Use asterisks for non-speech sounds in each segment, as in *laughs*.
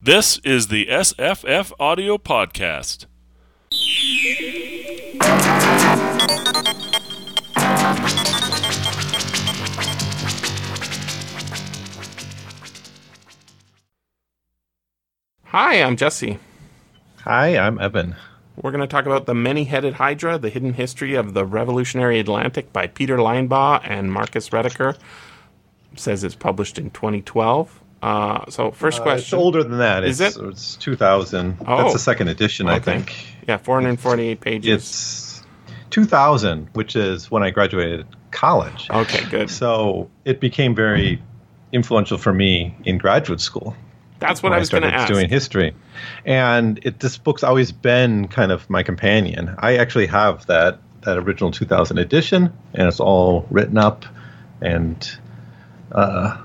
This is the SFF Audio Podcast. Hi, I'm Jesse. Hi, I'm Evan. We're going to talk about The Many Headed Hydra The Hidden History of the Revolutionary Atlantic by Peter Linebaugh and Marcus Rediker. says it's published in 2012. Uh, so, first Uh, it's question. older than that. Is it's, it? It's 2000. Oh. That's the second edition, I think. Yeah, 448 pages. It's 2000, which is when I graduated college. okay, good. So it became very influential for me in graduate school. That's what I was going to ask. doing history, and it, this book's always been kind of my companion. I actually have that that original 2000 edition, and it's all written up and uh,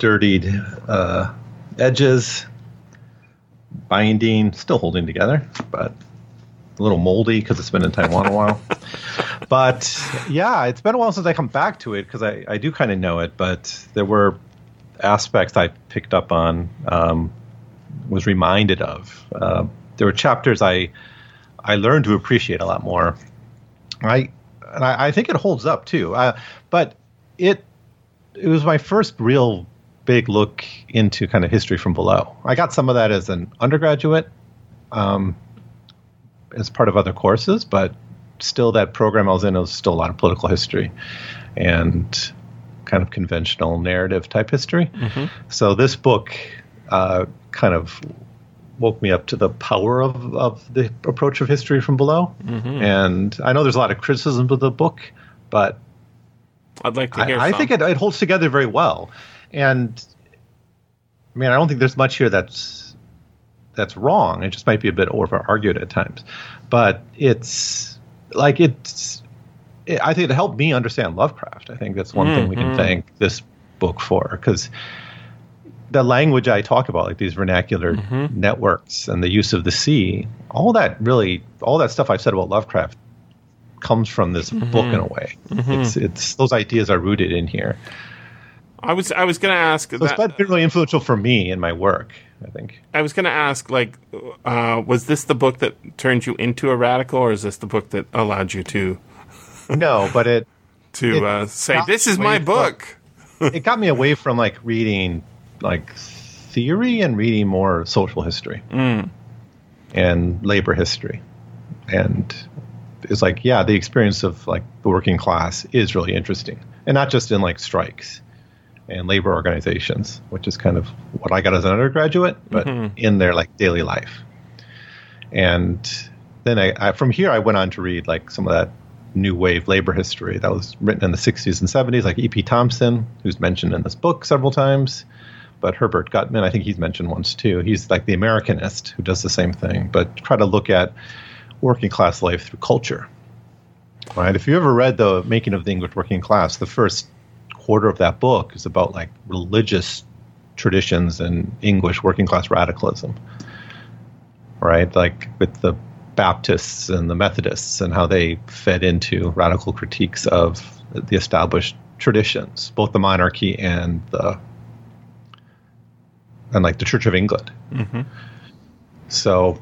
dirtied uh, edges, binding, still holding together, but a little moldy because it's been in Taiwan a while. *laughs* But yeah, it's been a while since I come back to it because I, I do kind of know it, but there were aspects I picked up on, um, was reminded of. Uh, there were chapters I I learned to appreciate a lot more. I and I, I think it holds up too. Uh, but it it was my first real big look into kind of history from below. I got some of that as an undergraduate, um, as part of other courses, but still that program I was in was still a lot of political history and kind of conventional narrative type history. So this book uh, kind of woke me up to the power of, of the approach of history from below. And I know there's a lot of criticism of the book, but I'd like to hear I, I think it, it holds together very well. And I mean, I don't think there's much here that's that's wrong. It just might be a bit over argued at times, but it's like it's. It, I think it helped me understand Lovecraft. I think that's one mm, thing we can mm. thank this book for because the language I talk about, like these vernacular mm-hmm. networks and the use of the sea, all that really, all that stuff I've said about Lovecraft comes from this mm-hmm. book in a way. Mm-hmm. It's it's those ideas are rooted in here. I was I was going to ask So that, been really influential for me in my work. I think. I was going to ask like uh, was this the book that turned you into a radical or is this the book that allowed you to *laughs* No, but it *laughs* to It uh, say this is my from- book? *laughs* it got me away from like reading like theory and reading more social history and labor history, and it's like yeah, the experience of like the working class is really interesting, and not just in like strikes and labor organizations, which is kind of what I got as an undergraduate, but mm-hmm. in their like daily life. And then I, I from here I went on to read like some of that new wave labor history that was written in the 60s and 70s, like E.P. Thompson, who's mentioned in this book several times. But Herbert Gutman, I think he's mentioned once too. He's like the Americanist who does the same thing, but try to look at working class life through culture. Right? If you ever read the Making of the English Working Class, the first quarter of that book is about like religious traditions and English working class radicalism. Right? Like with the Baptists and the Methodists and how they fed into radical critiques of the established traditions, both the monarchy and the and like the Church of England. Mm-hmm. So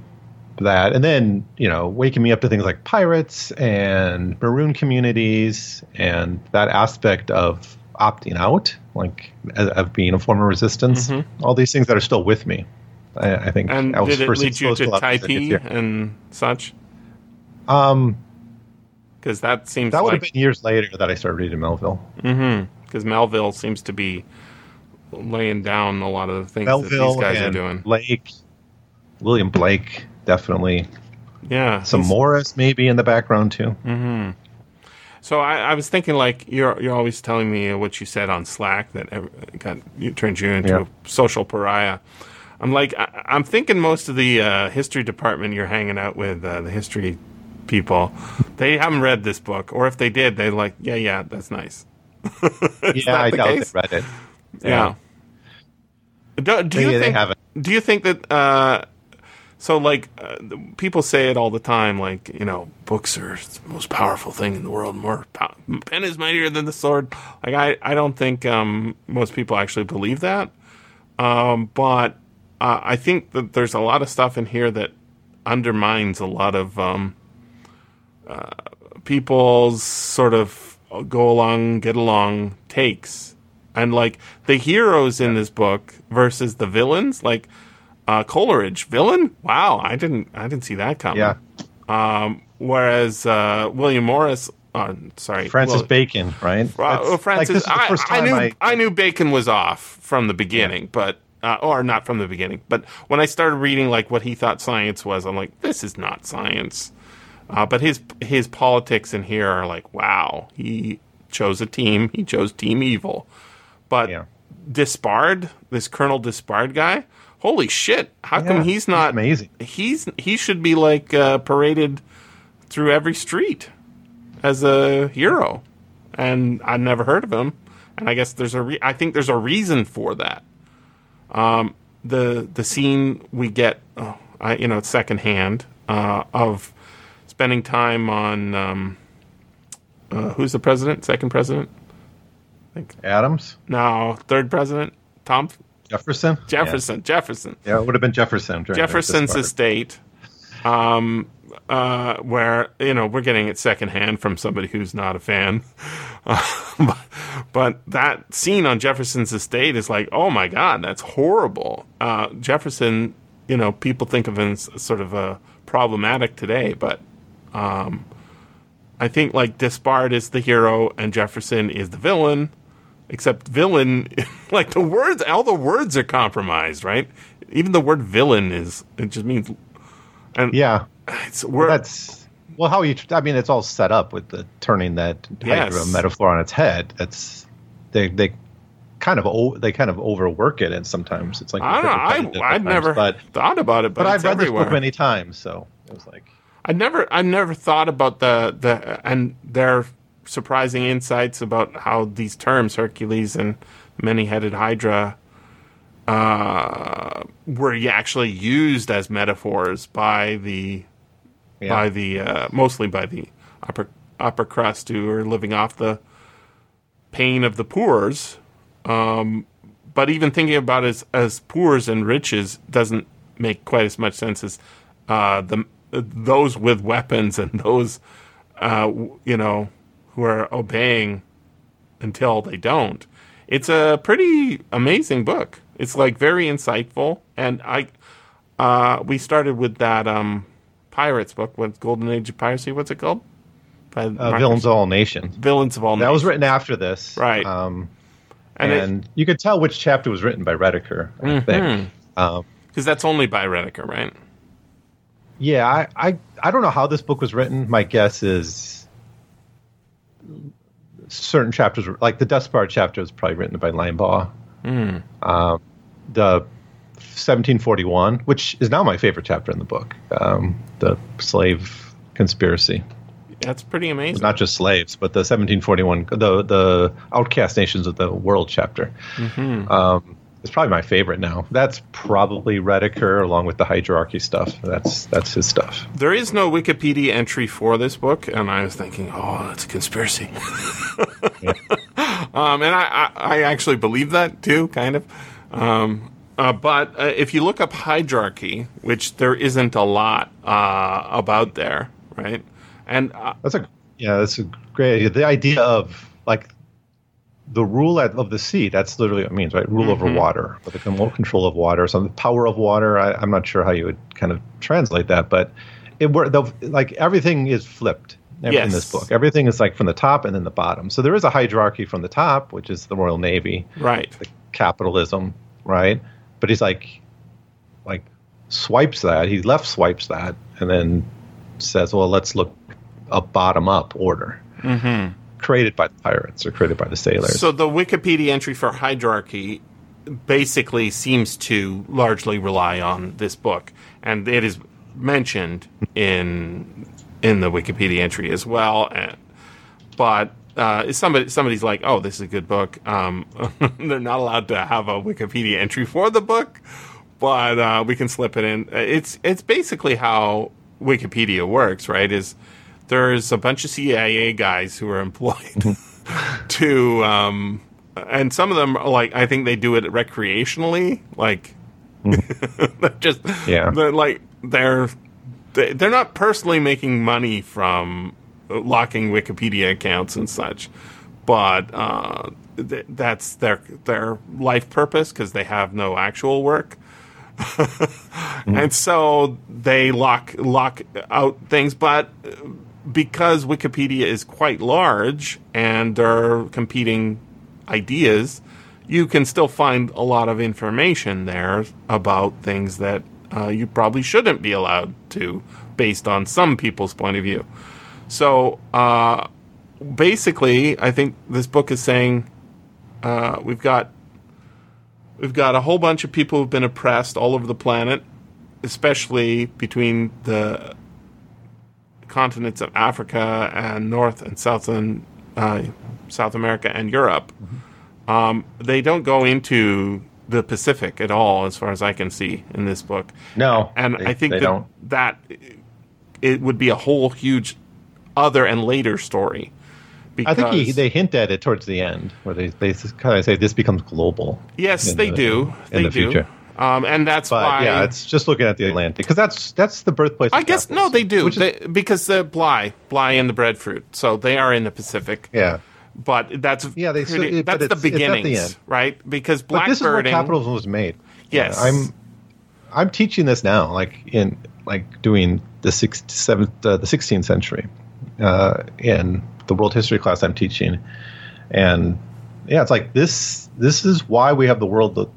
that, and then you know, waking me up to things like pirates and maroon communities and that aspect of opting out, like of being a form of resistance. Mm-hmm. All these things that are still with me. I, I think And I was did it first lead you to a lot of these Typee and such? Um, Because that seems that would have been years later that I started reading Melville. Mm-hmm. because Melville seems to be laying down a lot of the things that these guys are doing. Blake, William Blake, definitely. Yeah, Some Morris maybe in the background too. Mm-hmm. So I, I was thinking, like you're you're always telling me what you said on Slack that ev- got you turned you into Yeah. a social pariah. I'm like I, I'm thinking most of the uh, history department you're hanging out with, uh, the history people, they haven't read this book, or if they did, they're like, yeah, yeah, that's nice. *laughs* yeah, that I doubt case? they read it. Yeah. Do, do you they think? haven't. Do you think that? Uh, so, like, uh, people say it all the time. Like, you know, books are the most powerful thing in the world. More pow- pen is mightier than the sword. Like, I, I don't think um, most people actually believe that. Um, but uh, I think that there's a lot of stuff in here that undermines a lot of um, uh, people's sort of go along, get along takes, and like the heroes in this book versus the villains, like uh, Coleridge, villain. Wow, I didn't, I didn't see that coming. Yeah. Um, whereas uh, William Morris, uh, sorry, Francis Will- Bacon, right? well, well, like, Francis, the I, I knew I, I, knew Bacon was off from the beginning, but uh, or not from the beginning. But when I started reading like what he thought science was, I'm like, this is not science. Uh, but his his politics in here are like, wow, he chose a team. He chose Team Evil. But Yeah. Despard, this Colonel Despard guy, holy shit! How Yeah, come he's not amazing? He's he should be like uh, paraded through every street as a hero, and I've never heard of him. And I guess there's a re- I think there's a reason for that. Um, the the scene we get, oh, I, you know, it's secondhand uh, of spending time on um, uh, who's the president, second president, I Think Adams, no, third president, Tom Jefferson, Jefferson, Jefferson. Yeah, yeah it would have been Jefferson. Jefferson's estate, um, uh, where you know we're getting it secondhand from somebody who's not a fan. but, *laughs* but that scene on Jefferson's estate is like, oh my god, that's horrible. Uh, Jefferson, you know, people think of him as sort of a problematic today, but um, I think like Despard is the hero and Jefferson is the villain. Except villain, *laughs* like the words, all the words are compromised, right? Even the word villain is it just means, and Yeah, it's we're, that's well how you. I mean, it's all set up with the turning that Yes. Hydra metaphor on its head. That's they they kind of they kind of overwork it, and sometimes it's like I don't know. I I'd never but thought about it, but, but I've it's read everywhere. this book many times, so it was like I never, I never thought about the the and their surprising insights about how these terms Hercules and many-headed Hydra uh, were actually used as metaphors by the yeah. by the uh, mostly by the upper upper crust who are living off the pain of the poors. Um, but even thinking about it as as poors and riches doesn't make quite as much sense as uh, the those with weapons and those uh, you know who are obeying until they don't. It's a pretty amazing book. It's like very insightful, and I uh, we started with that um, pirates book, with Golden Age of Piracy. What's it called? By uh, villains of all nations. Villains of all Nations. That was written after this, Right. Um, And and you could tell which chapter was written by Rediker. I Mm-hmm. think. Um, because that's only by Rediker, right? Yeah, I, I I don't know how this book was written. My guess is certain chapters, like the Despard chapter, was probably written by Linebaugh. Um, the 1741, which is now my favorite chapter in the book, um, the slave conspiracy. That's pretty amazing. Not just slaves, but the 1741, the the outcast nations of the world chapter. Um, it's probably my favorite now. That's probably Rediker along with the hydrarchy stuff. That's that's his stuff. There is no Wikipedia entry for this book, and I was thinking, oh, that's a conspiracy. *laughs* um, and I, I, I actually believe that too, kind of. Um, uh, but uh, if you look up hydrarchy, which there isn't a lot uh, about there, right? And uh, That's a yeah, that's a great idea. The idea of like the rule at, of the sea. That's literally what it means, right? Rule over mm-hmm. water, or the remote control of water, or something. Power of water. I, I'm not sure how you would kind of translate that, but it were the, like everything is flipped in Yes. this book. Everything is like from the top and then the bottom. So there is a hydrarchy from the top, which is the Royal Navy, right, capitalism, right? But he's like, like swipes that. He left swipes that, and then says, "Well, let's look a bottom up order mm-hmm. Created by the pirates or created by the sailors." So the Wikipedia entry for hydrarchy basically seems to largely rely on this book, and it is mentioned in in the Wikipedia entry as well. And, but uh, somebody somebody's like, "Oh, this is a good book," um, *laughs* they're not allowed to have a Wikipedia entry for the book, but uh, we can slip it in. It's it's basically how Wikipedia works, right? Is there's a bunch of CIA guys who are employed *laughs* to, um, and some of them are like I think they do it recreationally, like *laughs* They're just Yeah. they're like they're they- they're not personally making money from locking Wikipedia accounts and such, but uh, th- that's their their life purpose because they have no actual work. *laughs* And so they lock lock out things, but because Wikipedia is quite large and there are competing ideas, you can still find a lot of information there about things that uh, you probably shouldn't be allowed to, based on some people's point of view. So uh, basically, I think this book is saying uh, we've got we've got a whole bunch of people who've been oppressed all over the planet, especially between the continents of Africa and North and South and uh, South America and Europe. Um, they don't go into the Pacific at all, as far as I can see in this book. No, and they- I think that don't. that it would be a whole huge other and later story. I think he, they hint at it towards the end, where they they kind of say this becomes global. yes, they the- do. in They the do. future. Um, and that's But why yeah, it's just looking at the Atlantic because that's that's the birthplace. I guess no, they do which is- because the Bligh, Bligh, and the breadfruit. So they are in the Pacific. yeah, But that's Yeah, they- so it- that's the it's- it's the beginnings, right? Because but this is where blackbirding. capitalism was made. Yes. Yeah, I'm I'm teaching this now, like in like doing the sixth, seventh, uh, the 16th century, uh, in the world history class I'm teaching, and yeah, it's like this. This is why we have the world that,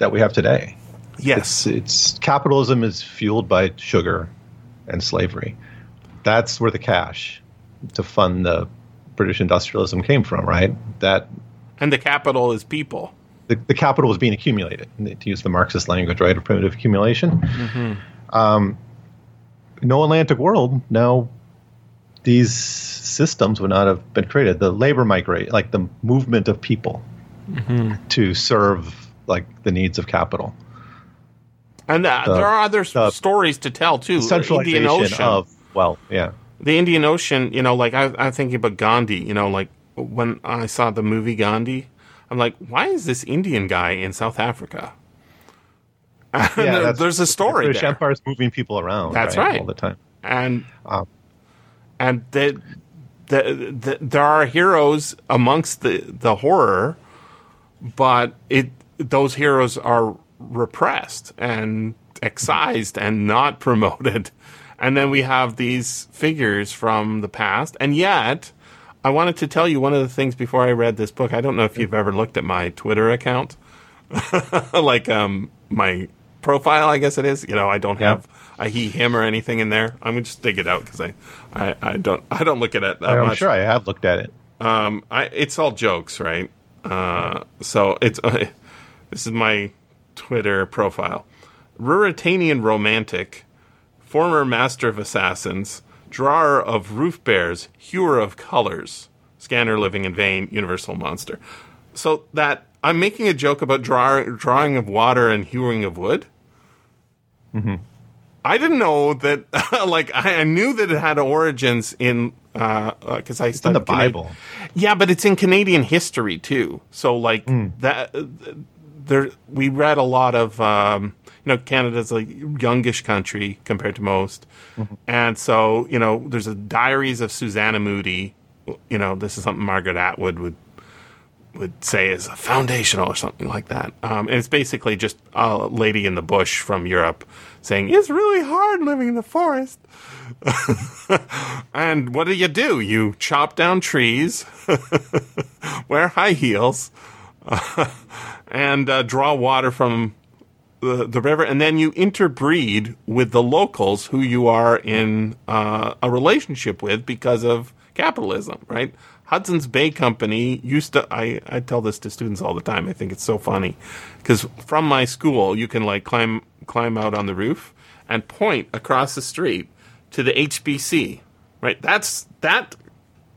that we have today. yes, It's capitalism is fueled by sugar and slavery. That's where the cash to fund the British industrialism came from, right? That and the capital is people. the, the capital was being accumulated, to use the Marxist language, right, of primitive accumulation. Um, no Atlantic world, no, these systems would not have been created. The labor migrate, like the movement of people to serve like the needs of capital. And uh, The- there are other the stories to tell too. Centralization Indian Ocean, of wealth, yeah. the Indian Ocean. You know, like I, I'm thinking about Gandhi. You know, like when I saw the movie Gandhi, I'm like, why is this Indian guy in South Africa? *laughs* And there- there's a story British there. Empire is moving people around. That's right. all the time. and Um, and the, the, the there are heroes amongst the the horror, but it those heroes are repressed and excised and not *laughs* promoted, and then we have these figures from the past, and yet. I wanted to tell you one of the things before I read this book. I don't know if you've ever looked at my Twitter account, *laughs* like um, my profile. I guess it is. You know, I don't Yeah. have a he, him, or anything in there. I'm gonna just dig it out because I, I, I don't, I don't look at it that I'm much. sure I have looked at it. Um, I, it's all jokes, right? Uh, so it's *laughs* this is my Twitter profile. Ruritanian romantic, former master of assassins, drawer of roof bears, hewer of colors, scanner living in vain, universal monster. So that I'm making a joke about draw, drawing of water and hewing of wood. Mm-hmm. I didn't know that. *laughs* like I, I knew that it had origins in uh, uh, because I in studied the Bible. yeah, but it's in Canadian history too. So like mm. that, uh, there we read a lot of um, you know Canada's a youngish country compared to most, and so you know there's a Diaries of Susanna Moodie. You know this is something Margaret Atwood would would say is foundational or something like that. Um, and it's basically just a lady in the bush from Europe saying it's really hard living in the forest. *laughs* and what do you do? You chop down trees, *laughs* wear high heels, *laughs* and uh, draw water from the, the river, and then you interbreed with the locals who you are in uh, a relationship with because of capitalism, right? Hudson's Bay Company used to. I, I tell this to students all the time. I think it's so funny because from my school, you can like climb climb out on the roof and point across the street to the HBC. Right, that's that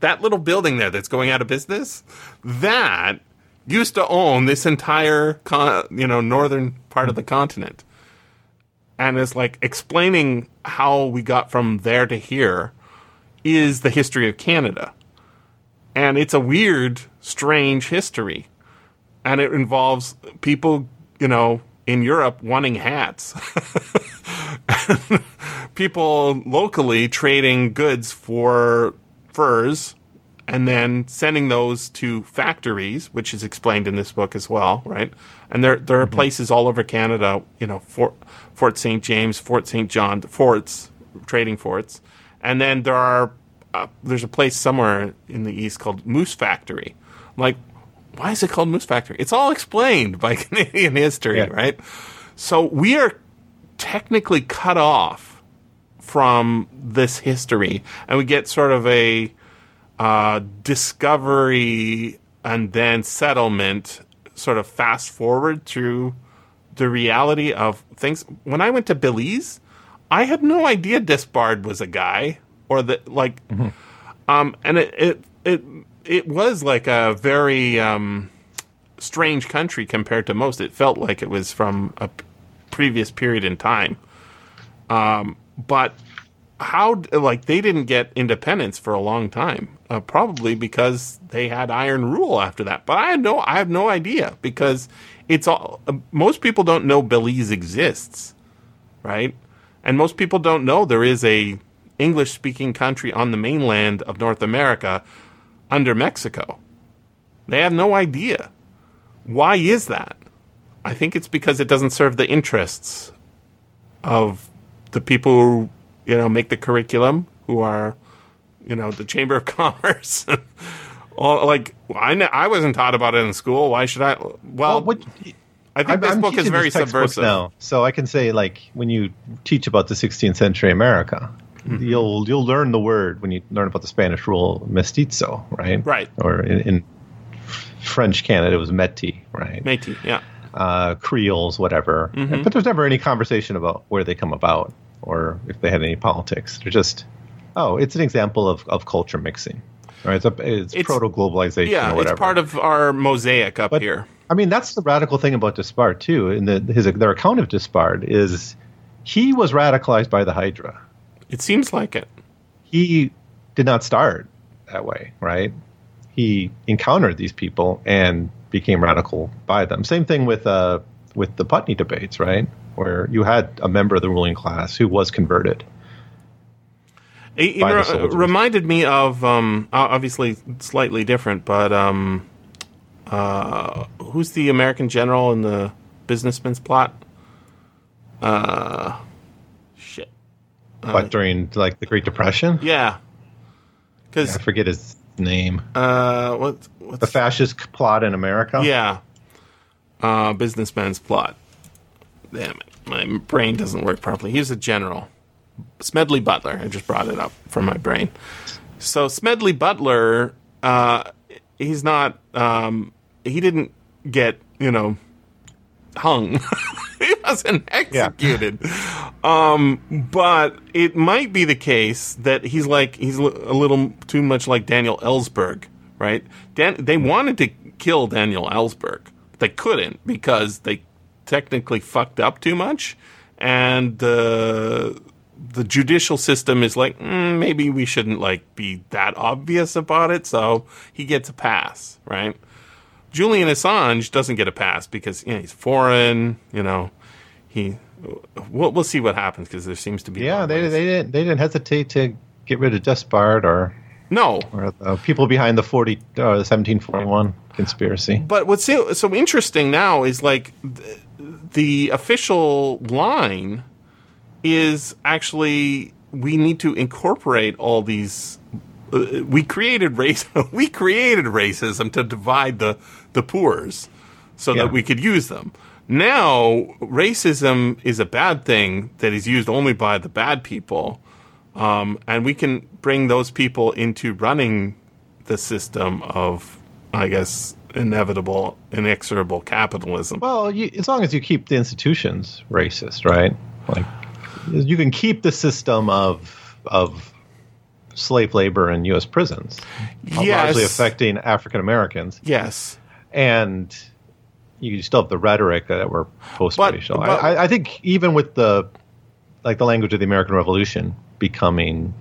that little building there that's going out of business. That used to own this entire con- you know northern part of the continent and is like explaining how we got from there to here is the history of Canada. And it's a weird, strange history. And it involves people, you know, in Europe wanting hats. *laughs* people locally trading goods for furs and then sending those to factories, which is explained in this book as well, right? And there there are places all over Canada, you know, Fort Fort St. James, Fort St. John, forts, trading forts, and then there are uh, there's a place somewhere in the east called Moose Factory. Like, why is it called Moose Factory? It's all explained by *laughs* Canadian history, Yeah. right? So we are technically cut off from this history, and we get sort of a uh, discovery and then settlement, sort of fast forward through the reality of things. When I went to Belize, I had no idea Despard was a guy, or that like, um, and it it it it was like a very um, strange country compared to most. It felt like it was from a p- previous period in time. Um, but how like they didn't get independence for a long time, uh, probably because they had iron rule after that. But I had no, I have no idea because it's all. Uh, most people don't know Belize exists, right? And most people don't know there is a English speaking country on the mainland of North America under Mexico. They have no idea. Why is that? I think it's because it doesn't serve the interests of the people who, you know, make the curriculum, who are, you know, the Chamber of *laughs* Commerce. All, like I, I wasn't taught about it in school. Why should I? Well, Well, what, I think this book is very subversive. now, so I can say like when you teach about the 16th century America, Mm-hmm. you'll you'll learn the word when you learn about the Spanish rule mestizo, right? Right. Or in, in French Canada, it was Métis, right? Métis, yeah. uh, Creoles, whatever. Mm-hmm. But there's never any conversation about where they come about or if they had any politics. They're just, oh, it's an example of, of culture mixing. Right? It's, a, it's, It's- proto globalization Yeah, or whatever. it's part of our mosaic up But- here. I mean, that's the radical thing about Despard too. In the his their account of Despard is he was radicalized by the Hydra. It seems like it. He did not start that way, right? He encountered these people and became radical by them. Same thing with uh with the Putney debates, right? Where you had a member of the ruling class who was converted. It, it re- reminded me of um, obviously slightly different, but um, uh, who's the American general in the businessman's plot? Uh, shit. but during like the Great Depression, Yeah, because I because forget his name. uh, what what's The fascist plot in America. yeah, uh, businessman's plot. Damn it, my brain doesn't work properly. He's a general, Smedley Butler. I just brought it up from my brain. So Smedley Butler, uh, he's not. Um, he didn't get you know hung. *laughs* he wasn't executed. Um, but it might be the case that he's like he's a little too much like Daniel Ellsberg, right? Dan- they wanted to kill Daniel Ellsberg. They couldn't because they technically fucked up too much, and the the judicial system is like mm, maybe we shouldn't like be that obvious about it. So he gets a pass, right? Julian Assange doesn't get a pass because you know, he's foreign. You know, he. We'll, we'll see what happens because there seems to be Yeah, they, they didn't they didn't hesitate to get rid of Despard or no. or the people behind the forty uh, seventeen forty one conspiracy. But what's so, interesting now is like th- the official line is actually we need to incorporate all these. Uh, we created race. *laughs* we created racism to divide the the poors, so Yeah. that we could use them. Now racism is a bad thing that is used only by the bad people, um, and we can bring those people into running the system of, I guess, inevitable, inexorable capitalism. Well, you, as long as you keep the institutions racist, right? Like you can keep the system of of slave labor in U.S. prisons, uh, largely affecting African Americans, Yes. and you still have the rhetoric that we're post-racial. But- but- I, I think even with the like the language of the American Revolution becoming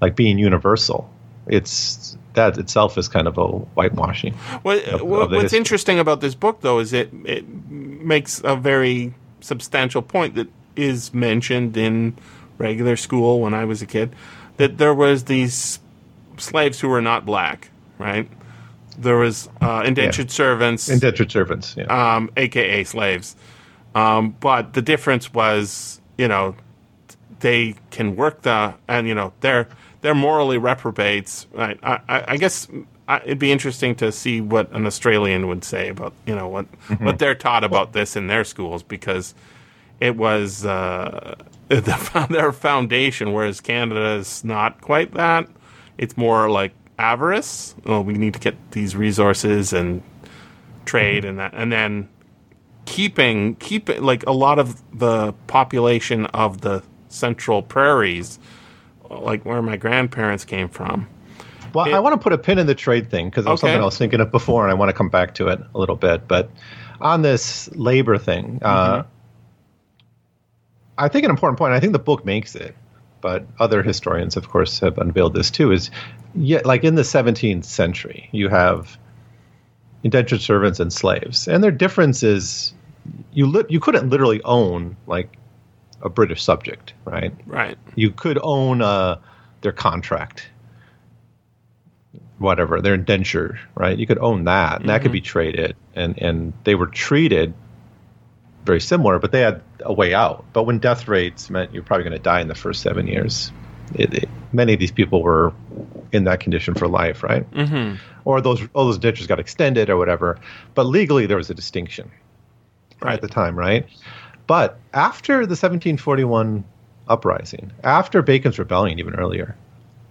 like being universal, it's that itself is kind of a whitewashing. What, of- what- of what's history. interesting about this book, though, is it it makes a very substantial point that is mentioned in regular school when I was a kid. That there was these slaves who were not black, right? There was uh, indentured servants, Indentured servants. Yeah. um, aka slaves. Um, but the difference was, you know, they can work the, and you know, they're they're morally reprobates. Right? I, I, I guess I, it'd be interesting to see what an Australian would say about, you know, what what they're taught about this in their schools because it was uh, *laughs* the, their foundation, whereas Canada is not quite that. It's more like avarice. Oh, we need to get these resources and trade and that, and then keeping keep like a lot of the population of the central prairies, like where my grandparents came from. Well, It- I want to put a pin in the trade thing because that was Okay. something I was thinking of before, and I want to come back to it a little bit. But on this labor thing, uh, Mm-hmm. I think an important point. I think the book makes it, but other historians, of course, have unveiled this too. Is yet like in the 17th century, you have indentured servants and slaves, and their difference is you li- you couldn't literally own like a British subject, right? Right. you could own uh, their contract, whatever their indenture, right? You could own that, and that could be traded, and and they were treated very similar, but they had a way out. But when death rates meant you're probably going to die in the first seven years, it, it, many of these people were in that condition for life, right? Mm-hmm. Or those all those indentures got extended or whatever. But legally, there was a distinction Right. at the time, right? But after the 1741 uprising, after Bacon's rebellion, even earlier,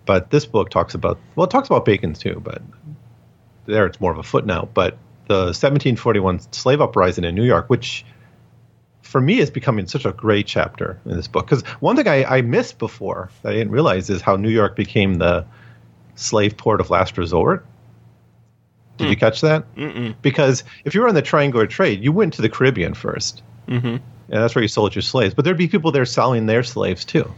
but this book talks about well, it talks about Bacon's too, but there it's more of a footnote. But the 1741 slave uprising in New York, which for me is becoming such a great chapter in this book, because one thing I, I missed before that I didn't realize is how New York became the slave port of last resort. Did you catch that? Mm-mm. Because if you were in the triangular trade, you went to the Caribbean 1st mm-hmm. And that's where you sold your slaves. But there'd be people there selling their slaves too,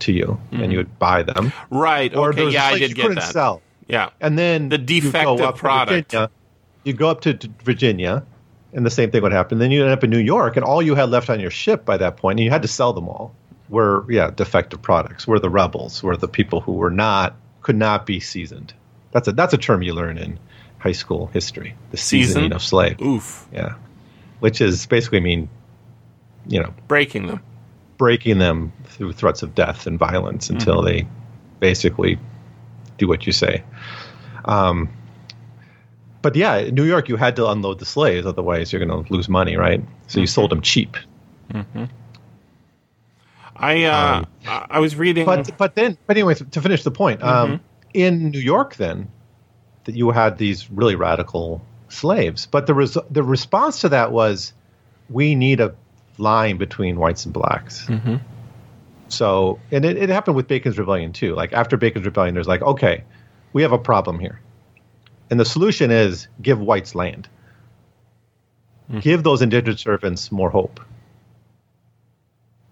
to you, and mm. you would buy them. Right. Or Okay. Yeah, I did you get couldn't that. Sell. Yeah. And then The defective product. You go up to, Virginia, and the same thing would happen. Then you end up in New York, and all you had left on your ship by that point, and you had to sell them all, were yeah defective products. Were the rebels? Were the people who were not could not be seasoned? That's a that's a term you learn in high school history. The seasoning Seasoned? of slave. Oof. Yeah, which is basically mean, you know, Breaking them. breaking them through threats of death and violence until they basically do what you say. Um, but yeah, in New York, you had to unload the slaves, otherwise you're going to lose money, right? So you sold them cheap. I uh, I I was reading. Um, But but then, but anyways, to finish the point, um, in New York, then that you had these really radical slaves, but the res- the response to that was, we need a line between whites and blacks. Mm-hmm. So, and it, it happened with Bacon's Rebellion too. Like after Bacon's Rebellion, there's like, okay, we have a problem here, and the solution is give whites land, hmm. give those indentured servants more hope.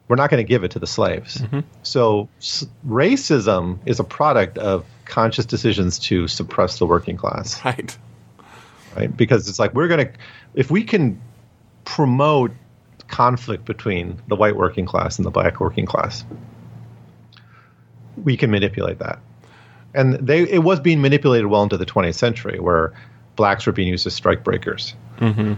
We're not going to give it to the slaves. Mm-hmm. So, s- racism is a product of conscious decisions to suppress the working class right. right? Because it's like we're going to, if we can promote conflict between the white working class and the black working class, we can manipulate that. And they, it was being manipulated well into the 20th century, where blacks were being used as strike breakers. Mm-hmm.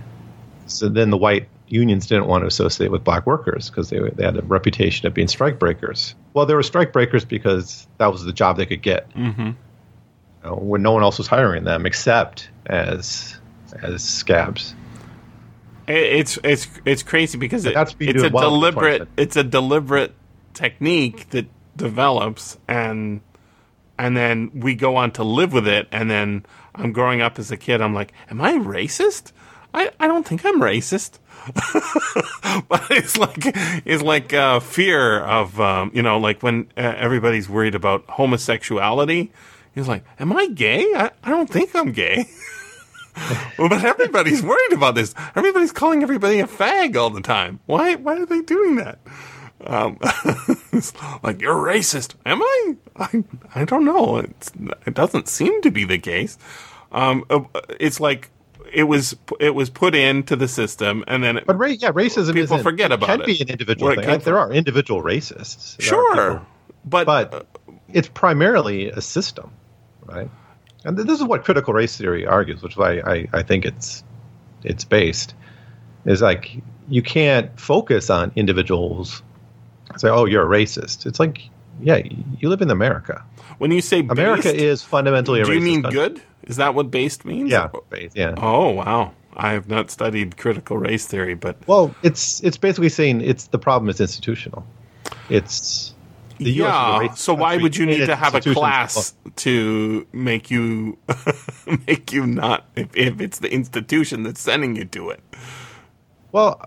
So then the white unions didn't want to associate with black workers because they, they had a reputation of being strike breakers. Well, they were strike breakers because that was the job they could get mm-hmm. you know, when no one else was hiring them except as as scabs. It, it's it's it's crazy because it, it's a well deliberate it's a deliberate technique that develops and and then we go on to live with it and then I'm growing up as a kid I'm like am I racist? I, I don't think I'm racist. *laughs* but it's like it's like uh, fear of um, you know like when uh, everybody's worried about homosexuality. He's like, "Am I gay? I, I don't think I'm gay." *laughs* *laughs* well, but everybody's worried about this. Everybody's calling everybody a fag all the time. Why? Why are they doing that? Um, *laughs* like you're racist. Am I? I, I don't know. It's, it doesn't seem to be the case. Um, uh, it's like it was it was put into the system, and then it, But ra- yeah, racism People forget about can it, can be an individual thing. Like, there are individual racists. There sure, people- but but it's primarily a system, right? And this is what critical race theory argues, which is why I, I think it's it's based. Is like you can't focus on individuals. Say, oh, you're a racist. It's like, yeah, you live in America. when you say America is fundamentally a do you mean country. good? Is that what based means? Yeah, based, yeah. Oh wow, I have not studied critical race theory, but Well, it's it's basically saying it's the problem is institutional. It's the US is a yeah. So why would you need to have a class to make you *laughs* make you not if, if it's the institution that's sending you to it? Well,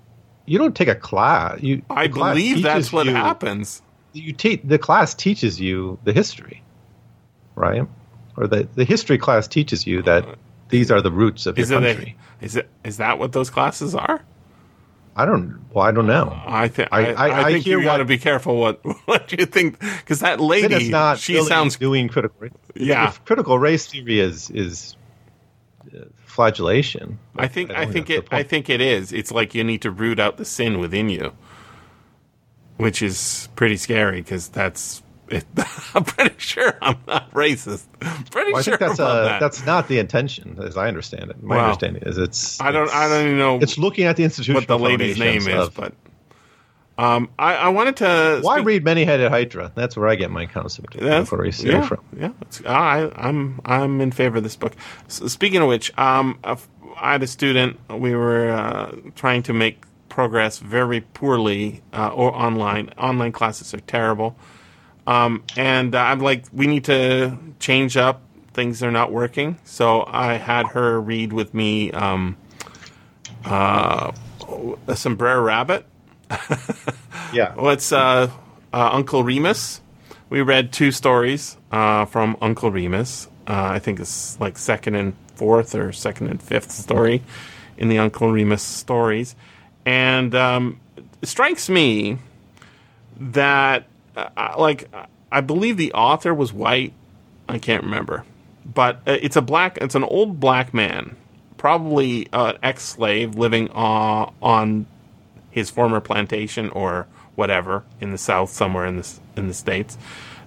you don't take a class. You I class believe that's what you- happens. You te- the class teaches you the history, right? Or the the history class teaches you that these are the roots of Is your country. a, is it is that what those classes are? I don't. Well, I don't know. I think I- I, I- I, think you got to be careful what *laughs* what you think because that lady not. she really sounds doing critical. race- Yeah. if critical race theory is is uh, flagellation. I think I, think it I think it is. It's like you need to root out the sin within you, which is pretty scary because that's. It, *laughs* I'm pretty sure I'm not racist. Pretty Well, I sure think that's about uh, that. that's not the intention, as I understand it. My Wow. understanding is it's. I don't it's- I don't even know It's looking at the institutional what the lady's name is, but um, I, I wanted to. Why speak- read Many-Headed Hydra? That's where I get my concept of That's- critical race yeah, from. Yeah, I, I'm I'm in favor of this book. S speaking of which, um, I had a student. We were uh, trying to make progress very poorly, uh, or online. Online classes are terrible, um, and uh, I'm like, we need to change up. Things are not working, so I had her read with me um, uh, a some Brer Rabbit. *laughs* Yeah. Well, it's uh, uh, Uncle Remus. We read two stories uh, from Uncle Remus. Uh, I think it's like second and fourth or second and fifth story in the Uncle Remus stories. And um, it strikes me that, I- like, I believe the author was white. I can't remember. But uh, it's a black, it's an old black man, probably an ex slave living uh, on his former plantation or whatever in the south somewhere in the in the states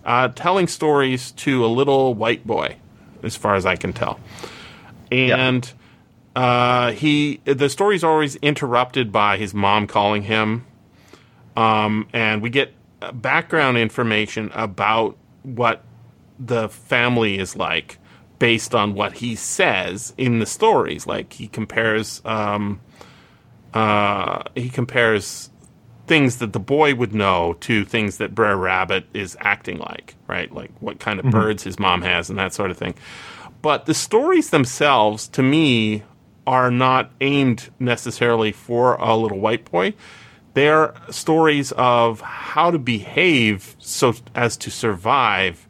uh, telling stories to a little white boy as far as i can tell and uh, he the story's always interrupted by his mom calling him um, and we get uh, background information about what the family is like based on what he says in the stories like he compares um, uh, he compares things that the boy would know to things that Brer Rabbit is acting like, right? Like what kind of birds his mom has and that sort of thing. But the stories themselves, to me, are not aimed necessarily for a little white boy. They're stories of how to behave so as to survive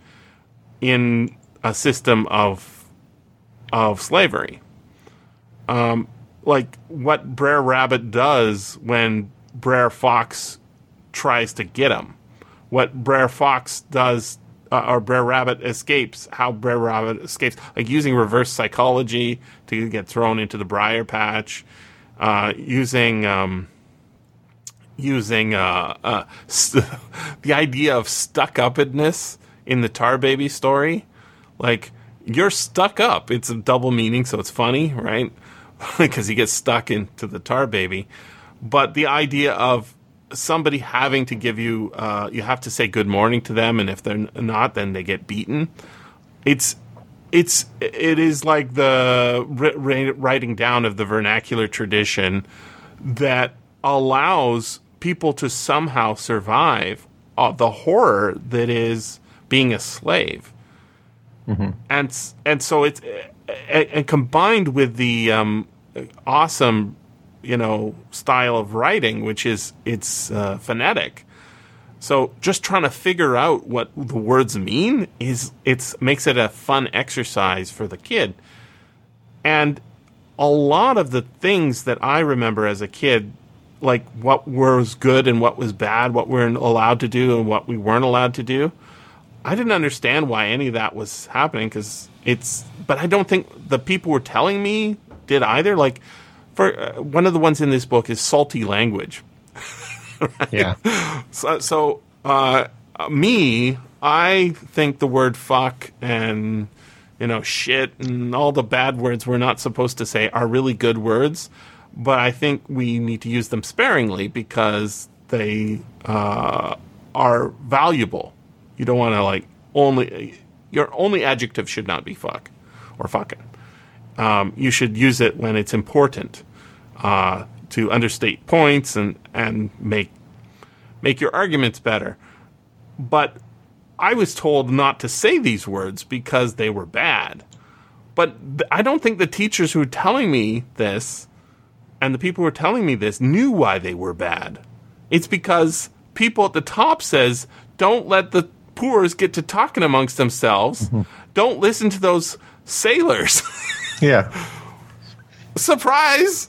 in a system of of slavery like what Brer Rabbit does when Brer Fox tries to get him. What Brer Fox does, uh, or Brer Rabbit escapes, how Brer Rabbit escapes, like using reverse psychology to get thrown into the briar patch, uh, using um, using uh, uh, st- *laughs* the idea of stuck upness in the Tar Baby story, like you're stuck up. It's a double meaning, so it's funny, right? *laughs* Because he gets stuck into the tar baby. But the idea of somebody having to give you, uh, you have to say good morning to them, and if they're not, then they get beaten. It's it's it is like the ri- ri- writing down of the vernacular tradition that allows people to somehow survive uh, the horror that is being a slave. And s- and so it's and, and combined with the um, awesome you know style of writing which is it's uh, phonetic. So just trying to figure out what the words mean is it's makes it a fun exercise for the kid. And a lot of the things that i remember as a kid like what was good and what was bad, what we're allowed to do and what we weren't allowed to do. I didn't understand why any of that was happening because it's. But I don't think the people were telling me did either. Like, for uh, one of the ones in this book is salty language. *laughs* Yeah. So, so uh, me, I think the word fuck and you know shit and all the bad words we're not supposed to say are really good words, but I think we need to use them sparingly because they uh, are valuable. You don't want to like only your only adjective should not be fuck or fucking. Um, you should use it when it's important uh, to understate points and and make make your arguments better. But I was told not to say these words because they were bad. But th- I don't think the teachers who were telling me this and the people who were telling me this knew why they were bad. It's because people at the top says, don't let the poors get to talking amongst themselves. Don't listen to those sailors. *laughs* Yeah. surprise!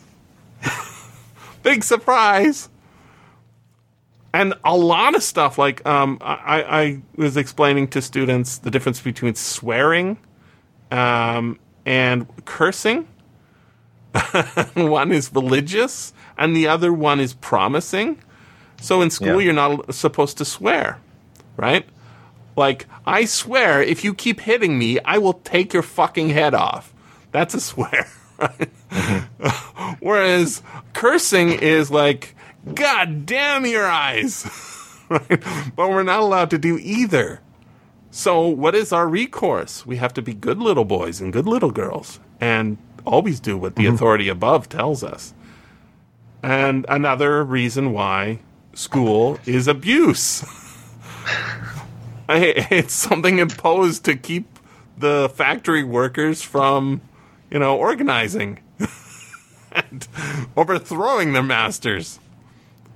*laughs* Big surprise! And a lot of stuff, like um, I, I was explaining to students the difference between swearing um, and cursing. *laughs* one is religious, and the other one is promising. So in school, Yeah. you're not supposed to swear, right? Like, I swear, if you keep hitting me, I will take your fucking head off. That's a *laughs* swear. Right? Mm-hmm. *laughs* Whereas cursing is like, God damn your eyes. right? But we're not allowed to do either. So, what is our recourse? We have to be good little boys and good little girls and always do what the mm-hmm. authority above tells us. And another reason why school is abuse. *laughs* It's something imposed to keep the factory workers from, you know, organizing *laughs* and overthrowing their masters.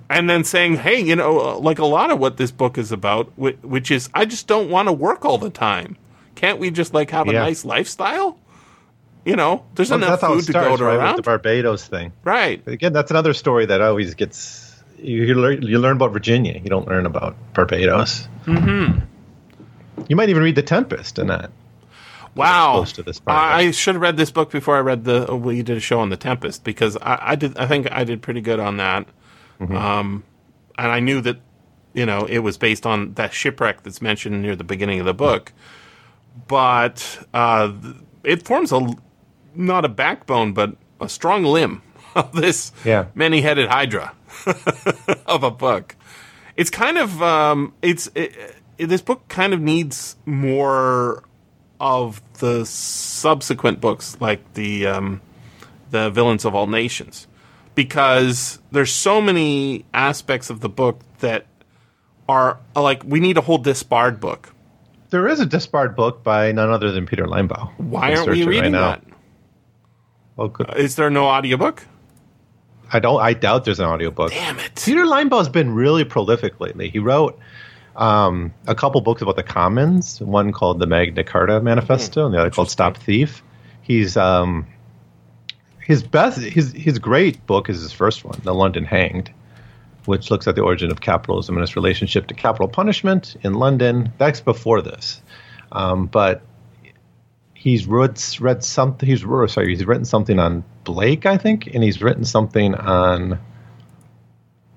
And then saying, hey, you know, uh, like a lot of what this book is about, which is, I just don't want to work all the time. Can't we just like have a Yeah. nice lifestyle? You know, there's Well, enough that's how it food to go to right? around. The Barbados thing. right. Again, that's another story that always gets. You, you, learn, you learn about Virginia. You don't learn about Barbados. Mm-hmm. You might even read The Tempest in that. Wow. close to this part I, should have read this book before I read the. We did a show on the Tempest because I, I did. I think I did pretty good on that. Mm-hmm. Um, and I knew that, you know, it was based on that shipwreck that's mentioned near the beginning of the book. But uh, it forms a not a backbone, but a strong limb *laughs* of this Yeah. many-headed hydra *laughs* of a book. It's kind of um, it's it, it- this book kind of needs more of the subsequent books, like the um, the villains of all nations, because there's so many aspects of the book that are like we need a whole Despard book. There is a Despard book by none other than Peter Linebaugh. Why aren't we right reading now. that? Oh, good. Is there no audiobook? I don't. I doubt there's an audiobook. Damn it! Peter Linebaugh's been really prolific lately. He wrote um, a couple books about the commons. One called the Magna Carta Manifesto, and the other called Stop Thief. He's um, his best. His his great book is his first one, The London Hanged, which looks at the origin of capitalism and its relationship to capital punishment in London. That's before this, um, but he's read, read something. He's or sorry, he's written something on Blake, I think, and he's written something on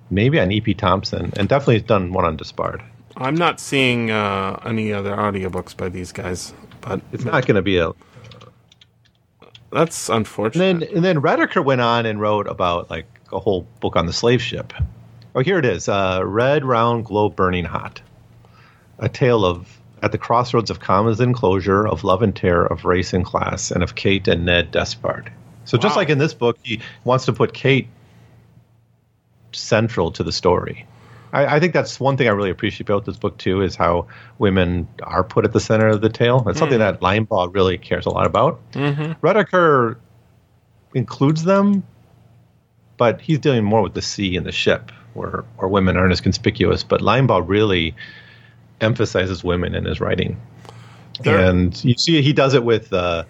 maybe on E.P. Thompson, and definitely he's done one on Despard. I'm not seeing uh, any other audiobooks by these guys, but It's not going to be a. that's And unfortunate. then and then Rediker went on and wrote about like a whole book on the slave ship. Oh, here it is: uh, Red Round Globe Burning Hot, a tale of at the crossroads of commons and closure, of love and terror, of race and class, and of Kate and Ned Despard. So just like in this book, he wants to put Kate central to the story. I, I think that's one thing I really appreciate about this book too is how women are put at the center of the tale. It's something that Linebaugh really cares a lot about. Mm-hmm. Rediker includes them, but he's dealing more with the sea and the ship, where where women aren't as conspicuous. But Linebaugh really emphasizes women in his writing, There- and you see he does it with uh,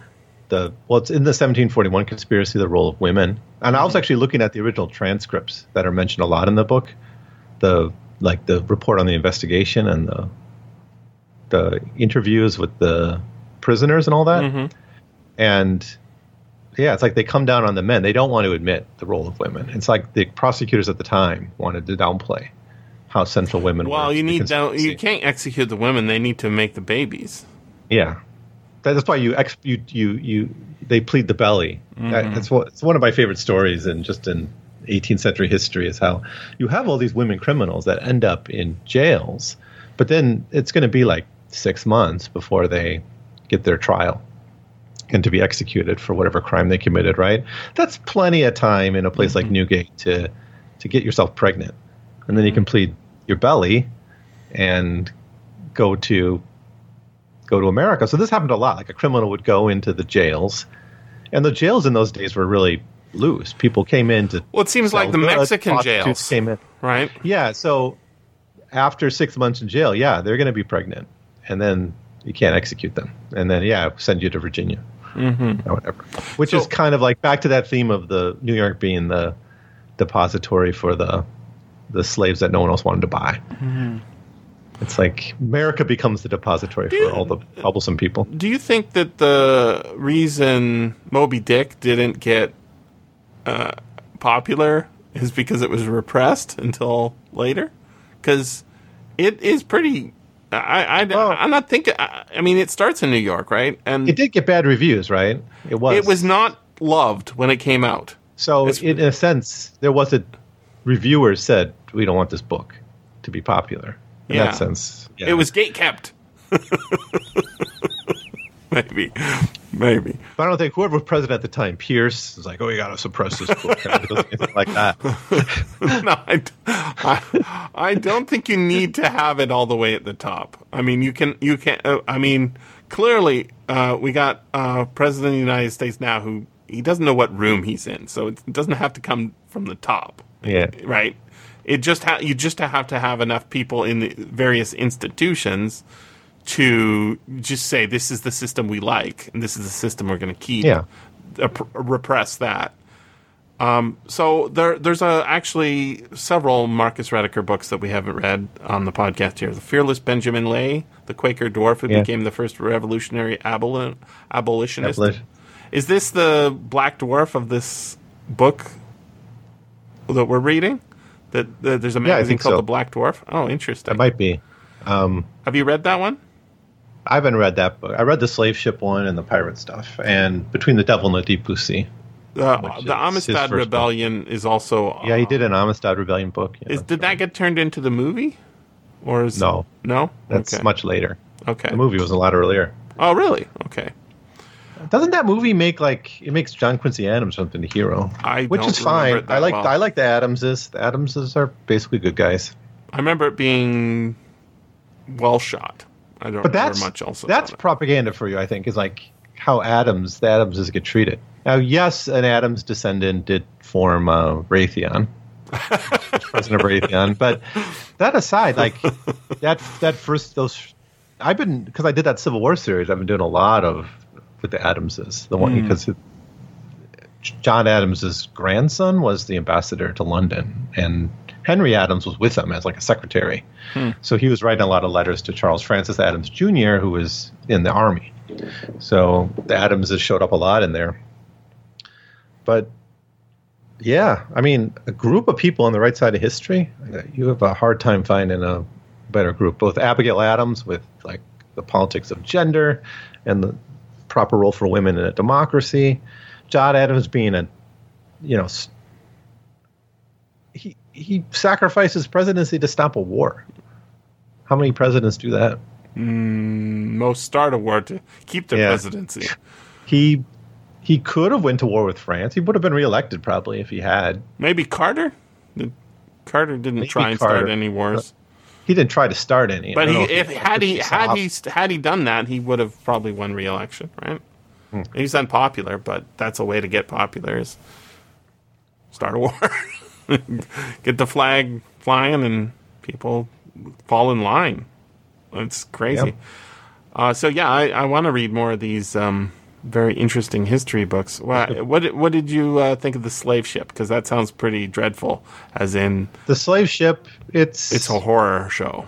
the well, it's in the 1741 conspiracy, the role of women. And I was actually looking at the original transcripts that are mentioned a lot in the book, the like the report on the investigation and the the interviews with the prisoners and all that. And yeah, it's like they come down on the men. They don't want to admit the role of women. It's like the prosecutors at the time wanted to downplay how central women were. Well, you need down, you can't execute the women. They need to make the babies. Yeah, that's why you ex you you you they plead the belly. Mm-hmm. That- That's what it's one of my favorite stories, and just in 18th century history is how you have all these women criminals that end up in jails, but then it's going to be like six months before they get their trial and to be executed for whatever crime they committed. Right? That's plenty of time in a place like mm-hmm. Newgate to to get yourself pregnant, and then you mm-hmm. can plead your belly and go to go to America. So this happened a lot. Like a criminal would go into the jails, and the jails in those days were really loose. People came in to. Well, it seems like the goods, Mexican jails. came in. Right? Yeah. So after six months in jail, yeah, they're going to be pregnant, and then you can't execute them, and then yeah, send you to Virginia mm-hmm. or whatever. Which is kind of like back to that theme of the New York being the depository for the the slaves that no one else wanted to buy. It's like America becomes the depository for all the troublesome people. Do you think that the reason Moby Dick didn't get uh, popular is because it was repressed until later? Because it is pretty. I, I, Well- I'm not thinking. I, I mean, it starts in New York, right? And It did get bad reviews, right? It was. it was not loved when it came out. So, it's- in a sense, there was a reviewers said we don't want this book to be popular. In Yeah. that sense, yeah. It was gate kept. *laughs* maybe, maybe. But I don't think whoever was president at the time, Pierce, was like, "Oh, you got to suppress this book," *laughs* like that. *laughs* no, I, I, I don't think you need to have it all the way at the top. I mean, you can, you can. Uh, I mean, clearly, uh, we got uh, president of the United States now who he doesn't know what room he's in, so it doesn't have to come from the top, Yeah, right? It just ha- you just have to have enough people in the various institutions to just say this is the system we like and this is the system we're going to keep. Yeah. repress that. Um, so there, there's uh actually several Marcus Rediker books that we haven't read on the podcast here. The Fearless Benjamin Lay, the Quaker dwarf who Yeah. became the first revolutionary aboli- abolitionist. Abolition. Is this the Black Dwarf of this book that we're reading? That, there's a magazine think called so. The Black Dwarf. Oh, interesting. that might be. Have you read that one? I haven't read that book. I read the slave ship one and the pirate stuff, and Between the Devil and the Deep Blue Sea. Uh, the Amistad first book. Rebellion is also. Yeah, he did an Amistad Rebellion book. Yeah, Is, did that get turned into the movie? Or is No. no? That's okay. much later. Okay. The movie was a lot earlier. Oh, really? Okay. Doesn't that movie make like it makes John Quincy Adams something the hero? I which is fine. I like well. I like the Adamses. The Adamses are basically good guys. I remember it being well shot. I don't But remember that's much else. that's propaganda for you. I think is like how Adams the Adamses get treated. Now, yes, an Adams descendant did form uh, Raytheon, *laughs* President of Raytheon. But that aside, like that that first those, I've been because I did that Civil War series. I've been doing a lot of with the Adamses. The one hmm. because. John Adams's grandson was the ambassador to London, and Henry Adams was with him as like a secretary. Hmm. So he was writing a lot of letters to Charles Francis Adams Jr., who was in the army. So the Adamses showed up a lot in there. But yeah, I mean, a group of people on the right side of history, you have a hard time finding a better group. Both Abigail Adams with like the politics of gender and the proper role for women in a democracy. John Adams being a, you know, he he sacrifices presidency to stop a war. How many presidents do that? Mm, most start a war to keep their Yeah. presidency. He he could have went to war with France. He would have been reelected probably if he had. Maybe Carter. Carter didn't Maybe try and start any wars, He didn't try to start any. But he, if had he had he had he done that, he would have probably won re-election, right? Hmm. He's unpopular, but that's a way to get popular is start a war, *laughs* get the flag flying, and people fall in line. It's crazy. Yep. Uh, so yeah, I, I want to read more of these um, very interesting history books. Well, *laughs* what did- what did you uh, think of the slave ship? Because that sounds pretty dreadful. As in, The slave ship. It's it's a horror show.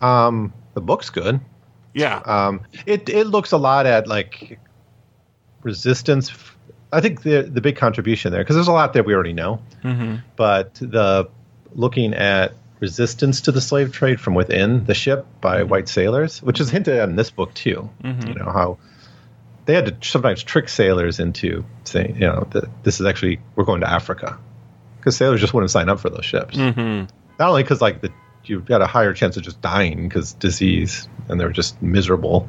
um the book's good. Yeah. Um, it it looks a lot at like resistance. I think the the big contribution there because there's a lot that we already know, but the looking at resistance to the slave trade from within the ship by white sailors, which is hinted at in this book too. You know how they had to sometimes trick sailors into saying, you know, that this is actually we're going to Africa because sailors just wouldn't sign up for those ships. Not only because like the you got a higher chance of just dying because disease, and they're just miserable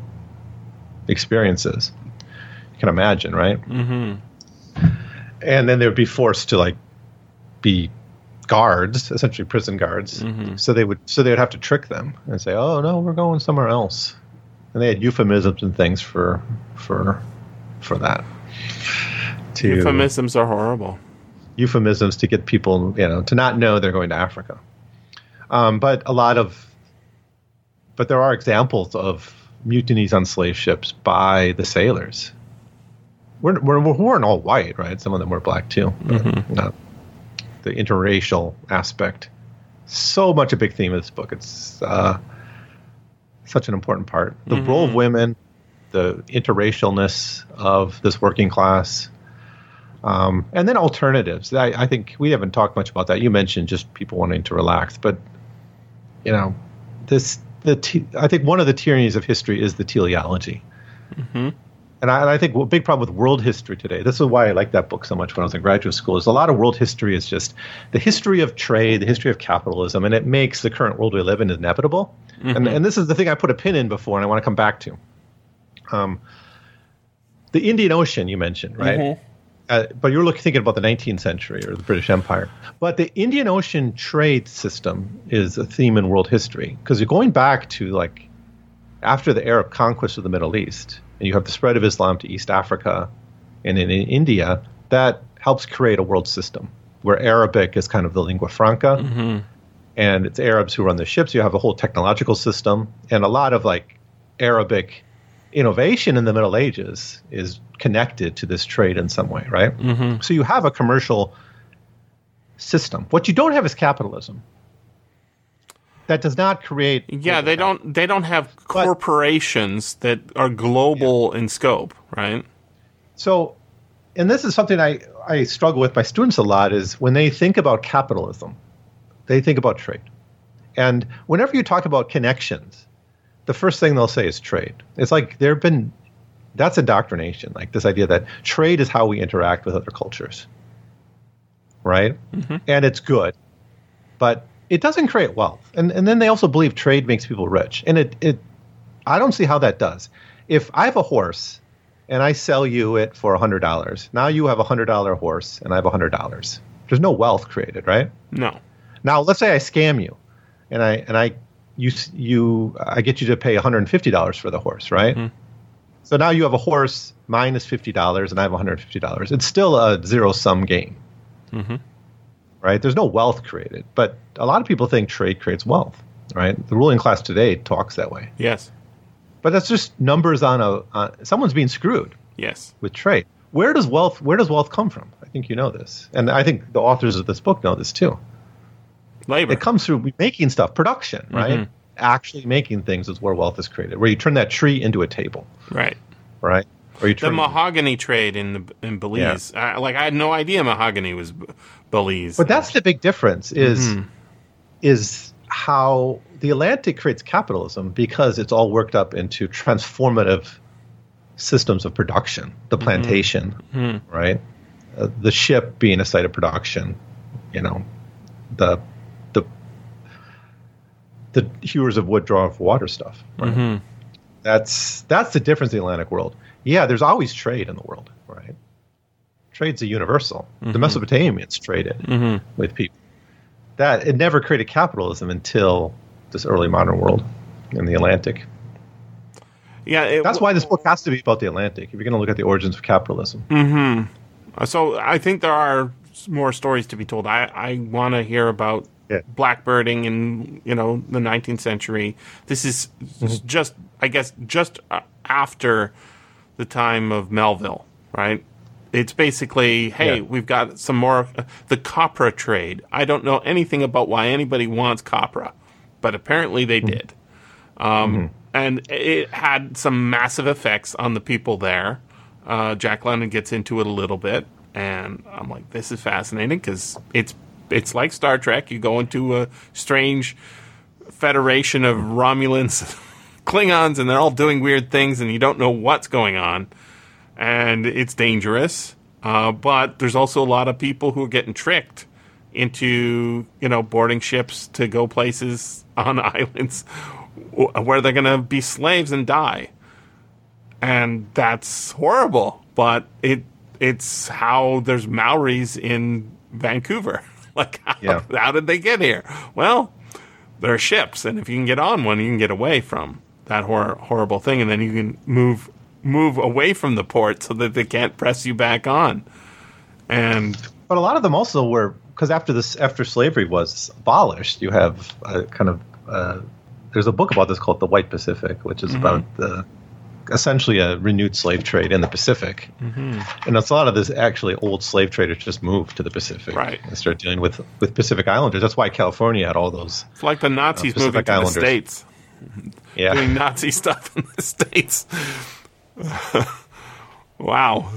experiences. You can imagine, right? Mm-hmm. And then they would be forced to like be guards, essentially prison guards. So they would so they would have to trick them and say, "Oh no, we're going somewhere else." And they had euphemisms and things for for for that. To Euphemisms are horrible. euphemisms to get people, you know, to not know they're going to Africa. Um, but a lot of, but there are examples of mutinies on slave ships by the sailors. We're, we're, we weren't all white, right? Some of them were black too. But not the interracial aspect. So much a big theme of this book. It's uh, such an important part. The role of women, the interracialness of this working class, um, and then alternatives. I, I think we haven't talked much about that. You mentioned just people wanting to relax, but you know, this the te- I think one of the tyrannies of history is the teleology. And I, and I think a big problem with world history today. This is why I like that book so much when I was in graduate school. Is a lot of world history is just the history of trade, the history of capitalism, and it makes the current world we live in inevitable. And, and this is the thing I put a pin in before, and I want to come back to. Um, the Indian Ocean you mentioned, right? Uh, but you're looking thinking about the 19th century or the British Empire. But the Indian Ocean trade system is a theme in world history because you're going back to like after the Arab conquest of the Middle East, and you have the spread of Islam to East Africa and in, in India, that helps create a world system where Arabic is kind of the lingua franca, and it's Arabs who run the ships. You have a whole technological system, and a lot of like Arabic innovation in the Middle Ages is connected to this trade in some way, right? Mm-hmm. So you have a commercial system. What you don't have is capitalism. That does not create. Yeah, they don't they don't have corporations that are global in scope, right? So, and this is something I, I struggle with my students a lot is when they think about capitalism, they think about trade. And whenever you talk about connections, the first thing they'll say is trade. It's like there have been, that's indoctrination, like this idea that trade is how we interact with other cultures. Right? Mm-hmm. And it's good. But it doesn't create wealth. And, and then they also believe trade makes people rich. And it, it, I don't see how that does. If I have a horse and I sell you it for $100, now you have a $100 horse and I have a $100. There's no wealth created, right? No. Now, let's say I scam you, and I and I you you I get you to pay $150 for the horse, right? Mm-hmm. So now you have a horse minus $50, and I have $150. It's still a zero sum game, mm-hmm. Right? There's no wealth created, but a lot of people think trade creates wealth, right? The ruling class today talks that way, Yes. but that's just numbers on a on, someone's being screwed Yes. with trade. Where does wealth where does wealth come from? I think you know this, and I think the authors of this book know this too. Labor. It comes through making stuff, production, mm-hmm. right? Actually making things is where wealth is created. Where you turn that tree into a table, right. right? Or you The turn mahogany trade in the, in Belize. I, like I had no idea mahogany was B- Belize. But that's the big difference is mm-hmm. is how the Atlantic creates capitalism because it's all worked up into transformative systems of production. The mm-hmm. plantation, mm-hmm. right? Uh, the ship being a site of production, you know, the the the hewers of wood draw of water stuff. Right? That's that's the difference in the Atlantic world. Yeah, there's always trade in the world, right? Trade's a universal. The Mesopotamians traded with people. That it never created capitalism until this early modern world in the Atlantic. yeah. It, That's why this book has to be about the Atlantic. If you're going to look at the origins of capitalism, Hmm. So I think there are more stories to be told. I, I want to hear about Yeah. blackbirding in you know the 19th century. This is Mm-hmm. just I guess just uh, after the time of Melville, right? It's basically, hey, Yeah. we've got some more the copra trade. I don't know anything about why anybody wants copra, but apparently they did. Um, And it had some massive effects on the people there. Uh, Jack London gets into it a little bit, and I'm like, this is fascinating because it's it's like Star Trek. You go into a strange federation of Romulans, *laughs* Klingons, and they're all doing weird things, and you don't know what's going on, and it's dangerous. Uh, but there's also a lot of people who are getting tricked into you know boarding ships to go places *laughs* on islands where they're going to be slaves and die, and that's horrible. But it it's how there's Maoris in Vancouver. *laughs* Like how, Yeah. how did they get here? Well, there are ships, and if you can get on one, you can get away from that hor- horrible thing, and then you can move move away from the port so that they can't press you back on. And But a lot of them also were because after this, after slavery was abolished, you have a kind of uh, there's a book about this called The White Pacific, which is mm-hmm. about the essentially a renewed slave trade in the Pacific. Mm-hmm. And it's a lot of this actually old slave traders just moved to the Pacific Right. and started dealing with with Pacific Islanders. That's why California had all those. it's like the Nazis uh, Pacific moving to Islanders. the states, Yeah, *laughs* doing Nazi stuff in the states. *laughs* wow.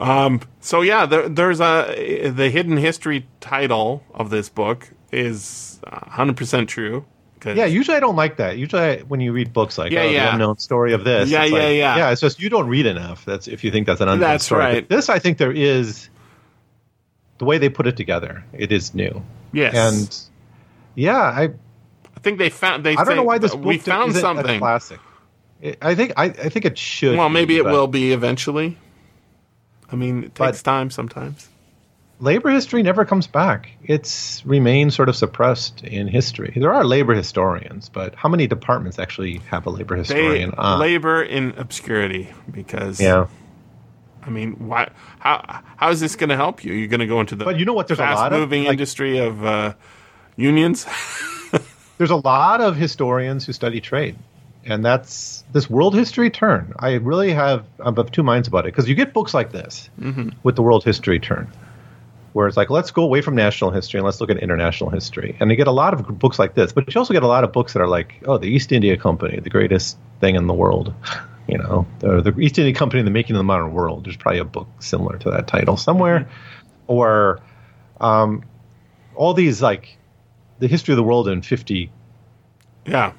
Um, so yeah, there, there's a the hidden history title of this book is 100 percent true. Yeah, usually I don't like that. Usually, I, when you read books like Yeah, oh, yeah. the unknown story of this, Yeah, yeah, like, yeah. yeah. It's just you don't read enough. That's if you think that's an unknown That's story. right. But this, I think, there is the way they put it together. It is new, yes, and yeah, I think they found they. I don't know why this book we found something. classic. I think I, I think it should. Well, be, maybe it but will be eventually. I mean, it takes time sometimes. Labor history never comes back. It's remained sort of suppressed in history. There are labor historians, but how many departments actually have a labor They historian? on? labor in obscurity because yeah. I mean, why? How how is this going to help you? You're going to go into the But you know what? There's a lot of, fast-moving like- industry of uh, unions. *laughs* there's a lot of historians who study trade and that's this world history turn. I really have i'm of two minds about it because you get books like this with the world history turn where it's like let's go away from national history and let's look at international history. And you get a lot of books like this but you also get a lot of books that are like oh the east india company the greatest thing in the world you know the, the east india company the making of the modern world. There's probably a book similar to that title somewhere. Or um, all these like the history of the world in 50 yeah,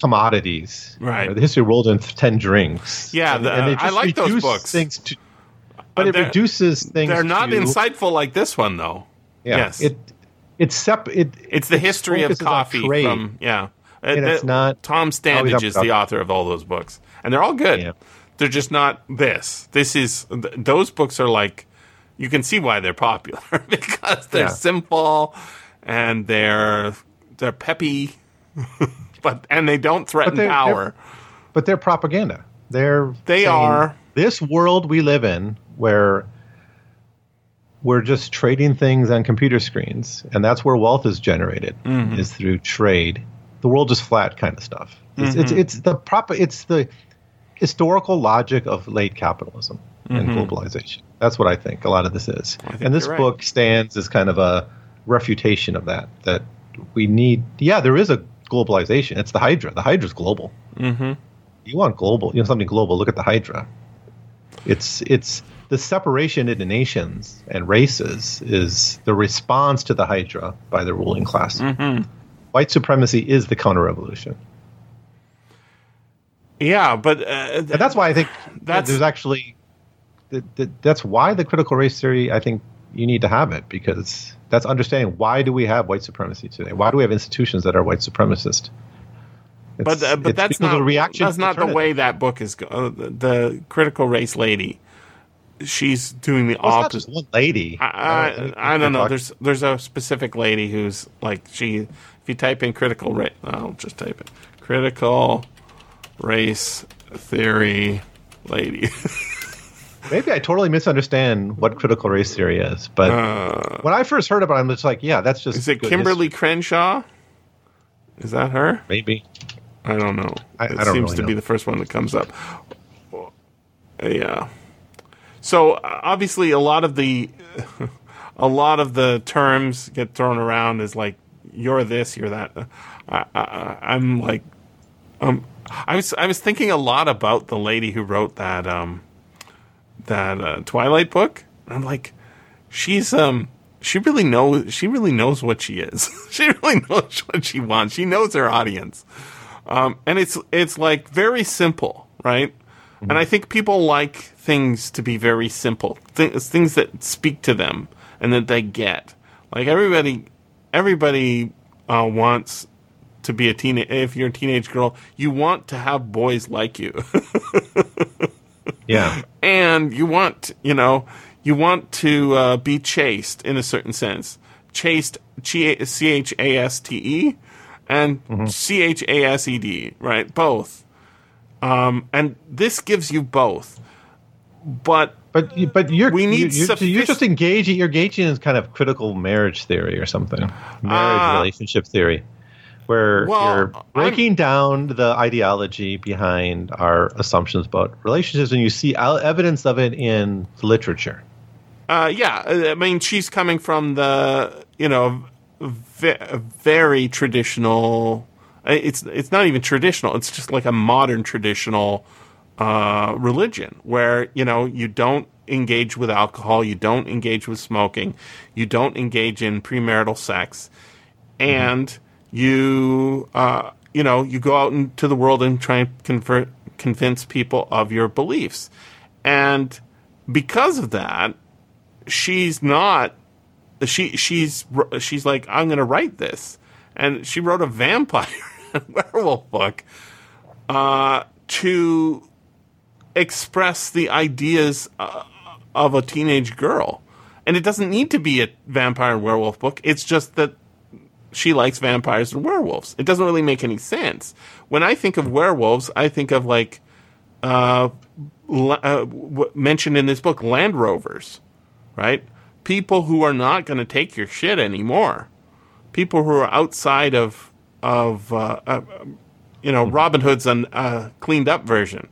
commodities, Right. The history of the world in ten drinks. Yeah, and, the- and I like those books. Things to, but it reduces things. they're not to, insightful like this one though. Yeah, yes, it it's sep- it, it's the history of coffee from yeah. And Uh, it's not Tom Standage is the author of all those books, and they're all good. Yeah. They're just not this. This is th- those books are like you can see why they're popular *laughs* because they're Yeah. simple and they're they're peppy, *laughs* but and they don't threaten they're- power. but they're propaganda. They're They saying, are. this world we live in where we're just trading things on computer screens, and that's where wealth is generated Mm-hmm. is through trade. The world is flat, kind of stuff. It's it's, Mm-hmm. it's the proper it's the historical logic of late capitalism and Mm-hmm. globalization. That's what I think a lot of this is. And this right. book stands as kind of a refutation of that. That we need. Yeah, there is a globalization. It's the Hydra. The Hydra's global you want global, you know, something global. Look at the Hydra. It's it's the separation into nations and races is the response to the Hydra by the ruling class. White supremacy is the counter revolution, Yeah, but uh, and that's why I think That's- there's actually that, that, that's why the critical race theory. I think you need to have it because that's understanding why do we have white supremacy today? Why do we have institutions that are white supremacist? but uh, but it's that's not the reaction. That's not the way that book is. Go- uh, the, the critical race lady, she's doing the Well, it's opposite. one lady. I, I, think I don't know. talking- There's there's a specific lady who's like she. If you type in critical race, I'll just type it. Critical race theory lady. *laughs* Maybe I totally misunderstand what critical race theory is, but when I first heard about it, I'm just like, yeah, that's just Uh, is it Kimberly history. Crenshaw? Is that her? Maybe. I don't know. I- it I don't seems really to be the first one that comes up. yeah. So uh, obviously, a lot of the *laughs* a lot of the terms get thrown around as like you're this, you're that. I, I, I'm like, um, I was I was thinking a lot about the lady who wrote that um that uh, Twilight book. I'm like, she's um she really knows she really knows what she is. *laughs* she really knows what she wants. She knows her audience. Um, and it's it's like very simple, right? And I think people like things to be very simple, Th- things that speak to them and that they get. Like everybody, everybody uh, wants to be a teenage. If you're a teenage girl, you want to have boys like you, *laughs* Yeah. and you want, you know, you want to uh, be chaste in a certain sense. Chaste, C H A S T E, and C H A S E D, right? Both. Um, and this gives you both. But But you- but you're We need you, you're, you're just engaging you're engaging in kind of critical marriage theory or something, marriage Ah. relationship theory, where Well, you're breaking down the ideology behind our assumptions about relationships, and you see evidence of it in the literature. Uh, yeah, uh, I mean, she's coming from the you know ve- very traditional. uh, It's it's not even traditional. It's just like a modern traditional uh, religion where you know you don't engage with alcohol, you don't engage with smoking, you don't engage in premarital sex, and you uh, you know you go out into the world and try and convert convince people of your beliefs, and because of that she's not she she's she's like I'm going to write this. And she wrote a vampire *laughs* werewolf book uh to express the ideas uh, of a teenage girl. And it doesn't need to be a vampire werewolf book. It's just that she likes vampires and werewolves it doesn't really make any sense when i think of werewolves i think of like uh, uh w- mentioned in this book land rovers right? People who are not going to take your shit anymore. People who are outside of of uh, uh, you know Robin Hood's an uh, cleaned up version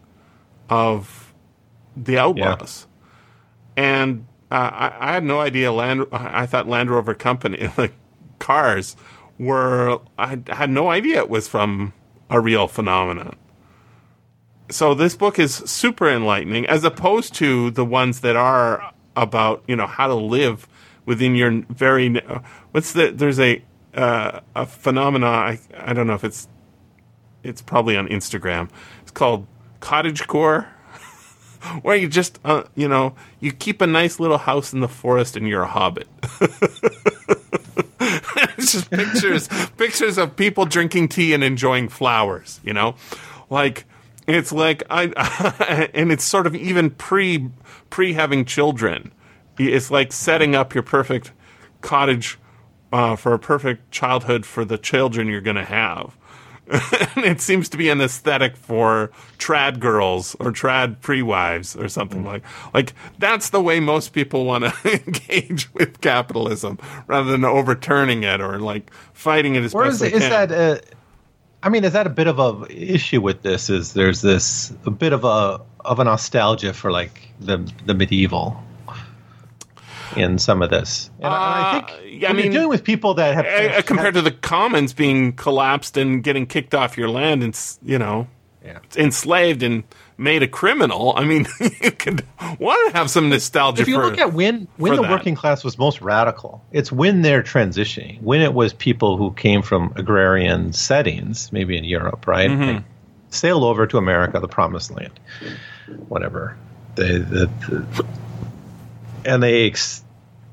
of the Outlaws, and uh, I, I had no idea Land. I thought Land Rover Company *laughs* like cars were. I had no idea it was from a real phenomenon so this book is super enlightening as opposed to the ones that are about you know how to live within your very what's the there's a uh, a phenomena I, I don't know if it's it's probably on Instagram it's called cottage core *laughs* where you just uh, you know you keep a nice little house in the forest and you're a hobbit *laughs* it's just pictures pictures of people drinking tea and enjoying flowers you know like it's like I *laughs* and it's sort of even pre pre having children. It's like setting up your perfect cottage uh, for a perfect childhood for the children you're going to have. And *laughs* it seems to be an aesthetic for trad girls or trad pre-wives or something mm. like like that's the way most people want to *laughs* engage with capitalism rather than overturning it or like fighting it as Or best is, they is can. that a, I mean, is that a bit of a issue with this? Is there's this a bit of a of a nostalgia for like the the medieval in some of this? And, I- and I Uh, think yeah, I when you're mean, dealing with people that have uh, compared to the commons being collapsed and getting kicked off your land and you know Yeah. enslaved and made a criminal i mean *laughs* you could want to have some nostalgia if you for look at when when the that. working class was most radical, it's when they're transitioning. When it was people who came from agrarian settings, maybe in Europe, right? Mm-hmm. They sailed over to America, the promised land, whatever. They, the, the, and they ex,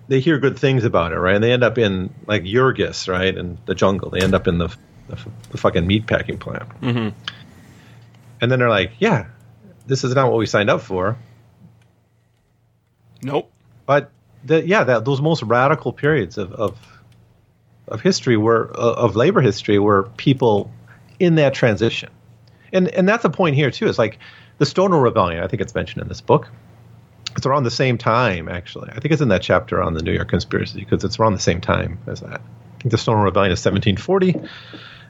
they hear good things about it, right? And they end up in like Jurgis, right, in the jungle. They end up in the the, the fucking meat packing plant. Mm-hmm. And then they're like, "Yeah, this is not what we signed up for." nope but the, yeah, that those most radical periods of of, of history were uh, of labor history were people in that transition, and and that's a point here too. It's like the Stono Rebellion. I think it's mentioned in this book. It's around the same time, actually. I think it's in that chapter on the New York conspiracy because it's around the same time as that. I think the Stono Rebellion is 1740,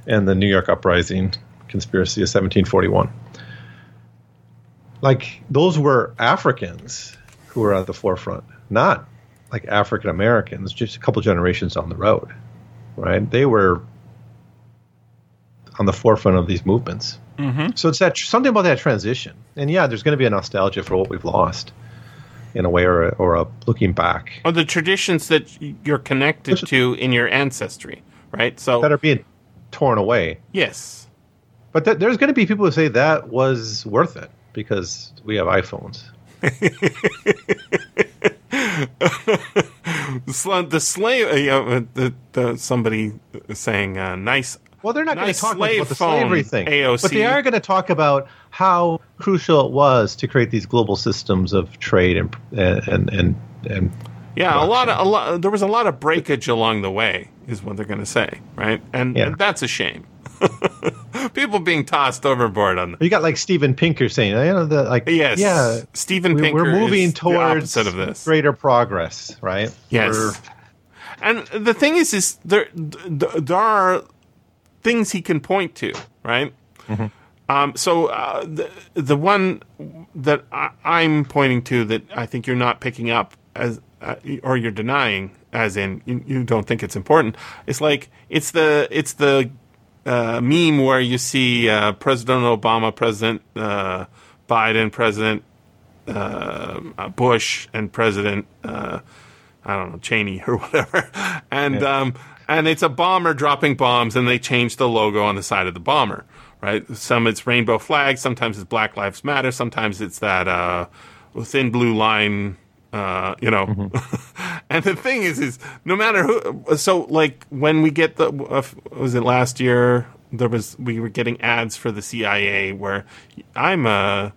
and the New York uprising conspiracy is 1741. like those were Africans who were at the forefront, not like African Americans, just a couple generations down the road, right? They were on the forefront of these movements. Mm-hmm. So it's that something about that transition, and yeah, there's going to be a nostalgia for what we've lost, in a way, or a, or a looking back. Or the traditions that you're connected to in your ancestry, right? So that are being torn away. Yes, but th- there's going to be people who say that was worth it because we have iPhones. *laughs* the slave, uh, know, the, the, somebody saying uh, nice. Well, they're not nice going to talk about the slavery thing, AOC. but they are going to talk about how crucial it was to create these global systems of trade and and and, and yeah, a lot of a lot. There was a lot of breakage along the way, is what they're going to say, right? And, Yeah. and that's a shame. *laughs* People being tossed overboard on. You got like Steven Pinker saying, you know, the like, Yes, yeah, Steven we- Pinker we're moving is towards the of this. greater progress, right? Yes. We're- And the thing is, is there there are things he can point to, right? Um, so uh, the the one that I, I'm pointing to that I think you're not picking up as uh, or you're denying, as in you, you don't think it's important. It's like it's the it's the uh, meme where you see uh, President Obama, President uh, Biden, President uh, Bush, and President uh, I don't know Cheney or *laughs* whatever, and um, and it's a bomber dropping bombs, and they change the logo on the side of the bomber. Right? Some it's rainbow flag, sometimes it's Black Lives Matter, sometimes it's that uh, thin blue line. Uh, you know, *laughs* and the thing is, is no matter who. So, like when we get the uh, was it last year? There was we were getting ads for the CIA where I'm a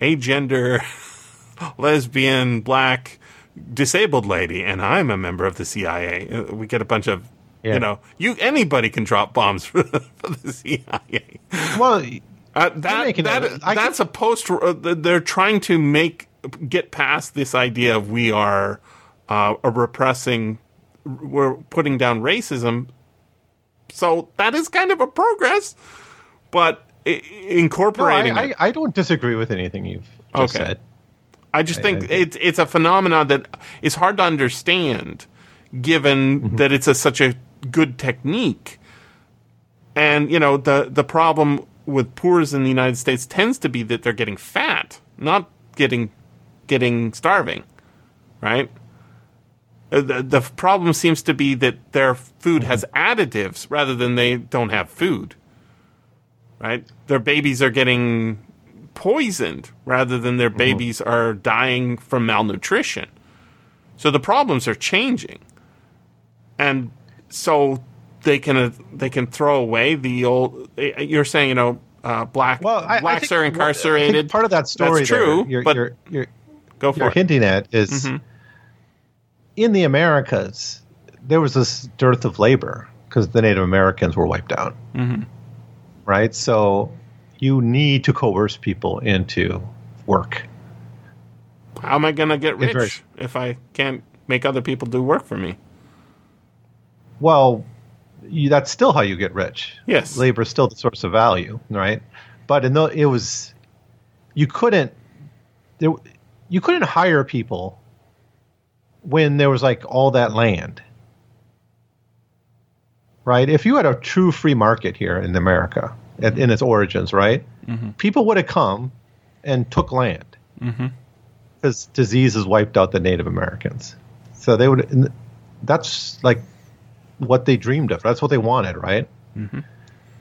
a gender *laughs* lesbian black disabled lady and i'm a member of the cia Uh, we get a bunch of Yeah. you know you anybody can drop bombs for, *laughs* for the cia well, uh, that, that a- I that's a post uh, they're trying to make get past this idea of we are uh, a repressing we're putting down racism so that is kind of a progress but i- no, incorporating I, it- I, I don't disagree with anything you've just Okay. said. I just think I- it's it's a phenomenon that is hard to understand, given Mm-hmm. that it's a, such a good technique. And you know the the problem with poors in the United States tends to be that they're getting fat, not getting getting starving, right? Uh, The, the problem seems to be that their food has additives rather than they don't have food, right? Their babies are getting poisoned rather than their babies are dying from malnutrition. So the problems are changing, and so they can uh, they can throw away the old. uh, You're saying you know uh, black Well, I, blacks are I think incarcerated. part of that story, That's true, there, you're, but you're, you're, go for you're it. hinting at is in the Americas, there was this dearth of labor because the Native Americans were wiped out. Mm-hmm. Right? So you need to coerce people into work. How am I going to get rich if I can't make other people do work for me? Well, you, that's still how you get rich. Yes. labor is still the source of value, right? But in the, it was you couldn't there you couldn't hire people when there was like all that land, right? If you had a true free market here in America in, in its origins, right? Mm-hmm. People would have come and took land mm-hmm. because diseases wiped out the Native Americans. So they would. That's like what they dreamed of. That's what they wanted, right? Mm-hmm.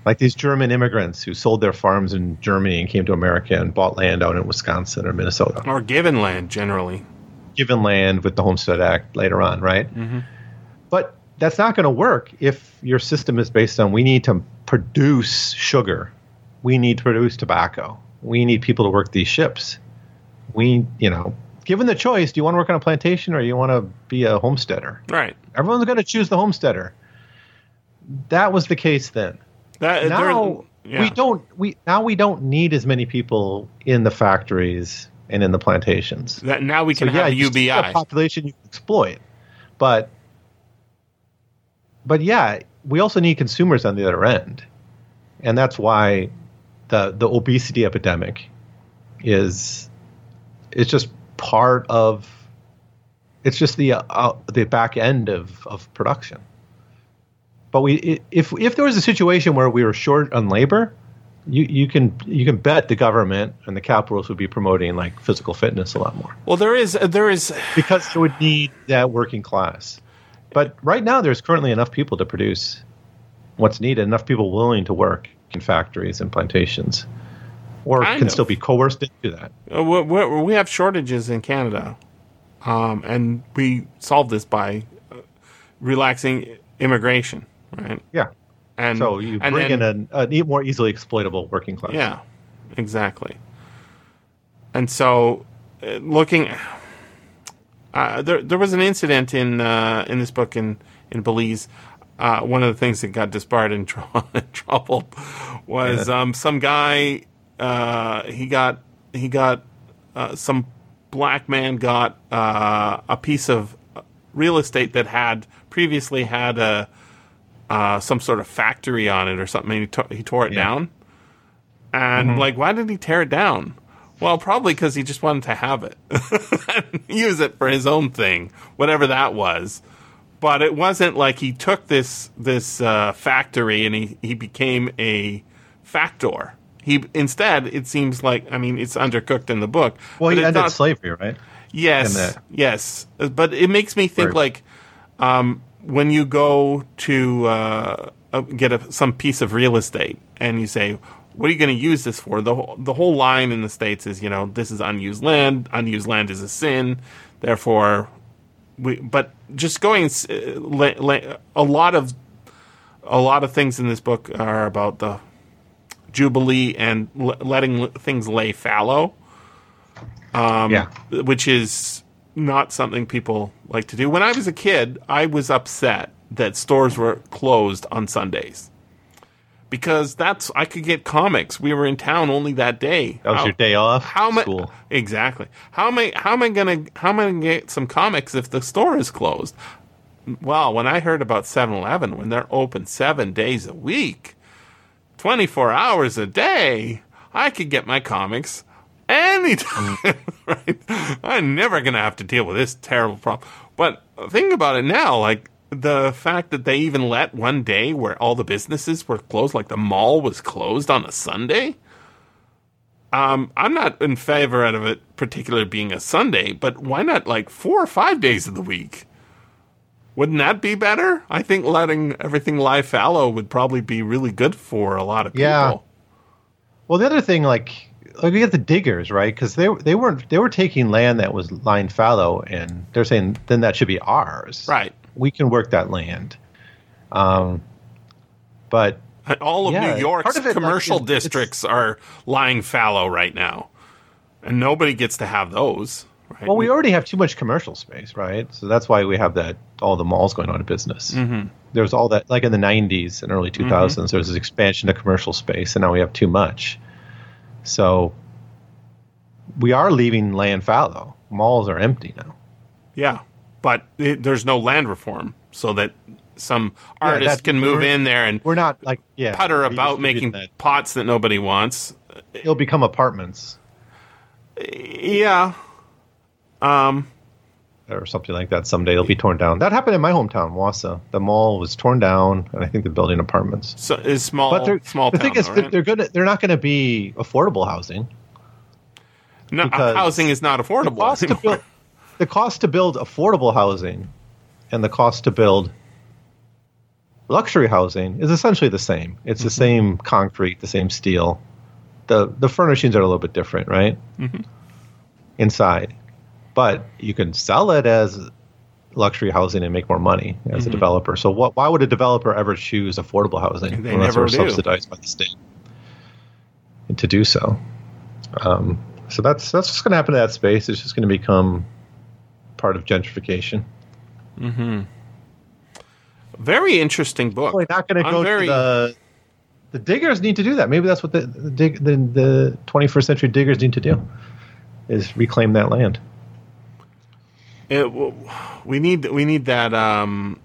Like these German immigrants who sold their farms in Germany and came to America and bought land out in Wisconsin or Minnesota, Or given land generally. given land with the Homestead Act later on, right? Mm-hmm. But that's not going to work if your system is based on we need to produce sugar, we need to produce tobacco, we need people to work these ships. We, you know, given the choice, do you want to work on a plantation or you want to be a homesteader? Right. Everyone's going to choose the homesteader. That was the case then. That, Now yeah. we don't we now we don't need as many people in the factories and in the plantations. That now we can yeah, have have UBI. a population you can exploit, but but yeah, we also need consumers on the other end, and that's why the the obesity epidemic is it's just part of it's just the uh, the back end of of production. But we if if there was a situation where we were short on labor, you you can you can bet the government and the capitalists would be promoting like physical fitness a lot more Well, there is there is because they would need that working class. But right now, there's currently enough people to produce what's needed, enough people willing to work in factories and plantations, or Kind can of. still be coerced into that. Uh, we, we have shortages in Canada, um, and we solve this by uh, relaxing immigration, right? Yeah. And So you and bring then- in a, a more easily exploitable working class. yeah, exactly. And so, uh, looking, uh, there there was an incident in uh, in this book in in Belize. Uh, one of the things that got Despard *laughs* tr- in trouble was Yeah. um, some guy. Uh, he got he got uh, some black man got uh, a piece of real estate that had previously had a uh, some sort of factory on it or something. And he, to- he tore it Yeah. down, and like, why did he tear it down? Well, probably because he just wanted to have it, *laughs* use it for his own thing, whatever that was. But it wasn't like he took this this uh, factory and he, he became a factor. He instead, it seems like I mean, it's undercooked in the book. Well, he ended not- slavery, right? Yes, yes, but it makes me think Right. like um, when you go to uh, uh, get a, some piece of real estate and you say, "What are you going to use this for?" the whole- The whole line in the states is, you know, this is unused land. Unused land is a sin. Therefore, we. But just going, uh, la- la- a lot of a lot of things in this book are about the jubilee and l- letting things lay fallow um, yeah. which is not something people like to do. When I was a kid, I was upset that stores were closed on Sundays because that's I could get comics. We were in town only that day. That was How- your day off. How am I exactly? How am I? How am I gonna? How am I gonna get some comics if the store is closed? Well, when I heard about 7-Eleven, when they're open seven days a week, twenty four hours a day, I could get my comics anytime. *laughs* right? I'm never gonna have to deal with this terrible problem. But think about it now, like the fact that they even let one day where all the businesses were closed, like the mall was closed on a Sunday. Um, I'm not in favor of it particularly being a Sunday, but why not like four or five days of the week? Wouldn't that be better? I think letting everything lie fallow would probably be really good for a lot of people. Yeah. Well, the other thing, like, like we get the diggers, right? Because they they weren't they were taking land that was lying fallow, and they're saying then that should be ours. Right. We can work that land. Um, but All of Yeah, New York's of it, commercial it's- districts are lying fallow right now, and nobody gets to have those. Right? well, we already have too much commercial space, right? So that's why we have that all the malls going out of business. Mm-hmm. There was all that, like in the '90s and early 2000s, Mm-hmm. there was this expansion of commercial space, and now we have too much. So we are leaving land fallow. Malls are empty now. Yeah, but it, there's no land reform, so that some Yeah, artists can move in there and We're not like yeah putter about making that. pots that nobody wants. It'll become apartments Yeah, or something like that someday. It'll be torn down. That happened in my hometown, Wausau. The mall was torn down, and I think they're building apartments. so is small. But they're, small. the thing is, they're- right? they're good. They're not going to be affordable housing. no, uh, housing is not The affordable. cost to build, the cost to build affordable housing, and the cost to build luxury housing is essentially the same. It's the mm-hmm. same concrete, the same steel. the The furnishings are a little bit different, right? Mm-hmm. Inside, but you can sell it as luxury housing and make more money as a developer. So, what? Why would a developer ever choose affordable housing They unless do. subsidized by the state and to do so? Um, so that's that's what's going to happen to that space. It's just going to become part of gentrification. Hmm. Very interesting book. We're not going to go very- to the the diggers need to do that. Maybe that's what the the, dig, the the 21st century diggers need to do is reclaim that land. It, we need we need that. Um,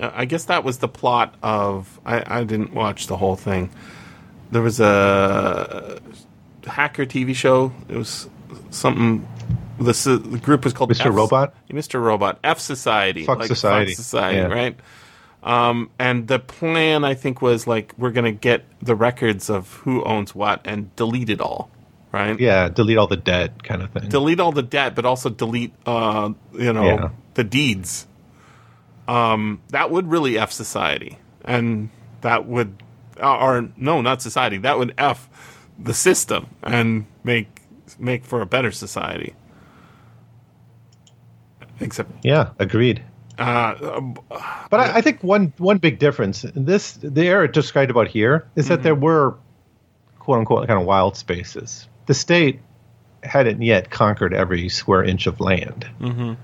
I guess that was the plot of. I, I didn't watch the whole thing. There was a hacker TV show. It was something. The, the group was called Mr. F- Robot? Mr. Robot. F Society. Fuck Society. Fuck Society, Yeah. right? Um, and the plan, I think, was like we're going to get the records of who owns what and delete it all, right? Yeah, delete all the debt kind of thing. delete all the debt, but also delete, uh, you know, Yeah. the deeds. Um, that would really f society, and that would, uh, or no, not society. That would f the system and make make for a better society. Except, yeah, agreed. uh, But I, I think one one big difference in this the era described about here is that there were quote unquote kind of wild spaces. The state hadn't yet conquered every square inch of land. Mm-hmm.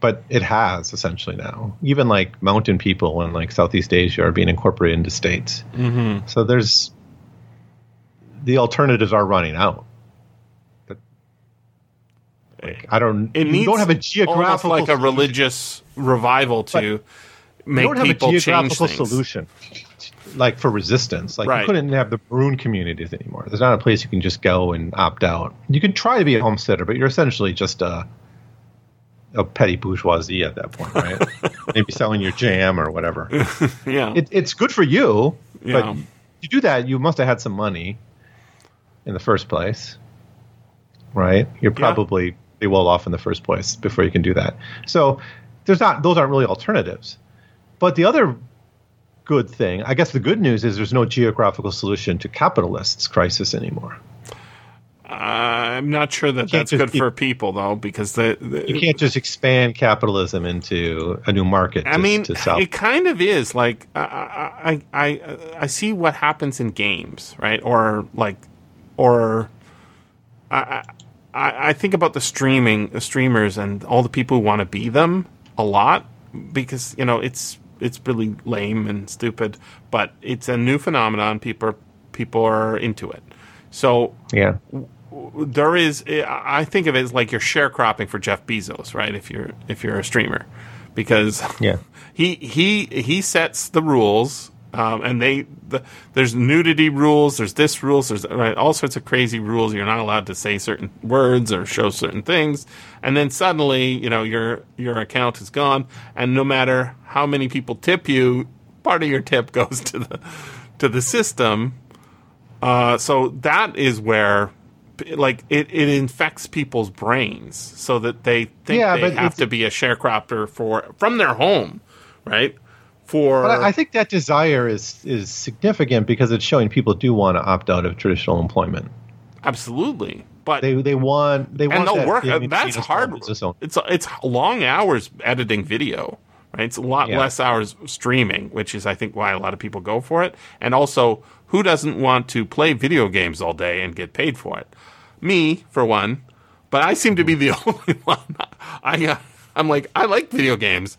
But it has essentially now. Even like mountain people in like Southeast Asia are being incorporated into states. Mm-hmm. So there's the alternatives are running out. But like, I don't. it you needs don't have a geographical like a religious revival to you make don't have a people change geographical things. solution like for resistance like Right. you couldn't have the maroon communities anymore. There's not a place you can just go and opt out. You can try to be a homesteader but you're essentially just a a petty bourgeoisie at that point right? *laughs* Maybe selling your jam or whatever. *laughs* Yeah, it, it's good for you Yeah. but to do that you must have had some money in the first place right? You're probably pretty well off in the first place before you can do that. So there's not those aren't really alternatives. But the other good thing i guess the good news is there's no geographical solution to capitalists crisis anymore I'm not sure that that's good keep- for people though, because the, the you can't just expand capitalism into a new market I to, mean, to sell it kind of is. Like, I, I, I, I see what happens in games, right? Or like, or I, I, I think about the streaming the streamers and all the people who want to be them a lot because you know it's it's really lame and stupid, but it's a new phenomenon. People are, people are into it. So yeah there is I think of it as like you're sharecropping for Jeff Bezos, right? If you're if you're a streamer, because Yeah. *laughs* he he he sets the rules, um, and they the, there's nudity rules, there's this rules, there's right, all sorts of crazy rules. You're not allowed to say certain words or show certain things, and then suddenly you know your your account is gone, and no matter how many people tip you, part of your tip *laughs* goes to the to the system. Uh, so that is where, like, it, it infects people's brains so that they think Yeah, they have to be a sharecropper for from their home, right? For But I, I think that desire is is significant because it's showing people do want to opt out of traditional employment. absolutely, but They they want they and want they'll that work. feeling That's being a small hard. business. It's it's long hours editing video, right? It's a lot Yeah. less hours streaming, which is I think why a lot of people go for it. And also, who doesn't want to play video games all day and get paid for it? Me, for one. But I seem to be the *laughs* only one. I uh, I'm like I like video games.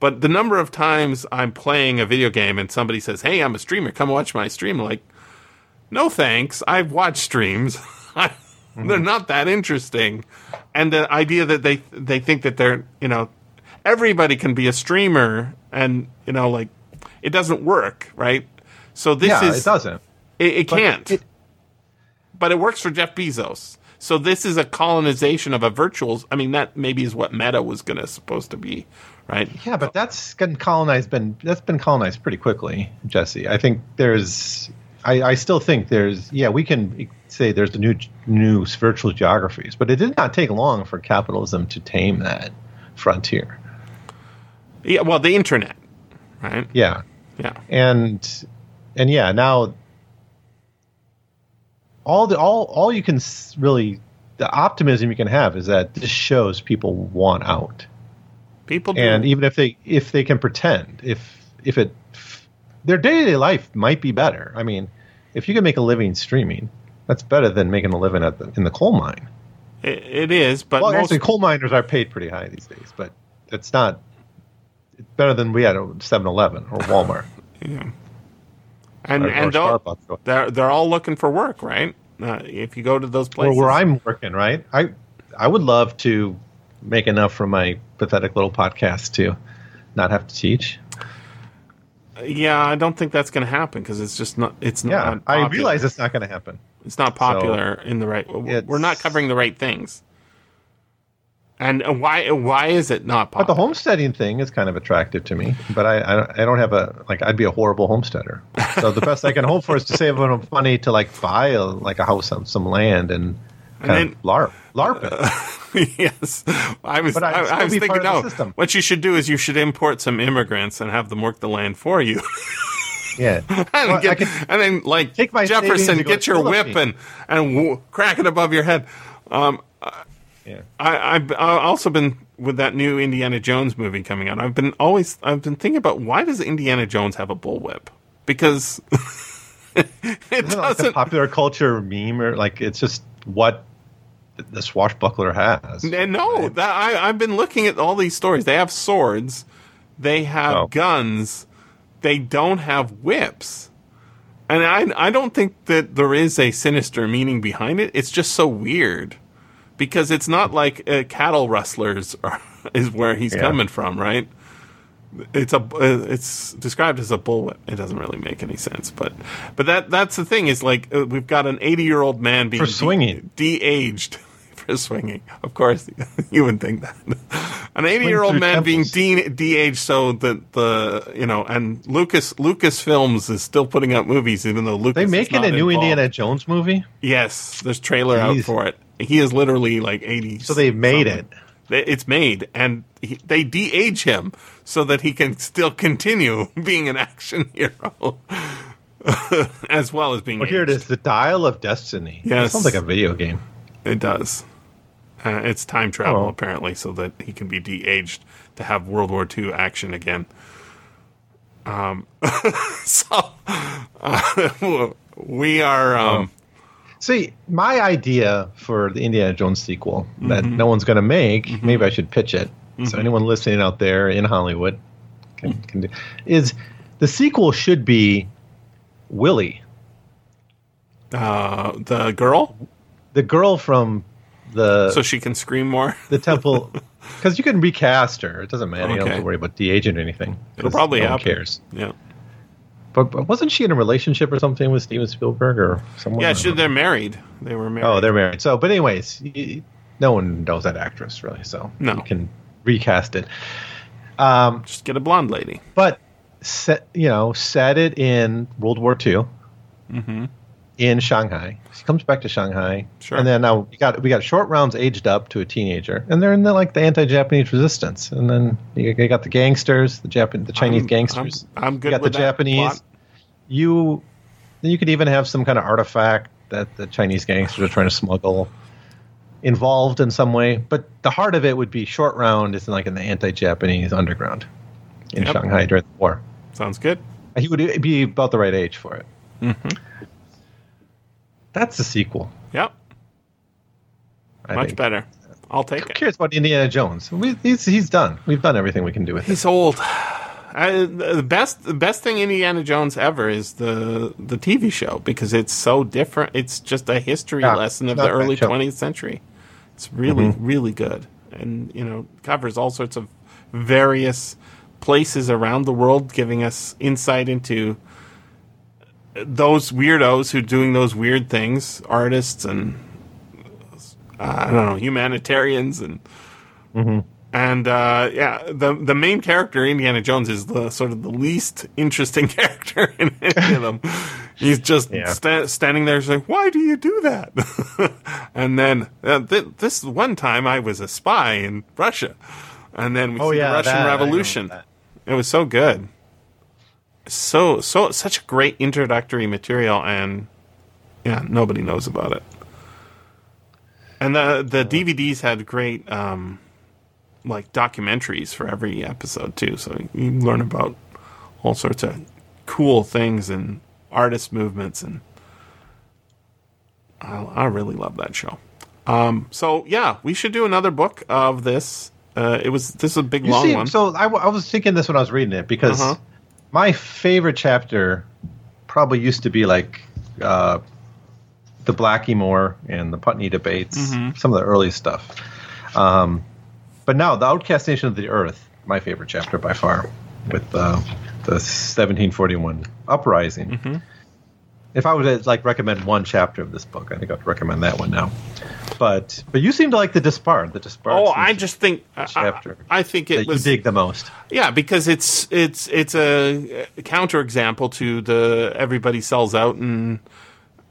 But the number of times I'm playing a video game and somebody says, "Hey, I'm a streamer. Come watch my stream." I'm like, no thanks. I've watched streams. *laughs* They're not that interesting. And the idea that they they think that they're you know everybody can be a streamer and you know like it doesn't work right. So this yeah, is it doesn't. it, it But can't. it- but it works for Jeff Bezos. So this is a colonization of a virtual. I mean that maybe is what Meta was going to supposed to be, right? Yeah, but that's been colonized. Been that's been colonized pretty quickly, Jesse. I think there's. I, I still think there's. Yeah, we can say there's the new new virtual geographies, but it did not take long for capitalism to tame that frontier. Yeah. Well, the internet, right? Yeah, Yeah. and and yeah, now all the all all you can really the optimism you can have is that this shows people want out. People do. and even if they if they can pretend if if it their day-to-day life might be better i mean if you can make a living streaming that's better than making a living at the, in the coal mine it, it is, but well most actually coal miners are paid pretty high these days but it's not it's better than we had at 7-eleven or walmart *laughs* yeah. and or, and or they're they're all looking for work, right? Uh, if you go to those or places, where i'm working right i i would love to make enough from my pathetic little podcast to not have to teach yeah, I don't think that's going to happen because it's just not. It's yeah not. Yeah, I realize it's not going to happen It's not popular in the right. We're not covering the right things. And uh, why? Why is it not But the homesteading thing is kind of attractive to me. But I, I, don't- I don't have a like. I'd be a horrible homesteader. So the best I can hope for is to save enough money to like buy a, like a house on some land and kind then- of LARP, LARP it. *laughs* *laughs* yes, I was. I'd I, was thinking, part of the no. What you should do is you should import some immigrants and have them work the land for you, Yeah. *laughs* and, Well, get- could- and then like Jefferson, get your whip and and w- crack it above your head. Um, yeah. I, I've, I've also been with that new Indiana Jones movie coming out. I've been always I've been thinking about why does Indiana Jones have a bullwhip? Because *laughs* it Isn't it like doesn't. popular culture meme or like it's just what the swashbuckler has. No, that, I, I've been looking at all these stories. They have swords, they have Oh. guns, they don't have whips. And I, I don't think that there is a sinister meaning behind it. It's just so weird because it's not like uh, cattle rustlers *laughs* are, is where he's Yeah. coming from, right? It's a uh, it's described as a bullwhip. It doesn't really make any sense, but but that that's the thing is like uh, we've got an 80 year old man being For swinging. de aged for *laughs* swinging. Of course, *laughs* you would think that an 80 year old through man being de aged so that the you know and Lucas Lucas Films is still putting out movies even though Lucas They making a new involved. Indiana Jones movie, Yes, there's trailer out for it. He is literally like 80. so they made something. it. It's made, and he, they de-age him so that he can still continue *laughs* being an action hero, as well as being. Well, here it is the Dial of Destiny. Yeah, It sounds like a video game. It does. Uh, it's time travel Oh. apparently, so that he can be de-aged to have World War II action again. Um, *laughs* so uh, *laughs* we are. Um, See, my idea for the Indiana Jones sequel that Mm-hmm. no one's going to make, maybe I should pitch it. So anyone listening out there in Hollywood can, can do, is the sequel should be Willie, uh, the girl, the girl from the so she can scream more. the temple, *laughs* because you can recast her. It doesn't matter. You don't have Okay. to worry about de aging or anything. It'll 'cause probably no one happen. cares. Yeah, But, but wasn't she in a relationship or something with Steven Spielberg or someone? yeah. She, they're married. They were married. Oh, they're married. So, but anyways, y- no one knows that actress really. So No. you can recast it. Um, just get a blonde lady. but set you know set it in World War II Mm-hmm. In Shanghai. She comes back to Shanghai, Sure. and then now we got we got short rounds aged up to a teenager, and they're in the like the anti-Japanese resistance, and then you, you got the gangsters, the Japan, the Chinese I'm- gangsters. I'm, I'm good you got with the Japanese. plot. You you could even have some kind of artifact that the Chinese gangsters are trying to smuggle involved in some way. But the heart of it would be short round is like in the anti-Japanese underground in Yep. Shanghai during the war. Sounds good. He would be about the right age for it. Mm-hmm. That's the sequel. Yep, I much think. better. I'll take it. cares about Indiana Jones? We, he's, he's done. We've done everything we can do with him. He's old. Uh, the best, the best thing Indiana Jones ever is the the TV show because it's so different. It's just a history Yeah, lesson of the not a bad early show. 20th century. It's really, Mm-hmm. really good, and you know covers all sorts of various places around the world, giving us insight into those weirdos who doing those weird things, artists and uh, I don't know, humanitarians and and uh, yeah, the the main character Indiana Jones is the sort of the least *laughs* interesting character in any of them. *laughs* He's just Yeah. sta- standing there saying, "Why do you do that?" *laughs* and then uh, th- this one time I was a spy in Russia, and then we Oh, see yeah, the Russian that, Revolution. It was so good, so so such great introductory material, and yeah, nobody knows about it. And the the DVDs had great um, like documentaries for every episode too, so you learn about all sorts of cool things and artist movements, and I, I really love that show. Um, so yeah, we should do another book of this. Uh, it was this is a big You long see, one. so I, w- I was thinking this when I was reading it because Uh-huh. My favorite chapter probably used to be like uh, the Blackymore and the Putney debates, Mm-hmm. some of the early stuff. Um, but now, the Outcast Nation of the Earth, my favorite chapter by far, with uh, the 1741 uprising. Mm-hmm. if I would like recommend one chapter of this book, I think I'd recommend that one now. But but you seem to like the Despard. The Despard. Oh, I just think I, chapter I think that it was you dig the most. yeah because it's it's it's a counter example to the everybody sells out and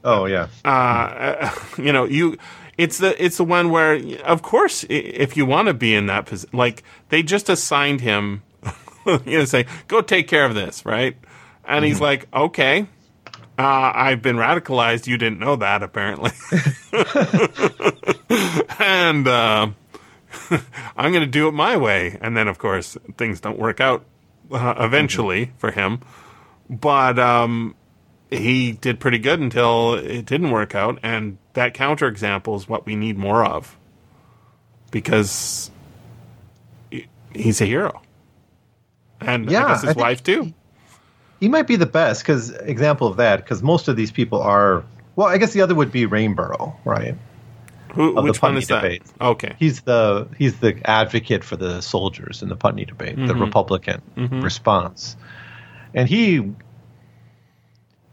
Oh yeah. uh, *laughs* you know you it's the it's the one where of course if you want to be in that position like they just assigned him *laughs* you know say go take care of this right and he's like okay uh, I've been radicalized. You didn't know that, apparently. *laughs* and uh, *laughs* I'm going to do it my way. And then, of course, things don't work out uh, eventually for him. But um, he did pretty good until it didn't work out. And that counterexample is what we need more of because he's a hero. And Yeah, I guess his I wife, too. He might be the best because example of that because most of these people are. Well, I guess the other would be Rainborough, right? Who, the which one Putney is that? debate. Okay. He's the he's the advocate for the soldiers in the Putney debate, the Mm-hmm. Republican response, and he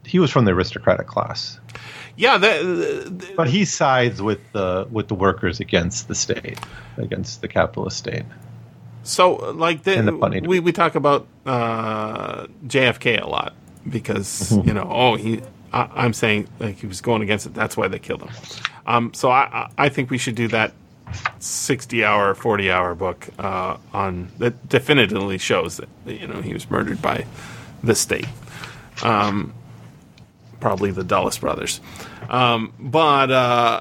he was from the aristocratic class, Yeah, that, but he sides with the with the workers against the state, against the capitalist state. So, like, the, the funny- we we talk about uh, JFK a lot because Mm-hmm. you know, oh, he. I, I'm saying like he was going against it. That's why they killed him. Um, so I I I think we should do that 60 hour, 40 hour book uh, on that definitively shows that you know he was murdered by the state. Um, probably the Dulles brothers. Um, but uh,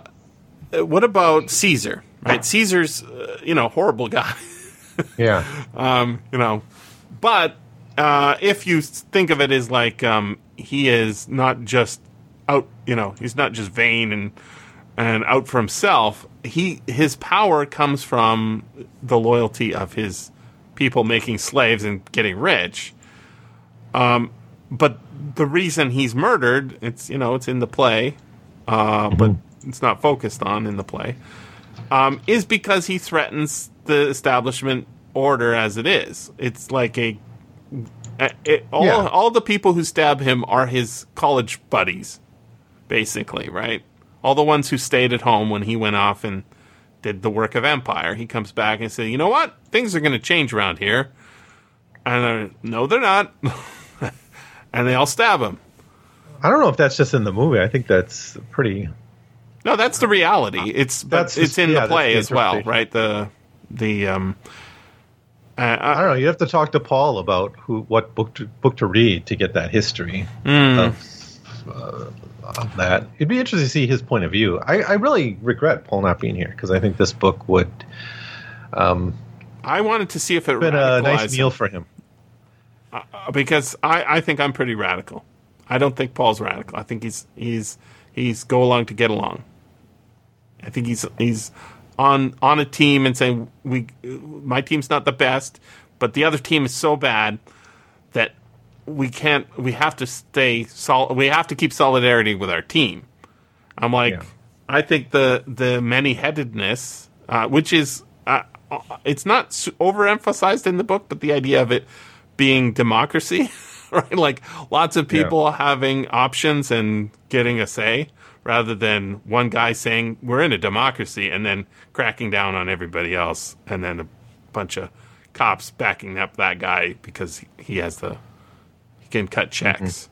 what about Caesar? Right, Caesar's uh, you know horrible *laughs* guy. Yeah, *laughs* um, you know, but uh, if you think of it as like um, he is not just out, you know, he's not just vain and and out for himself. He his power comes from the loyalty of his people making slaves and getting rich. Um, but the reason he's murdered, it's you know, it's in the play, uh, but it's not focused on in the play um, is because he threatens the establishment order as it is. It's like a, it, all Yeah. all the people who stab him are his college buddies, basically, right? All the ones who stayed at home when he went off and did the work of empire. He comes back and says, "You know what? Things are going to change around here." And they're, no, they're not. *laughs* and they all stab him. I don't know if that's just in the movie. I think that's pretty. No, that's the reality. It's but That's it's in yeah, the play the as well, right? The the um. Uh, I don't know. You have to talk to Paul about who, what book to, book to read to get that history Hmm. of, uh, of that. It'd be interesting to see his point of view. I, I really regret Paul not being here because I think this book would um, I wanted to see if it been a nice meal for him. because I, I think I'm pretty radical. I don't think Paul's radical. I think he's he's he's go along to get along. I think he's he's on on a team and saying we my team's not the best, but the other team is so bad that we can't we have to stay sol- we have to keep solidarity with our team. I'm like Yeah. I think the the many headedness, uh, which is uh, uh, it's not overemphasized in the book, but the idea of it being democracy, *laughs* right? Like lots of Yeah. people having options and getting a say, rather than one guy saying we're in a democracy and then cracking down on everybody else, and then a bunch of cops backing up that guy because he has the he can cut mm-hmm. checks.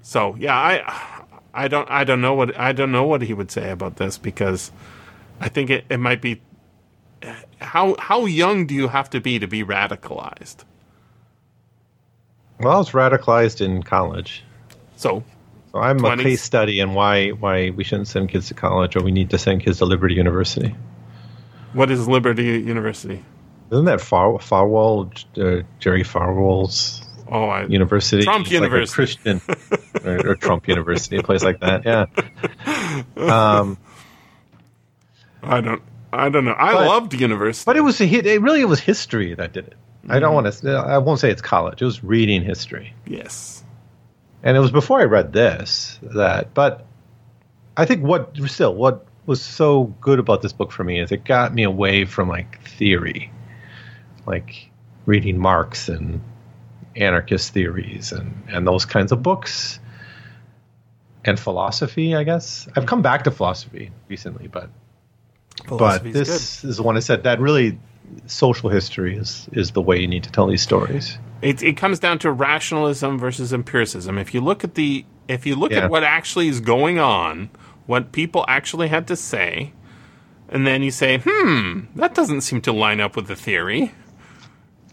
So yeah, I I don't I don't know what I don't know what he would say about this because I think it, it might be how how young do you have to be to be radicalized? Well, I was radicalized in college. So So I'm 20s. a case study in why why we shouldn't send kids to college or we need to send kids to Liberty University. what is Liberty University? Isn't that Far, Falwell, uh, Jerry Falwell's Oh, I, University? Trump It's like a University. Christian *laughs* or, or Trump University, a place like that. Yeah. *laughs* Um, I don't I don't know. I But- loved university. but it was a. It really was history that did it. I Mm-hmm. don't want to. I won't say it's college. It was reading history, yes. And it was before I read this that. But I think what still what was so good about this book for me is it got me away from like theory, like reading Marx and anarchist theories and and those kinds of books and philosophy. I guess I've come back to philosophy recently, but but this is the one I said that really social history is is the way you need to tell these stories. It, it comes down to rationalism versus empiricism. If you look at the if you look Yeah. at what actually is going on, what people actually had to say, and then you say, "Hmm, that doesn't seem to line up with the theory."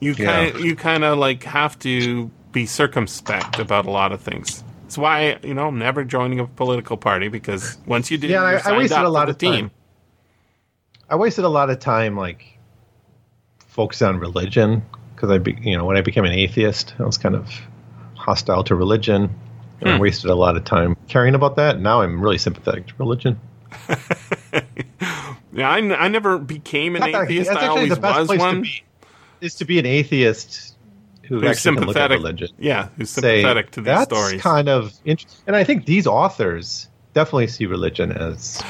You Yeah. kind you kind of like have to be circumspect about a lot of things. That's why you know I'm never joining a political party because once you do, Yeah, I- you're I wasted a lot of the team. time. I wasted a lot of time like focused on religion because I, be, you know, when I became an atheist, I was kind of hostile to religion, and I wasted a lot of time caring about that. Now I'm really sympathetic to religion. *laughs* Yeah, I, n- I never became an Not atheist. that's I actually always the best was place one. to be. Is to be an atheist who Who's actually can look at sympathetic? religion. Yeah, who's say, sympathetic to these that's stories. kind of interesting. And I think these authors definitely see religion as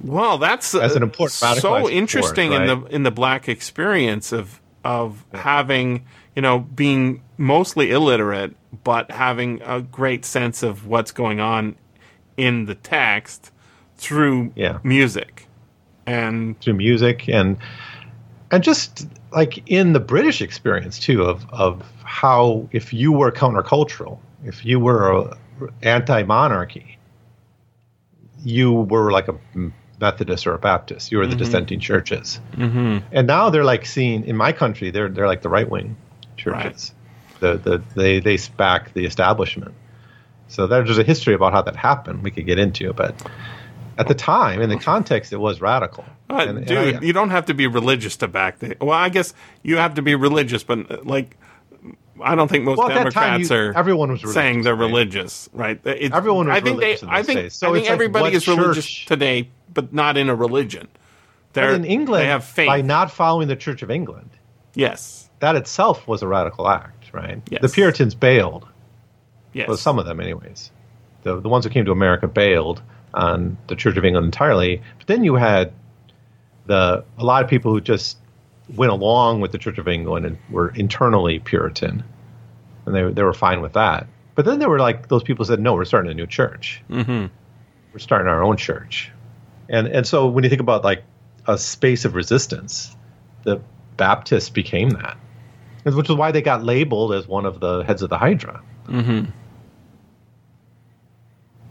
Well, that's As uh, an important radicalized so force, interesting in right? the in the black experience of of having you know being mostly illiterate, but having a great sense of what's going on in the text through Yeah. music, and through music and and just like in the British experience too of of how if you were countercultural, if you were anti-monarchy, you were like a Methodist or a Baptist. You were the dissenting churches, mm-hmm. and now they're like seen in my country. They're they're like the right wing churches. The the they they back the establishment. So there's a history about how that happened. We could get into, but at the time, in the context, it was radical. Uh, And- and dude, I- you don't have to be religious to back the. Well, I guess you have to be religious, but like, I don't think most Well, at that time, Democrats you- are. everyone was saying they're right? religious, right? It's- Everyone was I think religious they. in I think. days. So I think like, everybody is religious today, but not in a religion. They're But in England, they have faith. by not following the Church of England, yes, that itself was a radical act, right? Yes. The Puritans bailed. yes. Well, some of them, anyways. The the ones who came to America bailed on the Church of England entirely. But then you had the a lot of people who just went along with the Church of England and were internally Puritan, and they they were fine with that. But then there were like those people said, "No, we're starting a new church. Mm-hmm. We're starting our own church." And and so when you think about like a space of resistance, the Baptists became that, which is why they got labeled as one of the heads of the Hydra.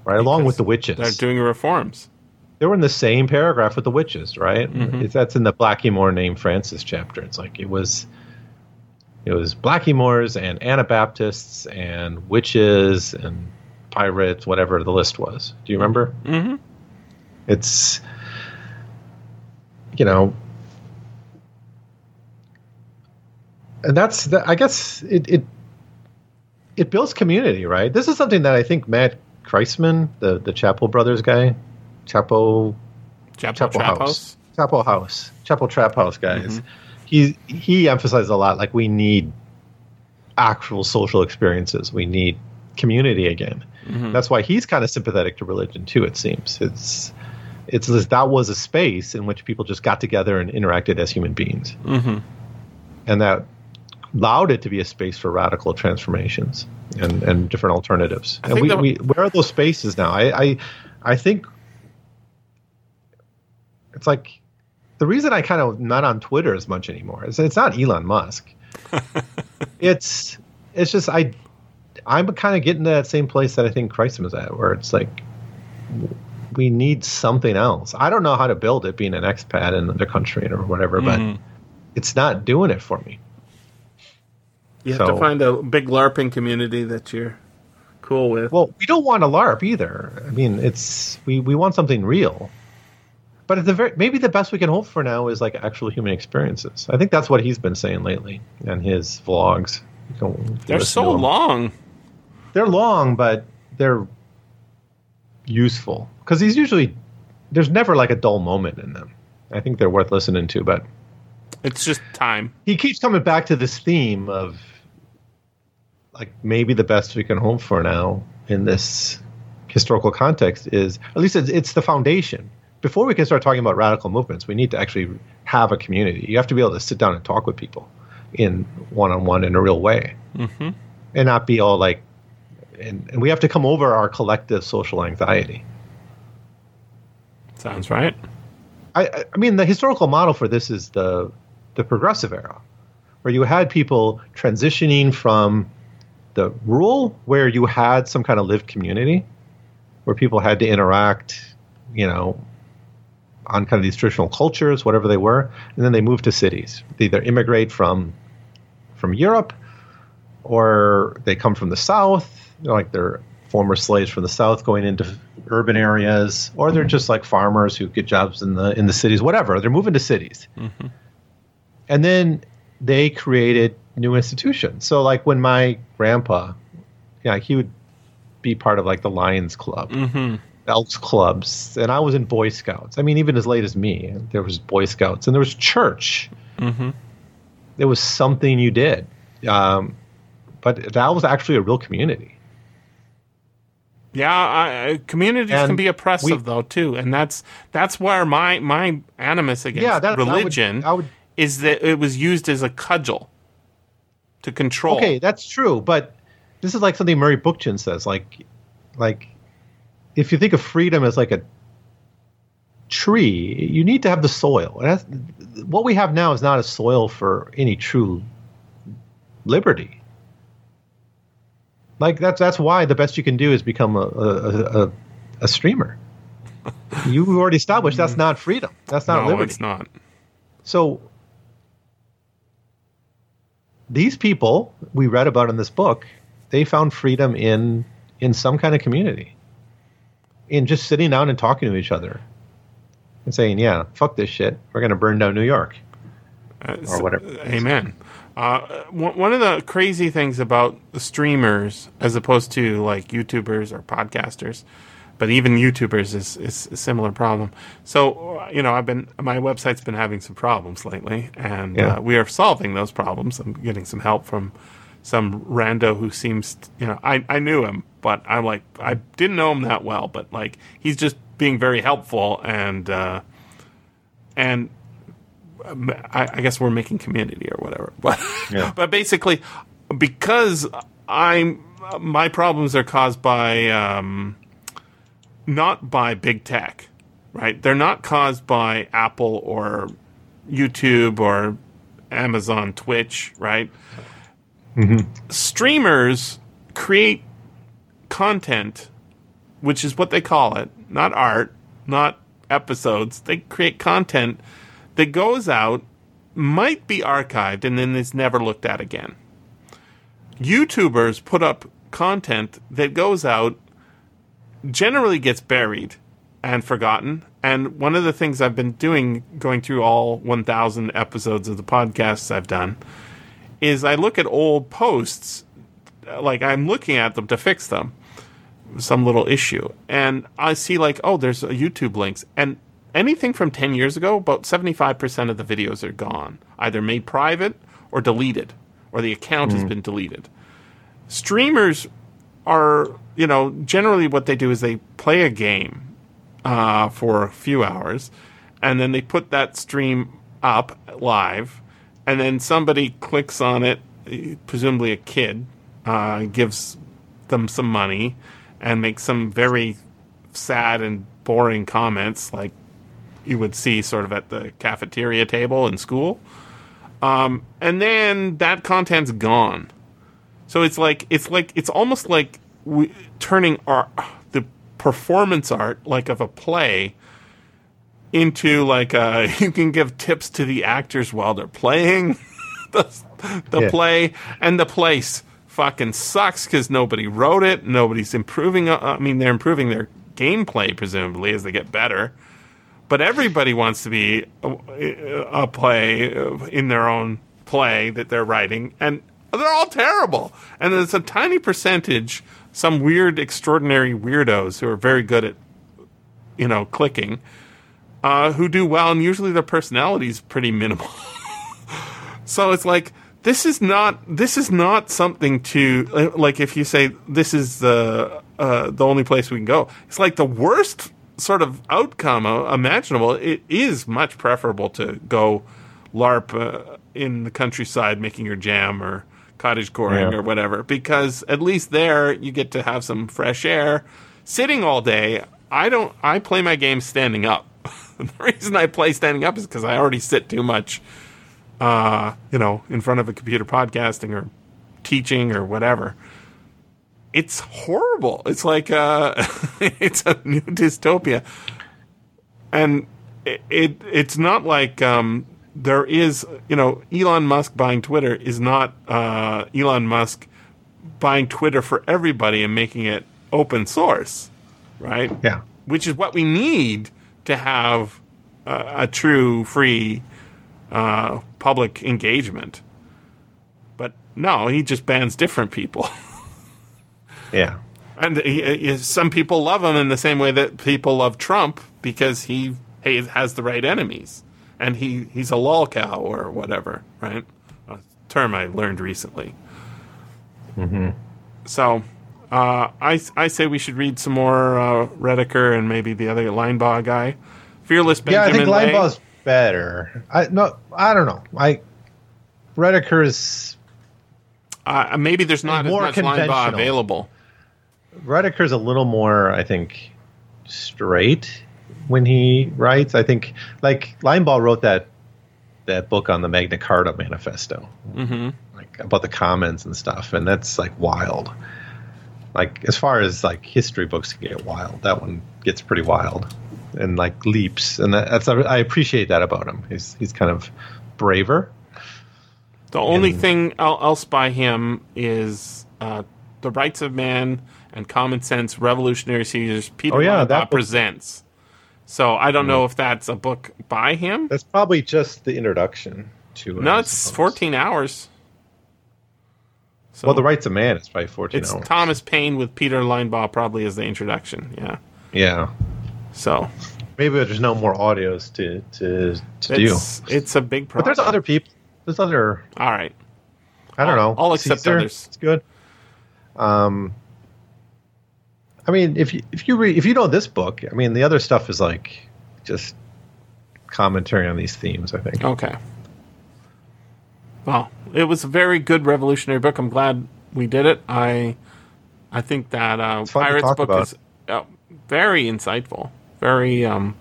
right? Along with the witches. they're doing reforms. They were in the same paragraph with the witches, right? It's, that's in the Blackymore name Francis chapter. It's like it was, it was Blackymoors and Anabaptists and witches and pirates, whatever the list was. Do you remember? Mm-hmm. It's, you know, and that's the, I guess it, it it builds community, right? This is something that I think Matt Christman, the the Chapel Brothers guy, Chapo Chapel, Chapel Trap House. House. Chapel House, Chapel Trap House guys. He he emphasized a lot like we need actual social experiences. We need community again. That's why he's kind of sympathetic to religion too. It seems it's it's that was a space in which people just got together and interacted as human beings, mm-hmm. and that allowed it to be a space for radical transformations and, and different alternatives. And we, that- we where are those spaces now? I I, I think it's like the reason I kind of not on Twitter as much anymore is it's not Elon Musk. *laughs* it's it's just I I'm kind of getting to that same place that I think Christ was at, where it's like we need something else. I don't know how to build it, being an expat in another country or whatever, but mm-hmm. it's not doing it for me. You have So- to find a big LARPing community that you're cool with. Well, we don't want a LARP either. I mean, it's we, we want something real. But at the very maybe the best we can hope for now is like actual human experiences. I think that's what he's been saying lately in his vlogs. You can- if you They're so long. They're long, but they're useful because he's usually there's never like a dull moment in them. I think they're worth listening to, but It's just time. he keeps coming back to this theme of like maybe the best we can hope for now in this historical context is at least it's, it's the foundation before we can start talking about radical movements we need to actually have a community you have to be able to sit down and talk with people in one-on-one in a real way mm-hmm. and not be all like, and, and we have to come over our collective social anxiety. Sounds right. I, I- I mean, the historical model for this is the the progressive era, where you had people transitioning from the rural, where you had some kind of lived community, where people had to interact, you know, on kind of these traditional cultures, whatever they were, and then they moved to cities. They either immigrate from from Europe, or they come from the South, like they're former slaves from the South going into urban areas, or they're just like farmers who get jobs in the in the cities, whatever. They're moving to cities, mm-hmm. and then they created new institutions. So, like when my grandpa, yeah, he would be part of like the Lions Club, mm-hmm. Elks clubs, and I was in Boy Scouts. I mean, even as late as me, there was Boy Scouts, and there was church. There was something you did, um, but that was actually a real community. Yeah, I, I- communities And can be oppressive we- though too, and that's that's where my my animus against Yeah, that- that would- religion I would- is that it was used as a cudgel to control. Okay, that's true, but this is like something Murray Bookchin says. Like, like if you think of freedom as like a tree, you need to have the soil. What we have now is not a soil for any true liberty. Like that's that's why the best you can do is become a a, a, a streamer. *laughs* You've already established that's not freedom. That's not no, liberty. it's not. So these people we read about in this book, they found freedom in in some kind of community. In just sitting down and talking to each other and saying, "Yeah, fuck this shit. We're going to burn down New York." Uh, Or whatever. Amen. Uh, one of the crazy things about the streamers, as opposed to like YouTubers or podcasters, but even YouTubers is, is a similar problem. So, uh, you know, I've been my website's been having some problems lately, and Yeah. uh, we are solving those problems. I'm getting some help from some rando who seems, you know, I, I knew him, but I'm like, I didn't know him that well, but like he's just being very helpful and uh, and I, I guess we're making community or whatever. *laughs* But Yeah. but basically, because I'm my problems are caused by um, not by big tech, right? They're not caused by Apple or YouTube or Amazon, Twitch, right? Mm-hmm. Streamers create content, which is what they call it, not art, not episodes. They create content that goes out, might be archived, and then is never looked at again. YouTubers put up content that goes out, generally gets buried and forgotten. And one of the things I've been doing, going through all 1,000 episodes of the podcasts I've done, is I look at old posts, like I'm looking at them to fix them some little issue. And I see like, oh, there's a YouTube links. And anything from 10 years ago, about 75% of the videos are gone, either made private or deleted, or the account has been deleted. Streamers are, you know, generally what they do is they play a game uh, for a few hours and then they put that stream up live and then somebody clicks on it, presumably a kid, uh, gives them some money and make some very sad and boring comments like you would see sort of at the cafeteria table in school. Um, and then that content's gone. So it's like it's like it's almost like we, turning our the performance art like of a play into like a, *laughs* you can give tips to the actors while they're playing *laughs* the, the Yeah. play and the place fucking sucks because nobody wrote it. Nobody's improving uh, i mean they're improving their gameplay presumably as they get better. But everybody wants to be a, a play uh, in their own play that they're writing and they're all terrible. And there's a tiny percentage some weird extraordinary weirdos who are very good at you know clicking uh, who do well and usually their personality is pretty minimal. *laughs* So it's like this is not this is not something to like if you say this is the uh, the only place we can go it's like the worst sort of outcome uh, imaginable it is much preferable to go larp uh, in the countryside making your jam or cottage coring Yeah. or whatever because at least there you get to have some fresh air. Sitting all day, I don't. I play my game standing up. *laughs* the reason I play standing up is because I already sit too much, uh, you know, in front of a computer podcasting or teaching or whatever. It's horrible. It's like uh, *laughs* it's a new dystopia, and it, it it's not like um, there is you know Elon Musk buying Twitter is not uh, Elon Musk buying Twitter for everybody and making it open source, right? Yeah. Which is what we need to have a, a true free uh, public engagement. But no, he just bans different people. *laughs* Yeah. And he, he- some people love him in the same way that people love Trump because he, he has the right enemies, and he, he's a lolcow or whatever, right? A term I learned recently. So, uh, I I say we should read some more uh, Rediker and maybe the other Linebaugh guy, Fearless Benjamin. yeah, I think Lay. Linebaugh's better. I no, I don't know. I Rediker's Uh, maybe there's not as More much Linebaugh available. Rediker's a little more, I think, straight when he writes. I think like Linebaugh wrote that that book on the Magna Carta Manifesto, mm-hmm. like about the commons and stuff, and that's like wild. Like as far as like history books can get wild, that one gets pretty wild and like leaps, and that's I appreciate that about him. He's he's kind of braver. The only And- thing else by him is uh, The Rights of Man and Common Sense Revolutionary Seizures. Peter Oh, yeah, that book- presents. So I don't know if that's a book by him. That's probably just the introduction to. it, No, it's 14 hours. So Well, the rights of man is probably fourteen it's hours. Thomas Paine with Peter Linebaugh probably as the introduction. Yeah. yeah. So Maybe there's no more audios to to to do. it's, it's a big problem. But there's other people. There's other. All right. I don't I'll- know. I'll accept Caesar, others. It's good. Um. I mean, if you if you read if you know this book, I mean, the other stuff is like just commentary on these themes. I think. Okay. Well, it was a very good revolutionary book. I'm glad we did it. I I think that uh, Pirates book about. is uh, very insightful. Very um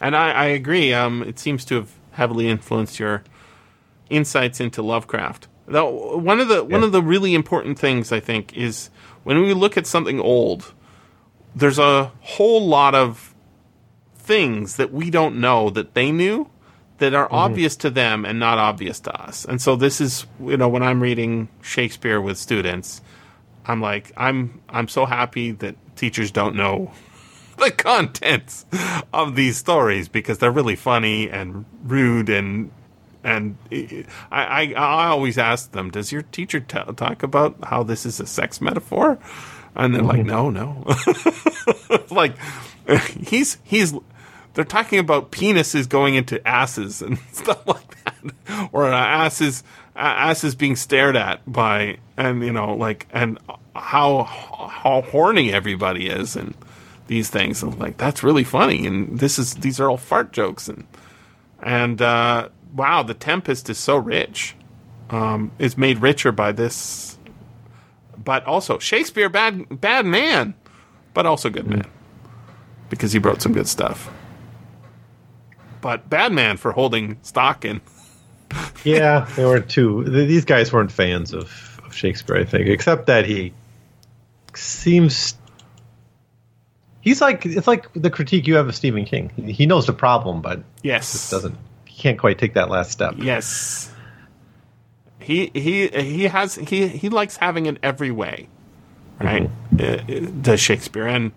and I, I agree. Um it seems to have heavily influenced your insights into Lovecraft. Though one of the one Yeah. of the really important things I think is when we look at something old, there's a whole lot of things that we don't know that they knew that are obvious to them and not obvious to us. And so this is you know when I'm reading Shakespeare with students, I'm like I'm I'm so happy that teachers don't know *laughs* the contents of these stories because they're really funny and rude and and I, I, I always ask them, does your teacher t- talk about how this is a sex metaphor? And they're like, no, no. *laughs* like he's he's they're talking about penises going into asses and *laughs* stuff like that, or uh, asses asses being stared at by and you know like and how how horny everybody is and these things. I'm like that's really funny and this is these are all fart jokes and and uh, wow, the Tempest is so rich. Um, it's made richer by this, but also Shakespeare, bad bad man, but also good man because he wrote some good stuff. But bad man for holding stock in. *laughs* Yeah, they weren't too. These guys weren't fans of, of Shakespeare, I think, except that he seems. He's like it's like the critique you have of Stephen King. He, knows the problem, but Yes, doesn't. He can't quite take that last step. Yes. He he he has he he likes having it every way, right? Uh, uh, does Shakespeare and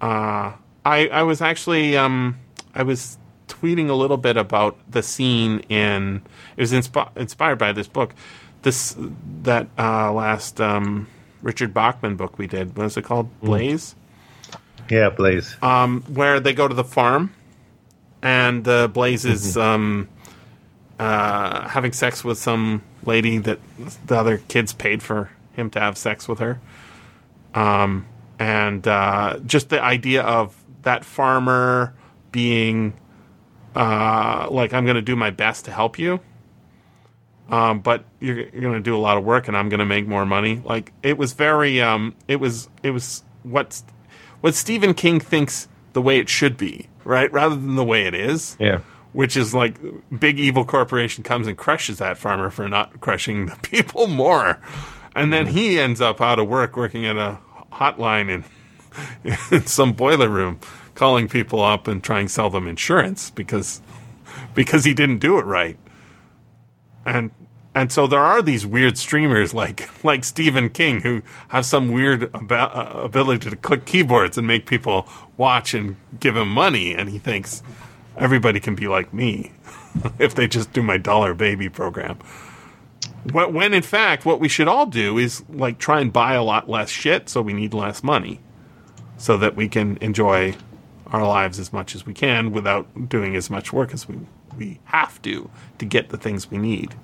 uh, I I was actually um I was tweeting a little bit about the scene in it was inspi- inspired by this book, this that uh, last um, Richard Bachman book we did. What was it called? Blaze Yeah, Blaze. um, where they go to the farm, and uh, Blaze is um, uh, having sex with some lady that the other kids paid for him to have sex with her. Um, and uh, just the idea of that farmer being uh, like, I'm going to do my best to help you. um, but you're, you're going to do a lot of work and I'm going to make more money. Like it was very, um, it was, it was what, what Stephen King thinks the way it should be, right? Rather than the way it is. Yeah. Which is like big evil corporation comes and crushes that farmer for not crushing the *laughs* people more. And then he ends up out of work working at a hotline in, *laughs* in some boiler room calling people up and trying to sell them insurance because because he didn't do it right. And and so there are these weird streamers like *laughs* like Stephen King who have some weird uh, ability to click keyboards and make people watch and give him money and he thinks everybody can be like me *laughs* if they just do my dollar baby program. When in fact what we should all do is like try and buy a lot less shit so we need less money so that we can enjoy our lives as much as we can without doing as much work as we we have to to get the things we need.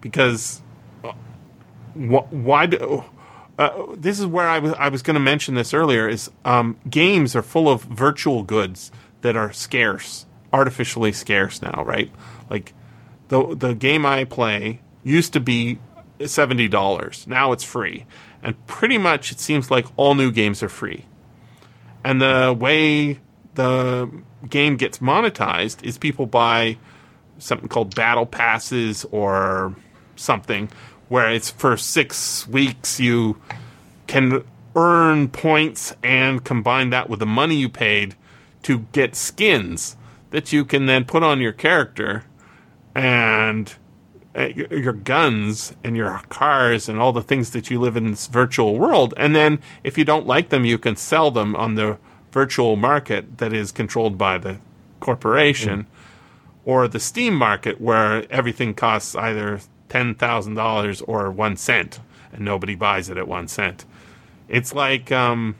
Because uh, wh- why do uh, this is where I was I was going to mention this earlier is um, games are full of virtual goods that are scarce, artificially scarce now, right? Like the the game I play used to be seventy dollars. Now it's free, and pretty much it seems like all new games are free. And the way the game gets monetized is people buy something called battle passes or something where it's for six weeks you can earn points and combine that with the money you paid to get skins that you can then put on your character and uh, your your guns and your cars and all the things that you live in this virtual world. And then if you don't like them, you can sell them on the virtual market that is controlled by the corporation or the Steam market where everything costs either $10,000 or one cent and nobody buys it at one cent. It's like, um,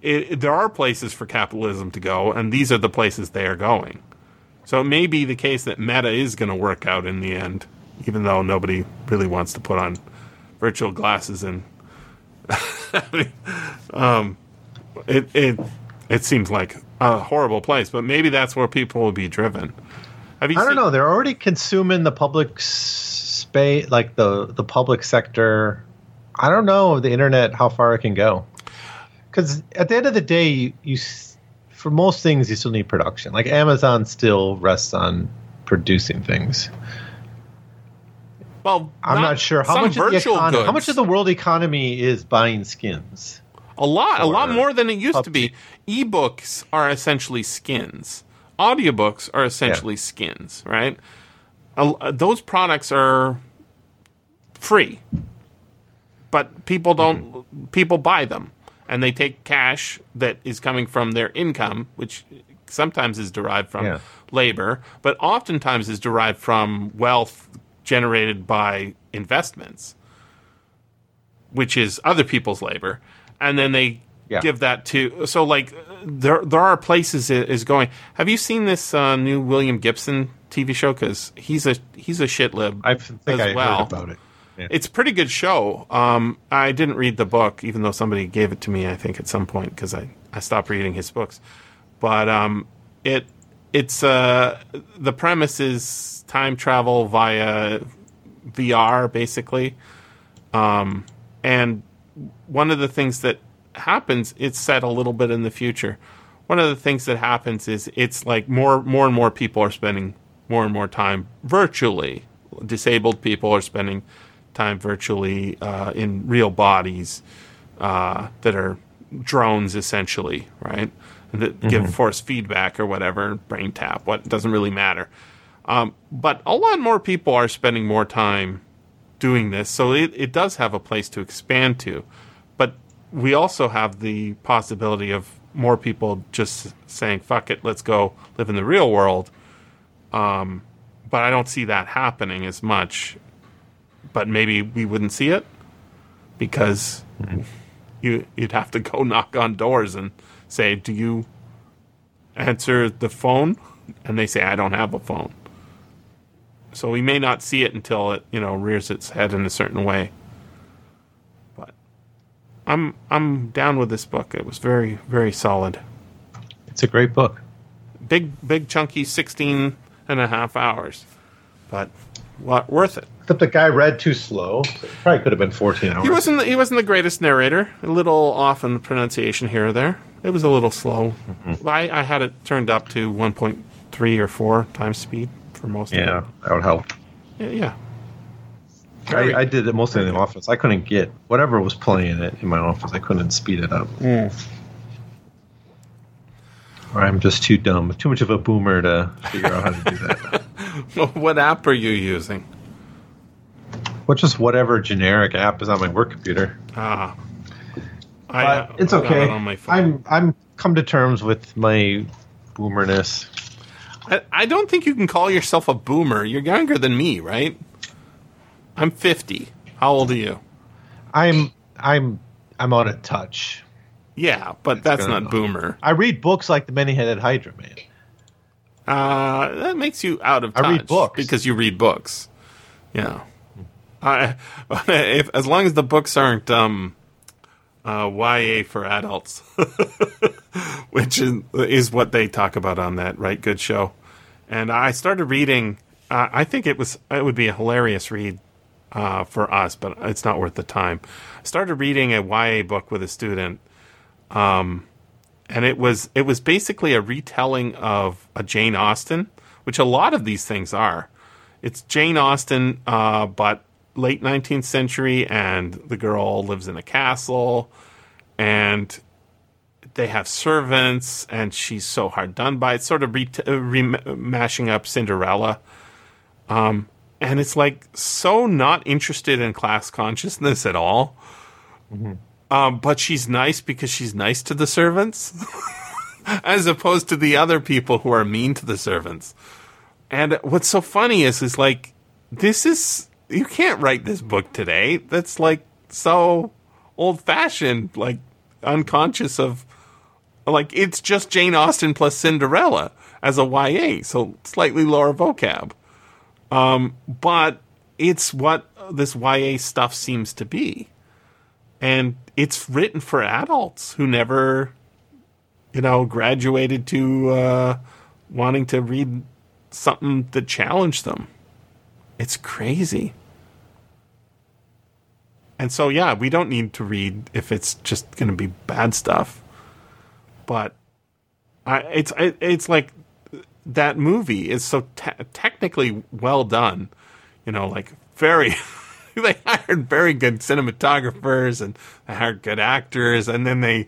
it, there are places for capitalism to go, and these are the places they are going. So it may be the case that meta is going to work out in the end, even though nobody really wants to put on virtual glasses and *laughs* um, it it it seems like a horrible place. But maybe that's where people will be driven. Have you I don't seen- know. They're already consuming the public space, like the the public sector. I don't know the internet how far it can go. Because at the end of the day, you, you for most things you still need production. Like Amazon still rests on producing things. Well, I'm not, sure how much of the virtual economy, how much of the world economy is buying skins. A lot, a lot more than it used to be. Ebooks are essentially skins. Audiobooks are essentially skins, right? Uh, those products are free, but people don't. People buy them, and they take cash that is coming from their income, which sometimes is derived from Yeah. labor, but oftentimes is derived from wealth generated by investments which is other people's labor, and then they Yeah. give that to. So like there there are places it is going. Have you seen this uh, new William Gibson TV show? Because he's a he's a shit lib I think as I well. heard about it. Yeah. It's a pretty good show. Um, I didn't read the book, even though somebody gave it to me. I think at some point because I, I stopped reading his books. But um, it it's uh, the premise is time travel via VR, basically. Um, and one of the things that happens, it's set a little bit in the future. One of the things that happens is it's like more more and more people are spending more and more time virtually. Disabled people are spending time virtually uh, in real bodies uh, that are drones, essentially, right? That give force feedback or whatever, brain tap. What doesn't really matter. Um, but a lot more people are spending more time doing this, so it, it does have a place to expand to. We also have the possibility of more people just saying, fuck it, let's go live in the real world. Um, but I don't see that happening as much. But maybe we wouldn't see it because you, you'd have to go *laughs* knock on doors and say, Do you answer the phone? And they say, I don't have a phone. So we may not see it until it, you know, rears its head in a certain way. But I'm I'm down with this book. It was very very solid. It's a great book. Big big chunky 16 and a half hours. But wa- worth it. Except the guy read too slow. So probably could have been 14 hours. He wasn't the, he wasn't the greatest narrator. A little off in the pronunciation here or there. It was a little slow. Mm-hmm. I, I had it turned up to 1.3 or 4 times speed for most yeah, of that would help. it. Yeah. I, I did it mostly in the office. I couldn't get whatever was playing it in my office. I couldn't speed it up. Or I'm just too dumb, too much of a boomer to figure out how to do that. *laughs* what app are you using? Well, just whatever generic app is on my work computer. Ah. I, uh, it's okay. it on my phone. I'm I'm come to terms with my boomerness. I, I don't think you can call yourself a boomer. You're younger than me, right? I'm 50. How old are you? I'm I'm I'm out of touch. Yeah, but that's gonna- not boomer. I read books like the Many-Headed Hydra Man. Uh, that makes you out of touch. I read books. because you read books. Yeah. I, *laughs* if as long as the books aren't um, uh, YA for adults, *laughs* which is, is what they talk about on that right good show. And I started reading. Uh, I think it was it would be a hilarious read uh, for us, but it's not worth the time. I started reading a YA book with a student and it was it was basically a retelling of a Jane Austen, which a lot of these things are. It's Jane Austen, uh, but late nineteenth century, and the girl lives in a castle, and they have servants, and she's so hard done by. It's sort of re- uh, remashing up Cinderella, um, and it's like so not interested in class consciousness at all. Um, but she's nice because she's nice to the servants, *laughs* as opposed to the other people who are mean to the servants. And what's so funny is, is like, this is you can't write this book today. That's like so old fashioned, like unconscious of, like it's just Jane Austen plus Cinderella as a YA, so slightly lower vocab. Um, but it's what this YA stuff seems to be. And it's written for adults who never you know graduated to uh, wanting to read something that challenged them. It's crazy. And so yeah we don't need to read if it's just going to be bad stuff. But I, it's it, it's like that movie is so te- technically well done you know like very *laughs* they hired very good cinematographers and they hired good actors and then they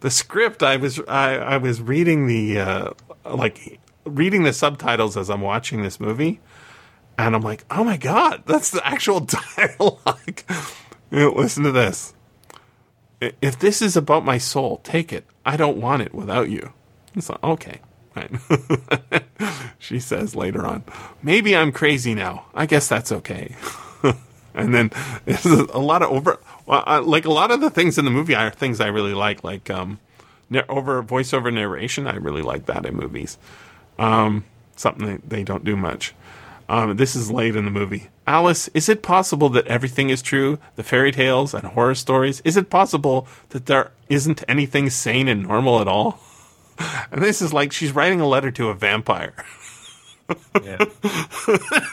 the script i was i, I was reading the uh, like reading the subtitles as i'm watching this movie and i'm like oh my god that's the actual *laughs* dialogue. You know, listen to this. If this is about my soul take it. I don't want it without you. It's like okay *laughs* she says later on maybe i'm crazy now i guess that's okay *laughs* and then *laughs* there's a lot of over like a lot of the things in the movie are things I really like, like um, over voiceover narration. I really like that in movies. Um, something they don't do much. Um, this is late in the movie. Alice, is it possible that everything is true? The fairy tales and horror stories? Is it possible that there isn't anything sane and normal at all? *laughs* And this is like she's writing a letter to a vampire. Yeah. *laughs*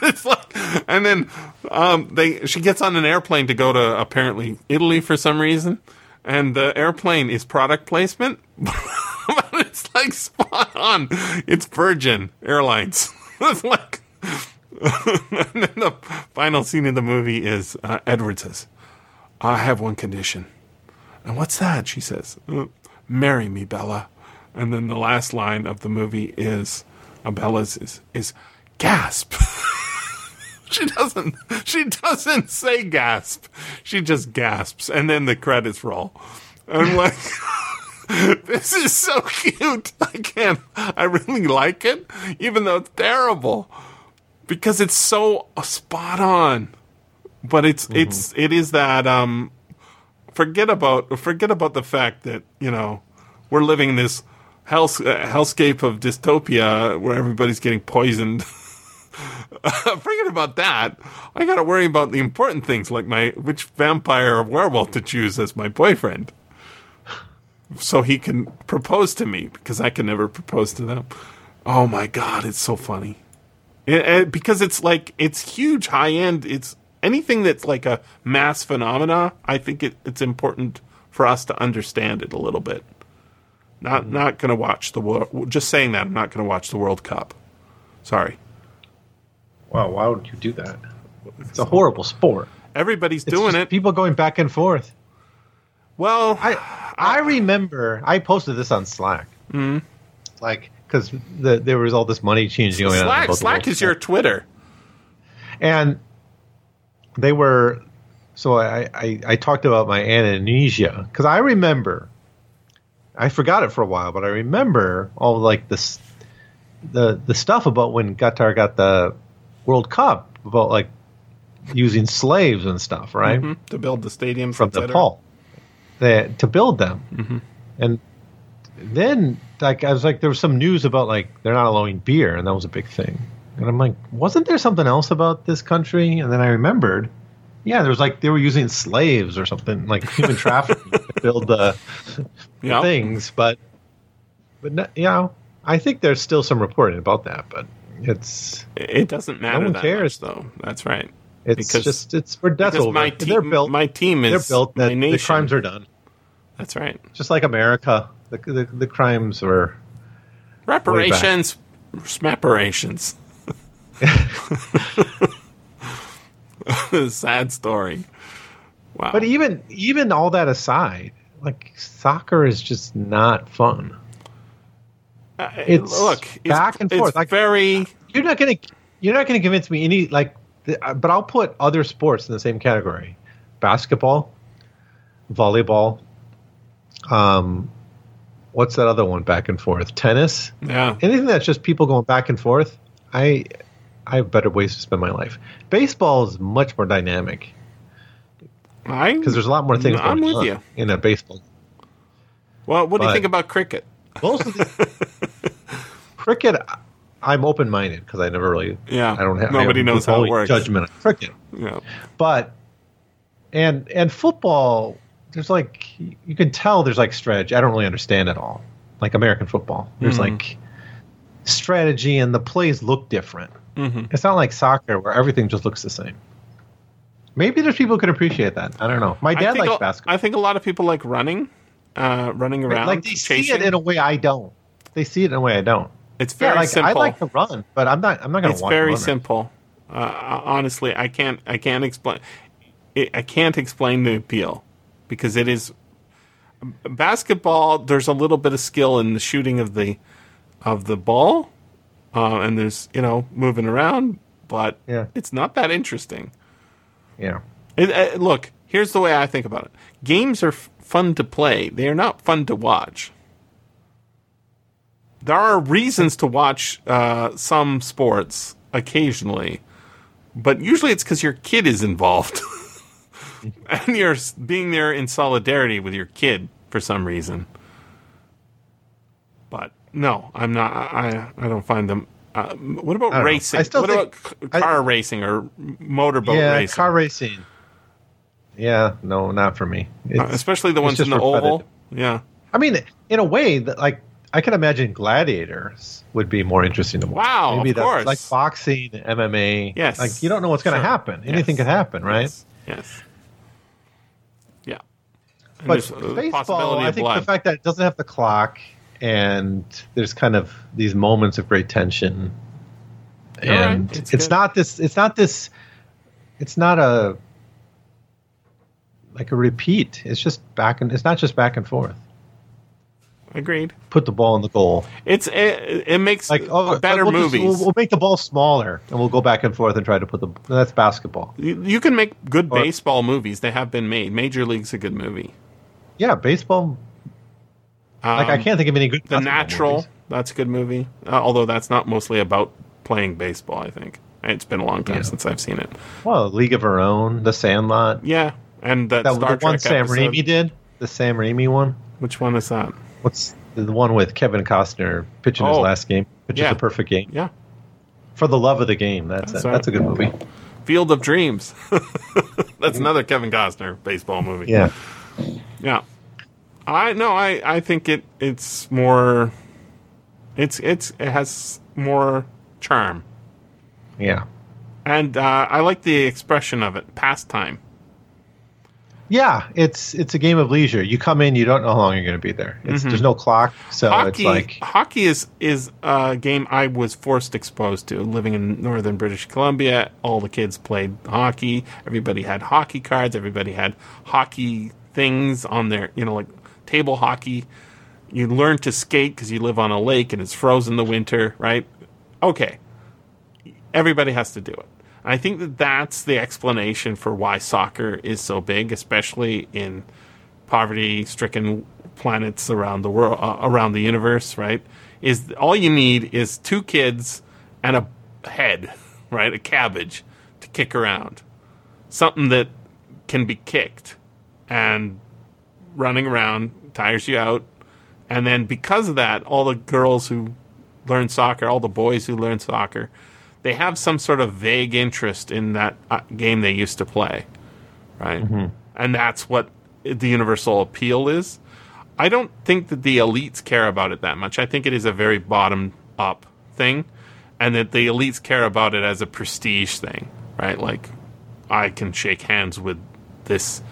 it's like, and then um, they she gets on an airplane to go to apparently Italy for some reason, and the airplane is product placement, *laughs* but it's like spot on. It's Virgin Airlines. it's like, and then the final scene of the movie is uh, Edward says, "I have one condition." And what's that? She says, "Uh, "Marry me, Bella." And then the last line of the movie is Abella's is is gasp. *laughs* she doesn't she doesn't say gasp. She just gasps and then the credits roll. I'm like *laughs* this is so cute. *laughs* I can't I really like it even though it's terrible because it's so spot on. But it's it's it is that um forget about forget about the fact that you know we're living this hell's, uh, hellscape of dystopia where everybody's getting poisoned. *laughs* forget about that. I got to worry about the important things like my which vampire or werewolf to choose as my boyfriend, so he can propose to me because I can never propose to them. Oh my god, it's so funny. Eh, eh, because it's like it's huge, high end. It's anything that's like a mass phenomena. I think it, it's important for us to understand it a little bit. Not not going to watch the world. Just saying that I'm not going to watch the World Cup. Sorry, Wow, why would you do that? It's a horrible sport. everybody's It's doing it. People going back and forth. well, I I remember I posted this on Slack. Mm-hmm. Like because the, there was all this money changing going on. Slack the Slack is your Twitter. and they were. So I, I I talked about my amnesia because I remember. I forgot it for a while, but I remember all like this, the the stuff about when Qatar got the World Cup about like using slaves and stuff, right? Mhm. To build the stadiums from. Nepal they, to build them. And then, like, I was like, there was some news about like they're not allowing beer, and that was a big thing. And I'm like, wasn't there something else about this country? And then I remembered, yeah, there was like they were using slaves or something, like human trafficking to build the Yeah. things. But, but no, you know, I think there's still some reporting about that, but it's It doesn't matter No one cares. much, though. That's right. it's Because- just it's for Because over. my they're built. my team they're is built that the crimes are done. That's right. Just like America, the the, the crimes were Reparations, reparations. *laughs* *laughs* Sad story. Wow. But even even all that aside, like soccer is just not fun. Uh, it's look it's, back and it's forth, like- very You're not gonna you're not gonna convince me any like. Uh, but I'll put other sports in the same category: basketball, volleyball. Um, what's that other one? Back and forth, tennis. yeah. Anything that's just people going back and forth. I I have better ways to spend my life. Baseball is much more dynamic I because there's a lot more things. I'm with you. in a baseball. Well, what do you think about cricket? Most of the *laughs* cricket, I'm open minded because I never really. Yeah, I don't have. nobody knows how it works. Judgment on cricket, Yeah. but and and football, there's like you can tell there's like strategy. I don't really understand it all. Like American football, there's Mhm. like strategy and the plays look different. hmm It's not like soccer where everything just looks the same. Maybe there's people who can appreciate that. I don't know. My dad likes a- basketball. I think a lot of people like running, uh, running around, like they see it in a way I don't. They see it in a way I don't. it's Yeah, very like simple. I like to run, but I'm not. I'm not going to it's very simple. Uh, honestly, I can't. I can't explain. It, I can't explain the appeal because it is basketball. There's a little bit of skill in the shooting of the of the ball, uh, and there's you know moving around, but Yeah. it's not that interesting. Yeah. It, uh, look, here's the way I think about it. Games are f- fun to play. They are not fun to watch. There are reasons to watch uh, some sports occasionally, but usually it's because your kid is involved, *laughs* and you're being there in solidarity with your kid for some reason. But no, I'm not. I I don't find them. Uh, what about I racing? I still what think- about c- I- car racing or motorboat yeah, racing? car racing. Yeah, no, not for me. Uh, especially the ones in the oval. repetitive. Yeah, I mean, in a way, that like I can imagine gladiators would be more interesting to watch. Wow, Maybe of that's course. like boxing, MMA. Yes. like you don't know what's going to Sure. happen. Anything Yes. could happen, right? Yes. yes. Yeah. And But baseball, I think blood. the fact that it doesn't have the clock and there's kind of these moments of great tension, You're right. and It's it's, not this. It's not this. It's not a like a repeat. It's just back and it's not just back and forth. Agreed. Put the ball in the goal. It's it, it makes Like oh, better we'll just- movies. we'll, we'll make the ball smaller and we'll go back and forth and try to put the. That's basketball. you, you can make good Or- baseball movies. They have been made. Major League's a good movie. Yeah, baseball. Like I Um, can't think of any good. The Natural. movies. That's a good movie. Uh, although that's not mostly about playing baseball. I think it's been a long time Yeah. since I've seen it. Well, League of Our Own, The Sandlot. Yeah, and that, That Star the Trek one Sam episode. Raimi did. The Sam Raimi one. Which one is that? What's the one with Kevin Costner pitching his Oh. last game, which Yeah. is a perfect game Yeah, for the love of the game. That's That's it. right. That's a good movie. Field of Dreams. *laughs* that's another Kevin Costner baseball movie. Yeah, Yeah. I no, I I think it it's more it's it's it has more charm. Yeah. And uh, I like the expression of it, pastime. Yeah, it's it's a game of leisure. You come in, you don't know how long you're going to be there. It's, There's no clock, so hockey, it's like hockey is is a game I was forced exposed to. Living in northern British Columbia, all the kids played hockey. Everybody had hockey cards. Everybody had hockey things on their, you know, like table hockey. You learn to skate because you live on a lake and it's frozen the winter, right? Okay, everybody has to do it. I think that that's the explanation for why soccer is so big, especially in poverty-stricken planets around the world, uh, around the universe. Right? Is all you need is two kids and a head, *laughs* right? A cabbage to kick around, something that can be kicked, and running around tires you out. And then because of that, all the girls who learn soccer, all the boys who learn soccer, they have some sort of vague interest in that uh, game they used to play, right? And that's what the universal appeal is. I don't think that the elites care about it that much. I think it is a very bottom up thing, and that the elites care about it as a prestige thing, right? Like, I can shake hands with this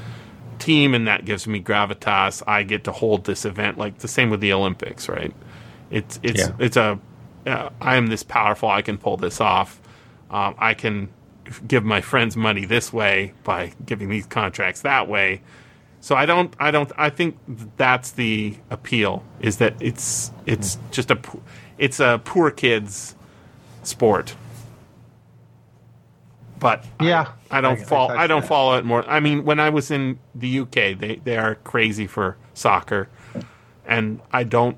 team, and that gives me gravitas. I get to hold this event, like the same with the Olympics, right? It's it's Yeah. it's a uh, I am this powerful. I can pull this off. Um, I can give my friends money this way by giving these contracts that way. So I don't. I don't. I think that's the appeal. Is that it's it's just a it's a poor kids sport. But Yeah, I, don't I- I follow. touch I, don't that. follow it more. I mean, when I was in the UK, they they are crazy for soccer, and I don't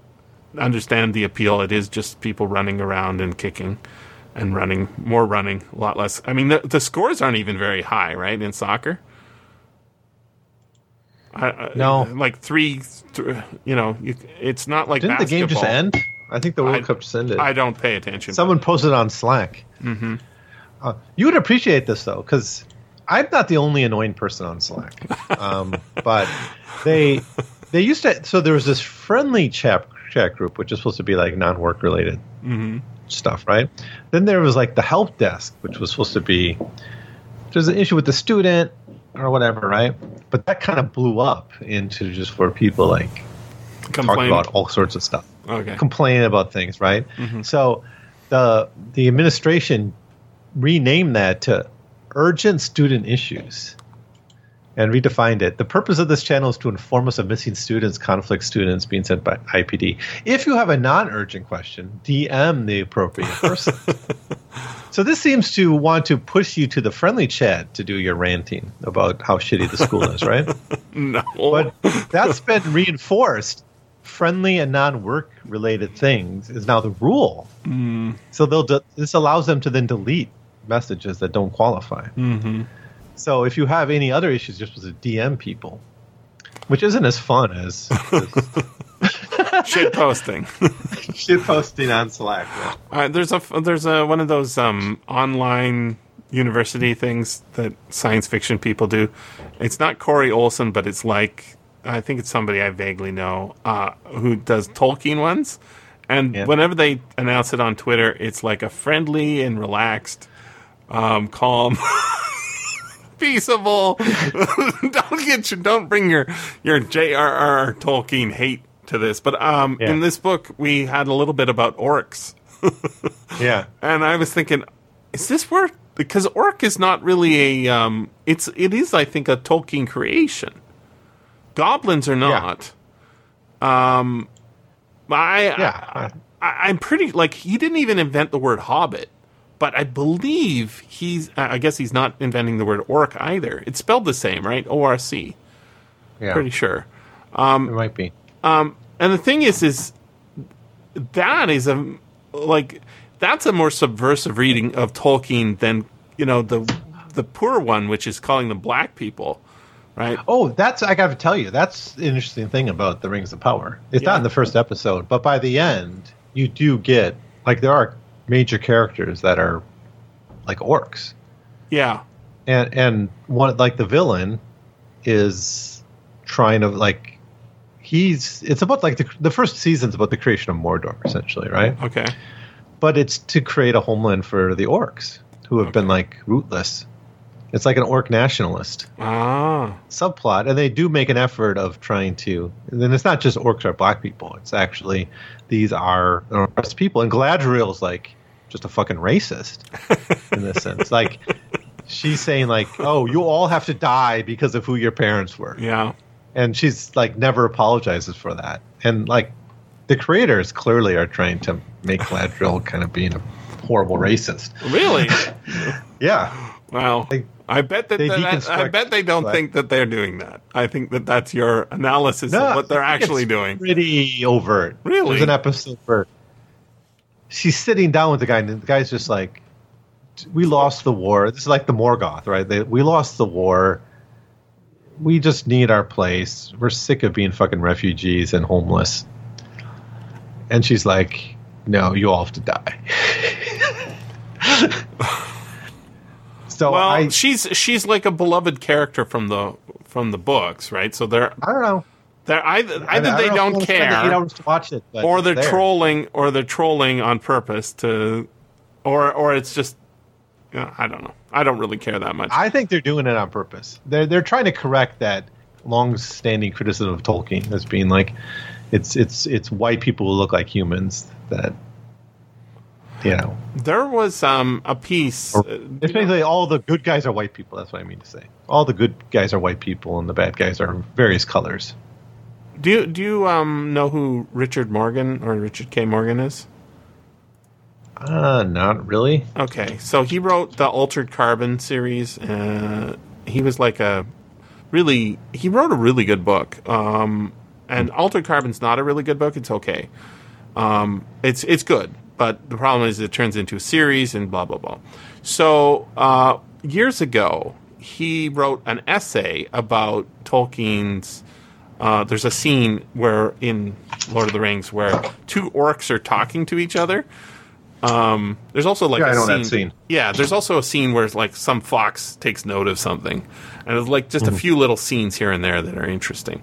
understand the appeal. It is just people running around and kicking and running, more running, a lot less. I mean, the, the scores aren't even very high, right, in soccer? I, I- No. like three, th- you know, you, it's not like didn't the game just basketball. end? I think the World I- Cup just ended. I don't pay attention. Someone posted on Slack. Mm-hmm. Uh, you would appreciate this though, because I'm not the only annoying person on Slack. Um, *laughs* but they they used to. So there was this friendly chat chat group, which is supposed to be like non-work related stuff, right? Then there was like the help desk, which was supposed to be there's an issue with the student or whatever, right? But that kind of blew up into just where people like talk about all sorts of stuff Okay. complain about things, right? So the the administration renamed that to urgent student issues and redefined it. The purpose of this channel is to inform us of missing students, conflict students being sent by IPD. If you have a non-urgent question, DM the appropriate person. *laughs* so this seems to want to push you to the friendly chat to do your ranting about how shitty the school is, right? *laughs* no. but that's been reinforced. Friendly and non-work related things is now the rule. Mm. So they'll de- this allows them to then delete messages that don't qualify. Mm-hmm. So if you have any other issues, you're supposed to DM people, which isn't as fun as, as *laughs* shit posting. *laughs* shit posting on Slack. yeah. Uh, there's a there's a one of those um, online university things that science fiction people do. It's not Corey Olsen, but it's like I think it's somebody I vaguely know uh, who does Tolkien ones. And Yeah. whenever they announce it on Twitter, it's like a friendly and relaxed, um, calm, *laughs* peaceable. *laughs* don't get your, don't bring your your J.R.R. Tolkien hate to this. But um, Yeah. in this book, we had a little bit about orcs. *laughs* Yeah, And I was thinking, is this where because orc is not really a um it's it is I think a Tolkien creation. Goblins are not. Um I, yeah. I I'm pretty like he didn't even invent the word hobbit, but I believe he's I guess he's not inventing the word orc either. It's spelled the same, right? O R C. yeah. Pretty sure. it might be. Um, and the thing is, is that is a like that's a more subversive reading of Tolkien than you know the the poor one, which is calling them black people, right? Oh, that's I got to tell you. That's the interesting thing about the Rings of Power. It's Yeah. not in the first episode, but by the end, you do get like there are major characters that are like orcs, Yeah, and and one like the villain is trying to like he's it's about like the the first season's about the creation of Mordor essentially, right? okay, But it's to create a homeland for the orcs. who have been like rootless. It's like an orc nationalist Ah, subplot, and they do make an effort of trying to. And then it's not just orcs are black people; it's actually these are oppressed people. And Galadriel's like just a fucking racist in this *laughs* sense. Like she's saying, like, "Oh, you all have to die because of who your parents were," yeah. and she's like never apologizes for that. And like the creators clearly are trying to make Galadriel kind of being a horrible racist. Really? *laughs* Yeah, Wow. They- I bet that, they that- I bet they don't think that they're doing that. I think that that's your analysis No, of what they're actually doing. Pretty overt. Really? There's an episode where she's sitting down with the guy, and the guy's just like, "We lost the war. This is like the Morgoth, right? They, we lost the war. We just need our place. We're sick of being fucking refugees and homeless." And she's like, "No, you all have to die." *laughs* *laughs* so Well, I, she's she's like a beloved character from the from the books, right? So they're I don't know. they're either either I they know if don't Eight care to watch it, or they're there. trolling or they're trolling on purpose to or or it's just you know, I don't know. I don't really care that much. I think they're doing it on purpose. They're they're trying to correct that long-standing criticism of Tolkien as being like it's it's it's white people who look like humans that you know. there was um a piece Or, uh, it's basically all the good guys are white people. That's what I mean to say. All the good guys are white people, and the bad guys are various colors. Do you do you um know who Richard Morgan or Richard K. Morgan is? Uh, not really. Okay, so he wrote the Altered Carbon series. Uh, he was like a really he wrote a really good book. Um, and Altered Carbon's not a really good book. It's okay. Um, it's it's good, but the problem is it turns into a series and blah blah blah. So uh, years ago, he wrote an essay about Tolkien's. Uh, there's a scene where in Lord of the Rings where two orcs are talking to each other. Um, there's also like Yeah, a I know scene, that scene. Yeah, there's also a scene where like some fox takes note of something, and it's like just a few little scenes here and there that are interesting.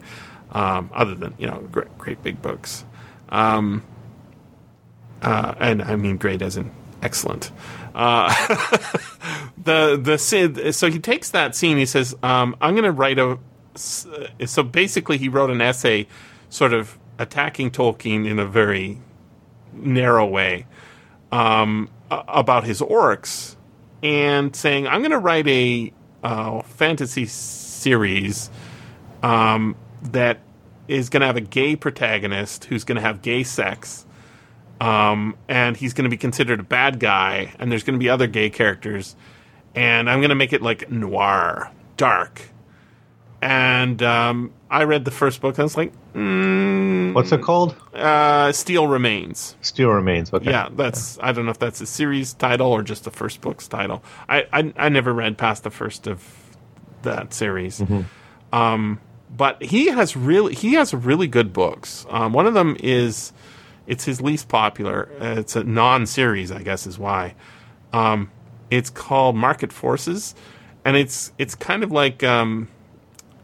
Um, other than you know great, great big books, um, uh, and I mean great as in excellent. Uh, *laughs* the the. So he takes that scene. He says, um, "I'm going to write a." uh, So basically, he wrote an essay, sort of attacking Tolkien in a very narrow way um, about his orcs, and saying, "I'm going to write a uh, fantasy series um, that is going to have a gay protagonist who's going to have gay sex." Um, and he's going to be considered a bad guy, and there's going to be other gay characters, and I'm going to make it like noir, dark. And um, I read the first book, and I was like, mm, What's it called? uh, Steel Remains. Steel Remains. Okay. Yeah, that's I don't know if that's a series title or just the first book's title. I I, I never read past the first of that series. Um, but he has really he has really good books. Um, one of them is it's his least popular. Uh, it's a non-series, I guess, is why. Um, it's called Market Forces, and it's it's kind of like um,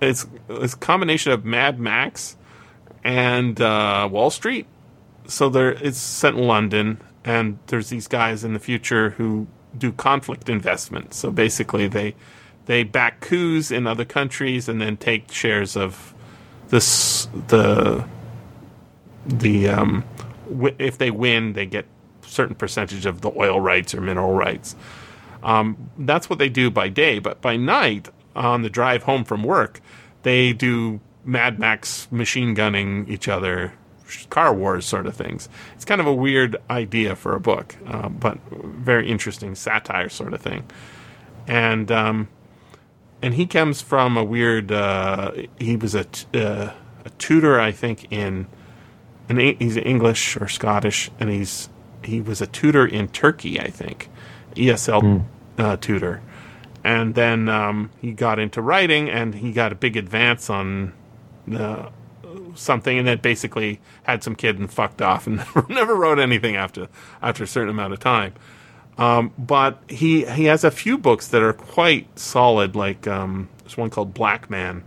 it's it's a combination of Mad Max and uh, Wall Street so there it's set in London, and there's these guys in the future who do conflict investment. So basically, they they back coups in other countries and then take shares of this the the um, if they win, they get certain percentage of the oil rights or mineral rights. Um, that's what they do by day, but by night, on the drive home from work, they do Mad Max machine gunning each other, car wars sort of things. It's kind of a weird idea for a book, uh, but very interesting satire sort of thing. And um, and he comes from a weird. Uh, he was a t- uh, a tutor, I think, in and he's English or Scottish, and he's he was a tutor in Turkey, I think, ESL uh, tutor, and then um, he got into writing, and he got a big advance on uh, something, and then basically had some kid and fucked off, and *laughs* never wrote anything after after a certain amount of time. Um, but he he has a few books that are quite solid. Like um, there's one called Black Man,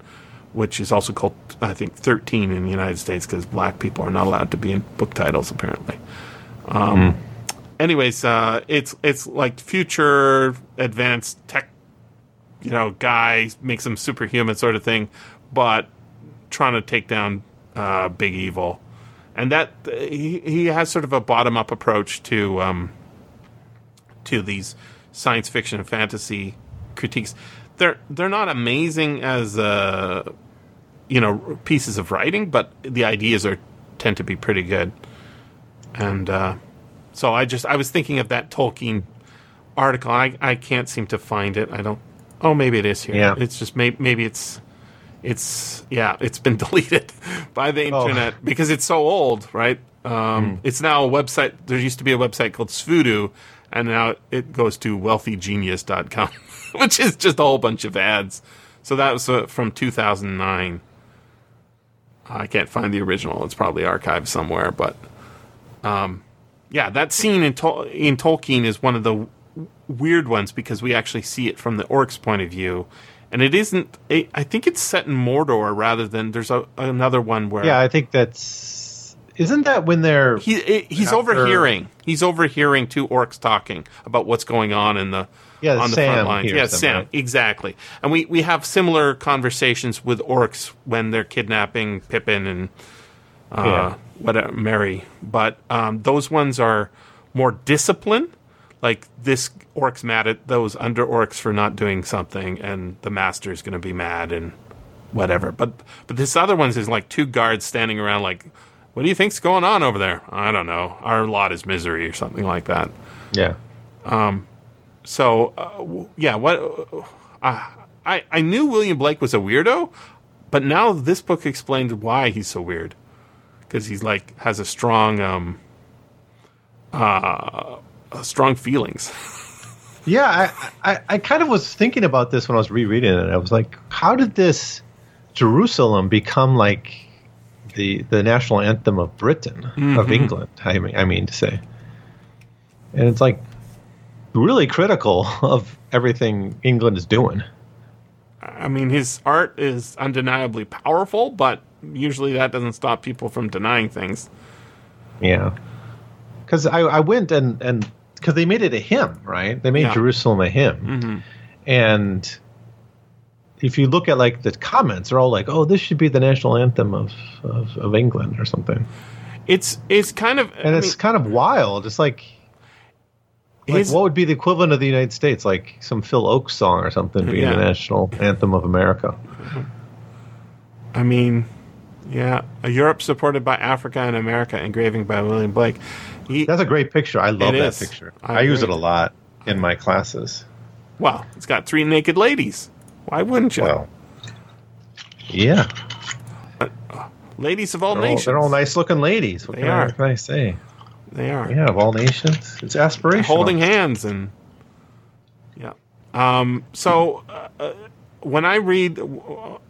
which is also called I think 13 in the United States because black people are not allowed to be in book titles apparently. Um, anyways, uh, it's it's like future advanced tech, you know, guy makes him superhuman sort of thing, but trying to take down uh, big evil, and that he he has sort of a bottom up approach to um, to these science fiction and fantasy critiques. They're they're not amazing as uh, you know pieces of writing, but the ideas are tend to be pretty good. And uh, so I just I was thinking of that Tolkien article. I I can't seem to find it. I don't. Oh, maybe it is here. Yeah. It's just maybe maybe it's it's yeah it's been *laughs* deleted by the Oh. internet because it's so old, right? Um, It's now a website. There used to be a website called Suvudu, and now it goes to wealthygenius.com, *laughs* which is just a whole bunch of ads. So that was uh, from 2009. I can't find the original. It's probably archived somewhere, but um, yeah, that scene in, Tol- in Tolkien is one of the w- weird ones because we actually see it from the orcs' point of view, and it isn't. I I think it's set in Mordor rather than there's a, another one where Yeah, I think that's. Isn't that when they're. he he's After- overhearing. He's overhearing two orcs talking about what's going on in the Yeah, on the Sam front lines. Yeah, them, Sam, right? exactly. And we we have similar conversations with orcs when they're kidnapping Pippin and uh, Yeah. whatever Merry. But um, those ones are more disciplined. Like this orc's mad at those under orcs for not doing something, and the master's going to be mad and whatever. But but this other one's is like two guards standing around, like, what do you think's going on over there? I don't know. Our lot is misery or something like that. Yeah. So uh, w- yeah, what uh, I I knew William Blake was a weirdo, but now this book explained why he's so weird because he's like has a strong um uh strong feelings. *laughs* Yeah, I, I, I kind of was thinking about this when I was rereading it. I was like, how did this Jerusalem become like the the national anthem of Britain, of England? I mean, I mean to say, and it's like really critical of everything England is doing. I mean, his art is undeniably powerful, but usually that doesn't stop people from denying things. Yeah, because I, I went and and because they made it a hymn, right? They made Yeah. Jerusalem a hymn, mm-hmm. and if you look at like the comments, they're all like, "Oh, this should be the national anthem of of, of England or something," It's it's kind of and I it's mean, kind of wild. It's like. Like his- what would be the equivalent of the United States, like some Phil Ochs song or something, being Yeah. the national anthem of America? I mean, yeah, a Europe supported by Africa and America, engraving by William Blake. He, That's a great picture. I love that is. picture. I I, use it a lot in my classes. well, it's got three naked ladies. Why wouldn't you? Well, yeah, uh, ladies of all they're all, nations. they're all nice looking ladies. What They can, are. I, what can I say? They are. Yeah, of all nations, it's aspirational. holding hands and yeah. Um, so uh, uh, when I read,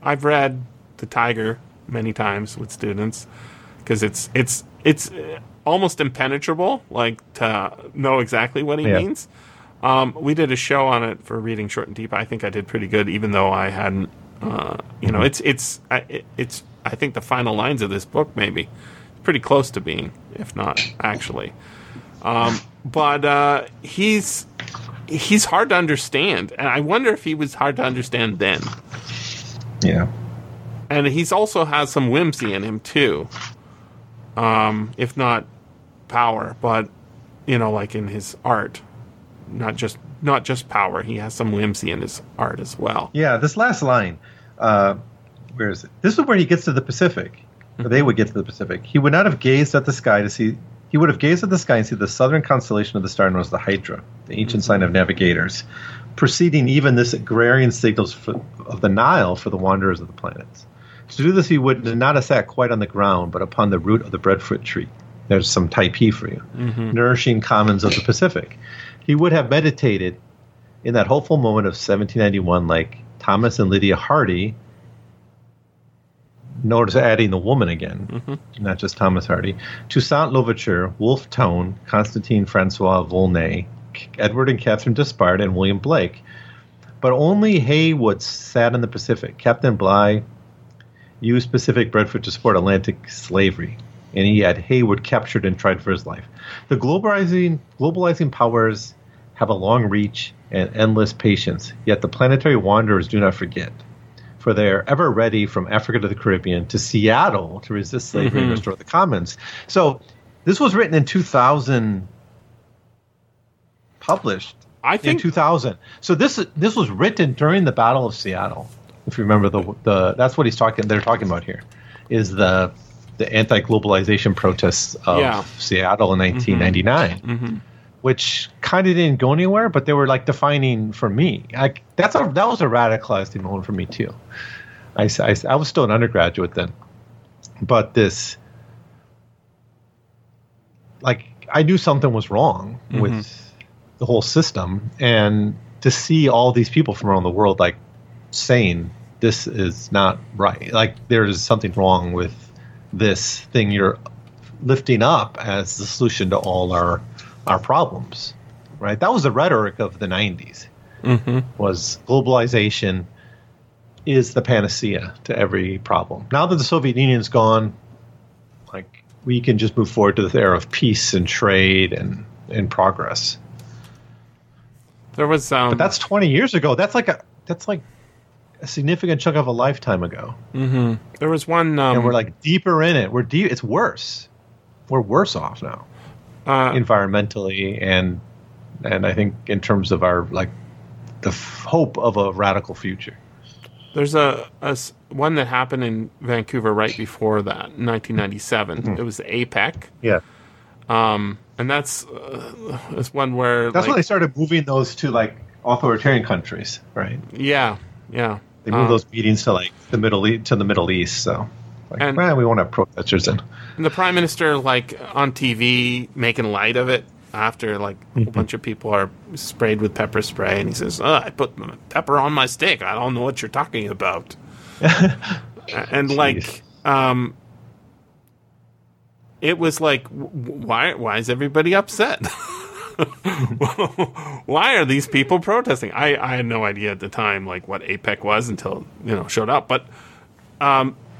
I've read The Tyger many times with students because it's it's it's uh, almost impenetrable, like to know exactly what he Yeah. means. Um, we did a show on it for reading short and deep. I think I did pretty good, even though I hadn't. Uh, you know, it's it's I- it's. I think the final lines of this book maybe pretty close to being, if not actually but uh, he's he's hard to understand, and I wonder if he was hard to understand then. Yeah, And he's also has some whimsy in him too, um, if not power, but you know, like in his art, not just not just power. He has some whimsy in his art as well. yeah. This last line, uh, where is it? This is where he gets to the Pacific. They would get to the Pacific. He would not have gazed at the sky to see. He would have gazed at the sky and see the southern constellation of the star known as the Hydra, the ancient sign of navigators, preceding even this agrarian signals for, of the Nile for the wanderers of the planets. To do this, he would not have sat quite on the ground, but upon the root of the breadfruit tree. There's some Typee for you, mm-hmm. nourishing commons of the Pacific. He would have meditated in that hopeful moment of 1791, like Thomas and Lydia Hardy. Notice adding the woman again, mm-hmm. not just Thomas Hardy. Toussaint Louverture, Wolfe Tone, Constantine Francois Volney, Edward and Catherine Despard, and William Blake. But only Heywood sat in the Pacific. Captain Bligh used Pacific breadfruit to support Atlantic slavery. and he had Heywood captured and tried for his life. The globalizing globalizing powers have a long reach and endless patience, yet the planetary wanderers do not forget. For they are ever ready from Africa to the Caribbean to Seattle to resist slavery and mm-hmm. restore the commons. So this was written in 2000, published I in think 2000. So this this was written during the Battle of Seattle. If you remember the the that's what he's talking they're talking about here is the the anti-globalization protests of Yeah. Seattle in mm-hmm. 1999. Mm-hmm. Which kind of didn't go anywhere, but they were like defining for me. Like that's a that was a radicalizing moment for me too. I I was still an undergraduate then, but this like I knew something was wrong mm-hmm. with the whole system, and to see all these people from around the world like saying this is not right, like there is something wrong with this thing you're lifting up as the solution to all our our problems, right? That was the rhetoric of the '90s. Was globalization is the panacea to every problem. Now that the Soviet Union's gone, like we can just move forward to the era of peace and trade and, and progress. there was um But that's 20 years ago. That's like a that's like a significant chunk of a lifetime ago. there was one um And we're like deeper in it. We're deep it's worse. We're worse off now uh, environmentally and and I think in terms of our like the f- hope of a radical future. There's a, a one that happened in Vancouver right before that, in 1997. Hmm. It was the APEC, Yeah. um, and that's uh, it's one where That's like, when they started moving those to like authoritarian countries, right? yeah, yeah. They moved Um, those meetings to like the Middle East to the Middle East. So, like, And- well, we won't have protesters in. And the prime minister, like on TV, making light of it after like Mm-hmm. a bunch of people are sprayed with pepper spray, and he says, oh, "I put pepper on my steak. I don't know what you're talking about." *laughs* and like, um, it was like, why? Why is everybody upset? *laughs* why are these people protesting? I, I had no idea at the time like what APEC was until you know showed up, but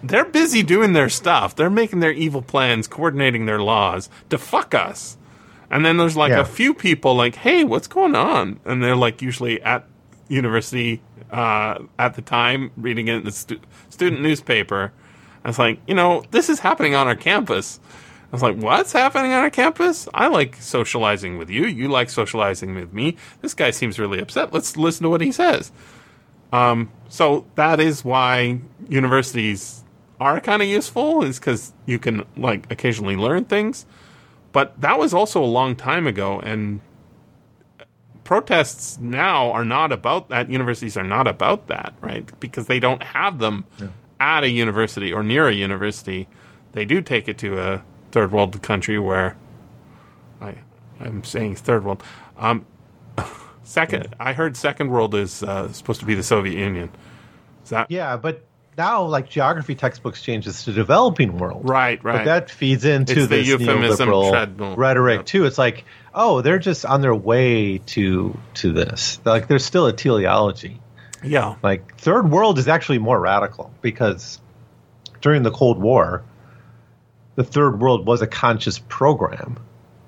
they're busy doing their stuff. They're making their evil plans, coordinating their laws to fuck us. And then there's like Yeah. a few people like, "Hey, what's going on?" And they're like usually at university uh, at the time, reading it in the stu- student newspaper. I was like, you know, this is happening on our campus. I was like, what's happening on our campus? I like socializing with you. You like socializing with me. This guy seems really upset. Let's listen to what he says. Um, so that is why universities are kind of useful, is because you can like occasionally learn things. But that was also a long time ago, and protests now are not about that. Universities are not about that, right? Because they don't have them at a university or near a university. They do take it to a third world country where I, I'm saying third world. Um, *laughs* second, I heard second world is uh, supposed to be the Soviet Union. Is that Yeah, but now like geography textbooks changes to developing world. right? Right. But that feeds into the this euphemism treadmill. rhetoric too. It's like, oh, they're just on their way to to this. Like, there's still a teleology. yeah. Like, third world is actually more radical because during the Cold War, the third world was a conscious program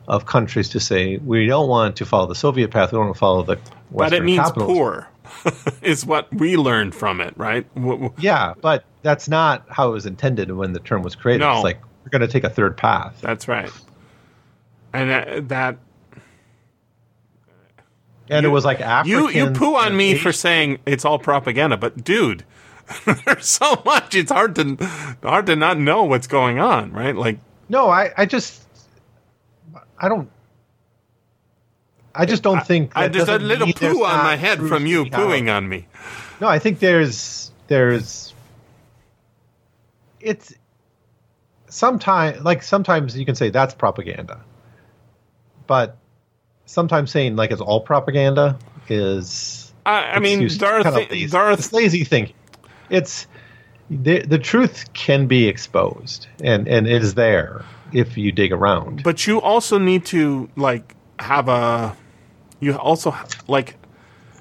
of countries to say we don't want to follow the Soviet path, we don't want to follow the Western but it means capitalism. poor, *laughs* is what we learned from it, right? Yeah, but that's not how it was intended when the term was created. No. It's like we're going to take a third path. That's right. And that, that And You- it was like you Africans you poo on me for saying it's all propaganda, but dude, *laughs* there's so much. It's hard to hard to not know what's going on, right? Like No, I, I just I don't I just don't think I just a little poo on my head from you pooing on me. No, I think there's there's it's sometimes like sometimes you can say that's propaganda. But sometimes saying like it's all propaganda is I, I mean, are, kind of lazy. are it's lazy thinking. It's the the truth can be exposed and and it is there if you dig around. But you also need to like have a. You also like.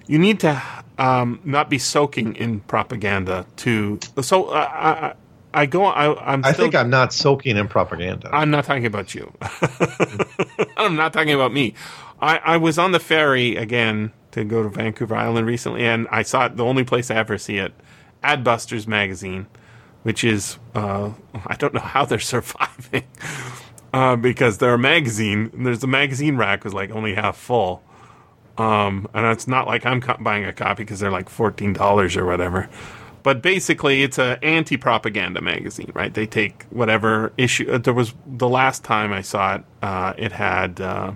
You need to um, not be soaking in propaganda to. So uh, I, I- go. I, I'm. I still- think I'm not soaking in propaganda. I'm not talking about you. *laughs* I'm not talking about me. I, I was on the ferry again to go to Vancouver Island recently, and I saw it. The only place I ever see it, Adbusters magazine, which is uh, I don't know how they're *laughs* surviving uh, because they're a magazine. And there's the magazine rack was like only half full, um, and it's not like I'm co- buying a copy because they're like fourteen dollars or whatever. But basically, it's an anti-propaganda magazine, right? They take whatever issue. Uh, there was the last time I saw it, uh, it had uh,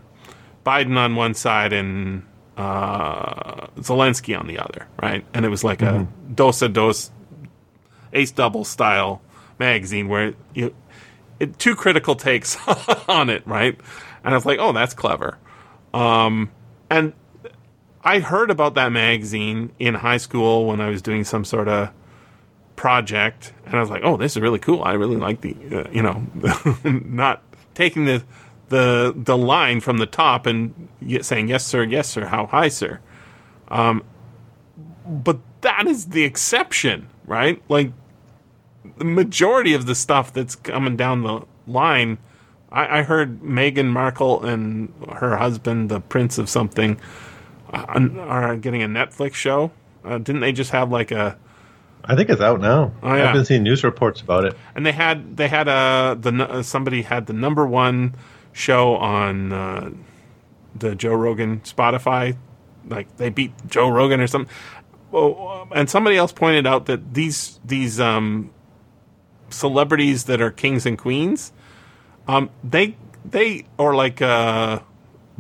Biden on one side and uh, Zelensky on the other, right? And it was like a dos a dos ace double style magazine where you it, two critical takes *laughs* on it, right? And I was like, oh, that's clever. Um, and I heard about that magazine in high school when I was doing some sort of project, and I was like, "Oh, this is really cool. I really like the, uh, you know, *laughs* not taking the the the line from the top and saying yes, sir, yes, sir, how high, sir." Um, but that is the exception, right? Like the majority of the stuff that's coming down the line. I, I heard Meghan Markle and her husband, the prince of something, are getting a Netflix show. Uh, didn't they just have like a? I think it's out now. Oh, yeah. I've been seeing news reports about it. And they had they had a the uh, somebody had the number one show on uh, the Joe Rogan Spotify, like they beat Joe Rogan or something. Oh, and somebody else pointed out that these these um, celebrities that are kings and queens, um, they they or like uh,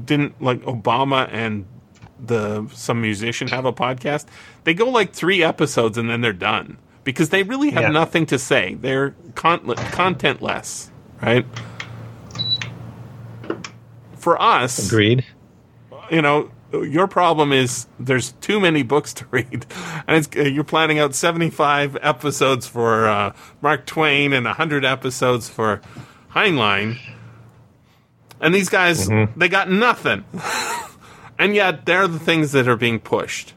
didn't like Obama and the some musician have a podcast. They go like three episodes and then they're done because they really have Yeah. nothing to say. They're con- contentless, right? For us, Agreed. you know, your problem is there's too many books to read, and it's, uh, you're planning out 75 episodes for uh, Mark Twain and 100 episodes for Heinlein, and these guys they got nothing, *laughs* and yet they're the things that are being pushed,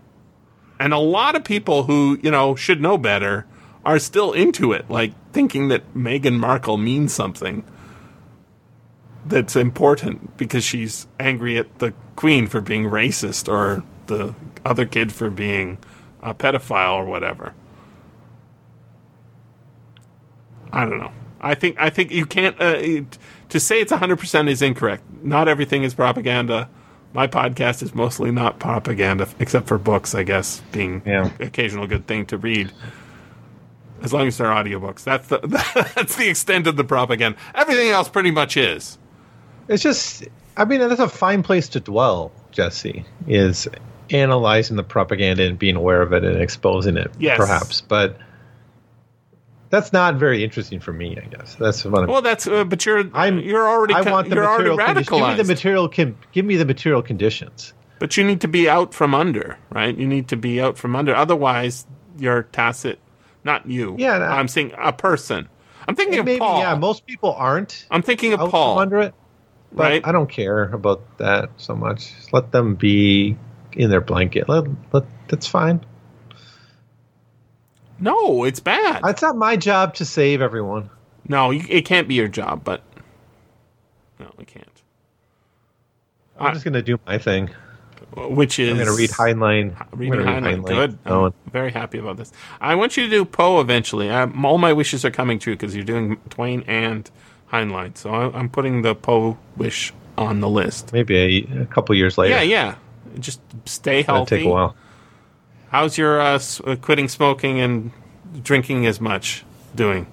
and a lot of people who you know should know better are still into it, like thinking that Meghan Markle means something that's important because she's angry at the queen for being racist or the other kid for being a pedophile or whatever. I don't know. I think I think you can't uh, to say it's 100% is incorrect. Not everything is propaganda. My podcast is mostly not propaganda except for books, I guess, being Yeah. occasional good thing to read. As long as they're audiobooks. That's the *laughs* that's the extent of the propaganda. Everything else pretty much is. It's just, I mean, that's a fine place to dwell, Jesse, is analyzing the propaganda and being aware of it and exposing it, Yes. perhaps. But that's not very interesting for me, I guess. That's what I'm. Well, that's uh, but you're I'm you're already I want the you're already material. Conditions. Give me the material. Give me the material conditions. but you need to be out from under, right? You need to be out from under. Otherwise, you're tacit. Not you. Yeah, no. I'm saying a person. I'm thinking of maybe, Paul. yeah, most people aren't I'm thinking of Paul. under it. But right? I don't care about that so much. Just let them be in their blanket. Let, let that's fine. No, it's bad. It's not my job to save everyone. no, you, it can't be your job. But no, it can't. I'm I- just gonna do my thing. Which is I'm gonna read Heinlein. Reading gonna Heinlein. Good. Oh, I'm very happy about this. I want you to do Poe eventually. Um, all my wishes are coming true because you're doing Twain and Heinlein. So I, I'm putting the Poe wish on the list. maybe a, a couple years later. Yeah, yeah. Just stay It'll healthy. take a while. How's your uh, uh, quitting smoking and drinking as much doing?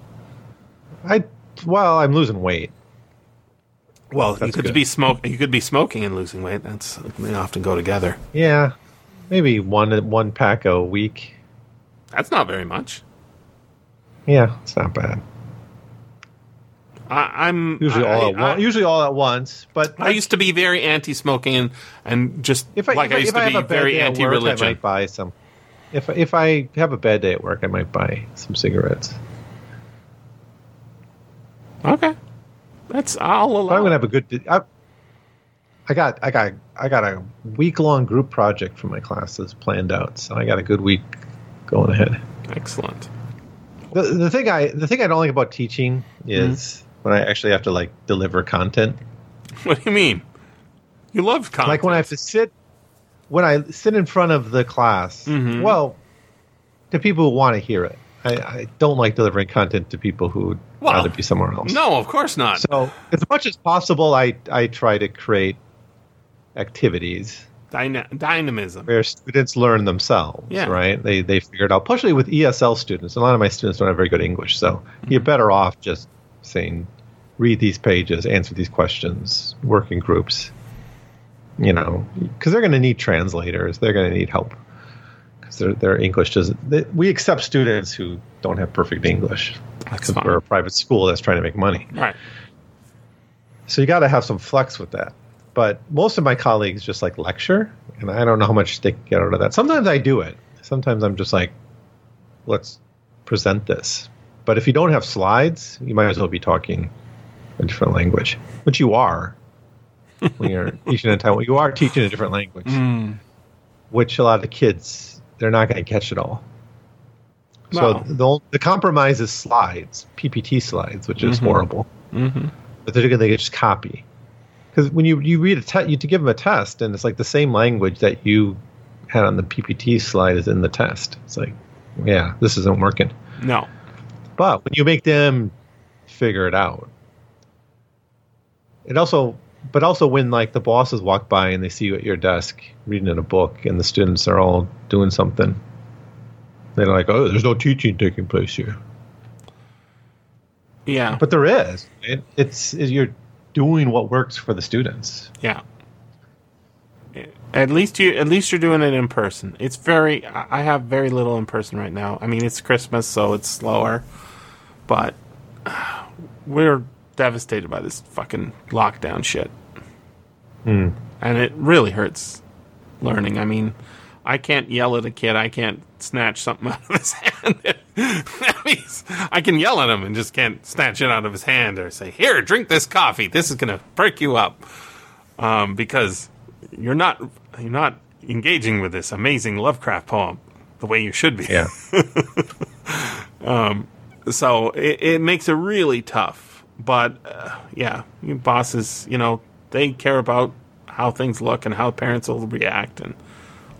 I well, I'm losing weight. Well, you could good. be smoke. You could be smoking and losing weight. That's they often go together. Yeah, maybe one one pack a week. That's not very much. Yeah, it's not bad. I, I'm Usually I, all at I- once. Usually all at once. But I used to be very anti-smoking and, and just if I, like if I I, used I to be very at work, I anti-religion. might buy some. If if I have a bad day at work, I might buy some cigarettes. Okay, that's I'll allow. I'm gonna have a good. I, I got I got I got a week long group project for my classes planned out, so I got a good week going ahead. Excellent. The, the thing I the thing I don't like about teaching hmm? is when I actually have to like deliver content. What do you mean? You love content. Like when I have to sit when I sit in front of the class. Mhm. Well, to people who want to hear it. I, I don't like delivering content to people who would Well, rather be somewhere else. No, of course not. So as much as possible, I I try to create activities Dyna- dynamism. where students learn themselves. Yeah. Right? They they figure it out. Partially with ESL students. A lot of my students don't have very good English, so Mm-hmm. you're better off just saying, read these pages, answer these questions, work in groups. You know, because they're going to need translators. They're going to need help because their their English doesn't. They, we accept students who don't have perfect English That's because we're a private school that's trying to make money. Right. So you got to have some flex with that. But most of my colleagues just like lecture, and I don't know how much they get out of that. Sometimes I do it. Sometimes I'm just like, let's present this. But if you don't have slides, you might as well be talking a different language, which you are when you're teaching in Taiwan. You are teaching a different language, Mm. which a lot of the kids they're not going to catch it all. So the the compromise is slides, PPT slides, which is Mhm. horrible Mm-hmm. but they're going to just copy. Because when you, you read a test, you to give them a test, and it's like the same language that you had on the PPT slide is in the test. It's like, yeah, this isn't working. No. But when you make them figure it out, it also, but also when like the bosses walk by and they see you at your desk reading in a book, and the students are all doing something, they're like, oh, there's no teaching taking place here. Yeah. But there is. It, it's you're doing what works for the students. Yeah. At least you, at least you're doing it in person. It's very. I have very little in person right now. I mean, it's Christmas, so it's slower, but *sighs* we're devastated by this fucking lockdown shit, Hmm. and it really hurts learning. I mean, I can't yell at a kid. I can't snatch something *laughs* out of his hand. that means I can yell at him and just can't snatch it out of his hand or say, "Here, drink this coffee. This is gonna break you up," um, because you're not you're not engaging with this amazing Lovecraft poem the way you should be. Yeah. *laughs* So it, it makes it really tough. But uh, yeah, bosses, you know, they care about how things look and how parents will react and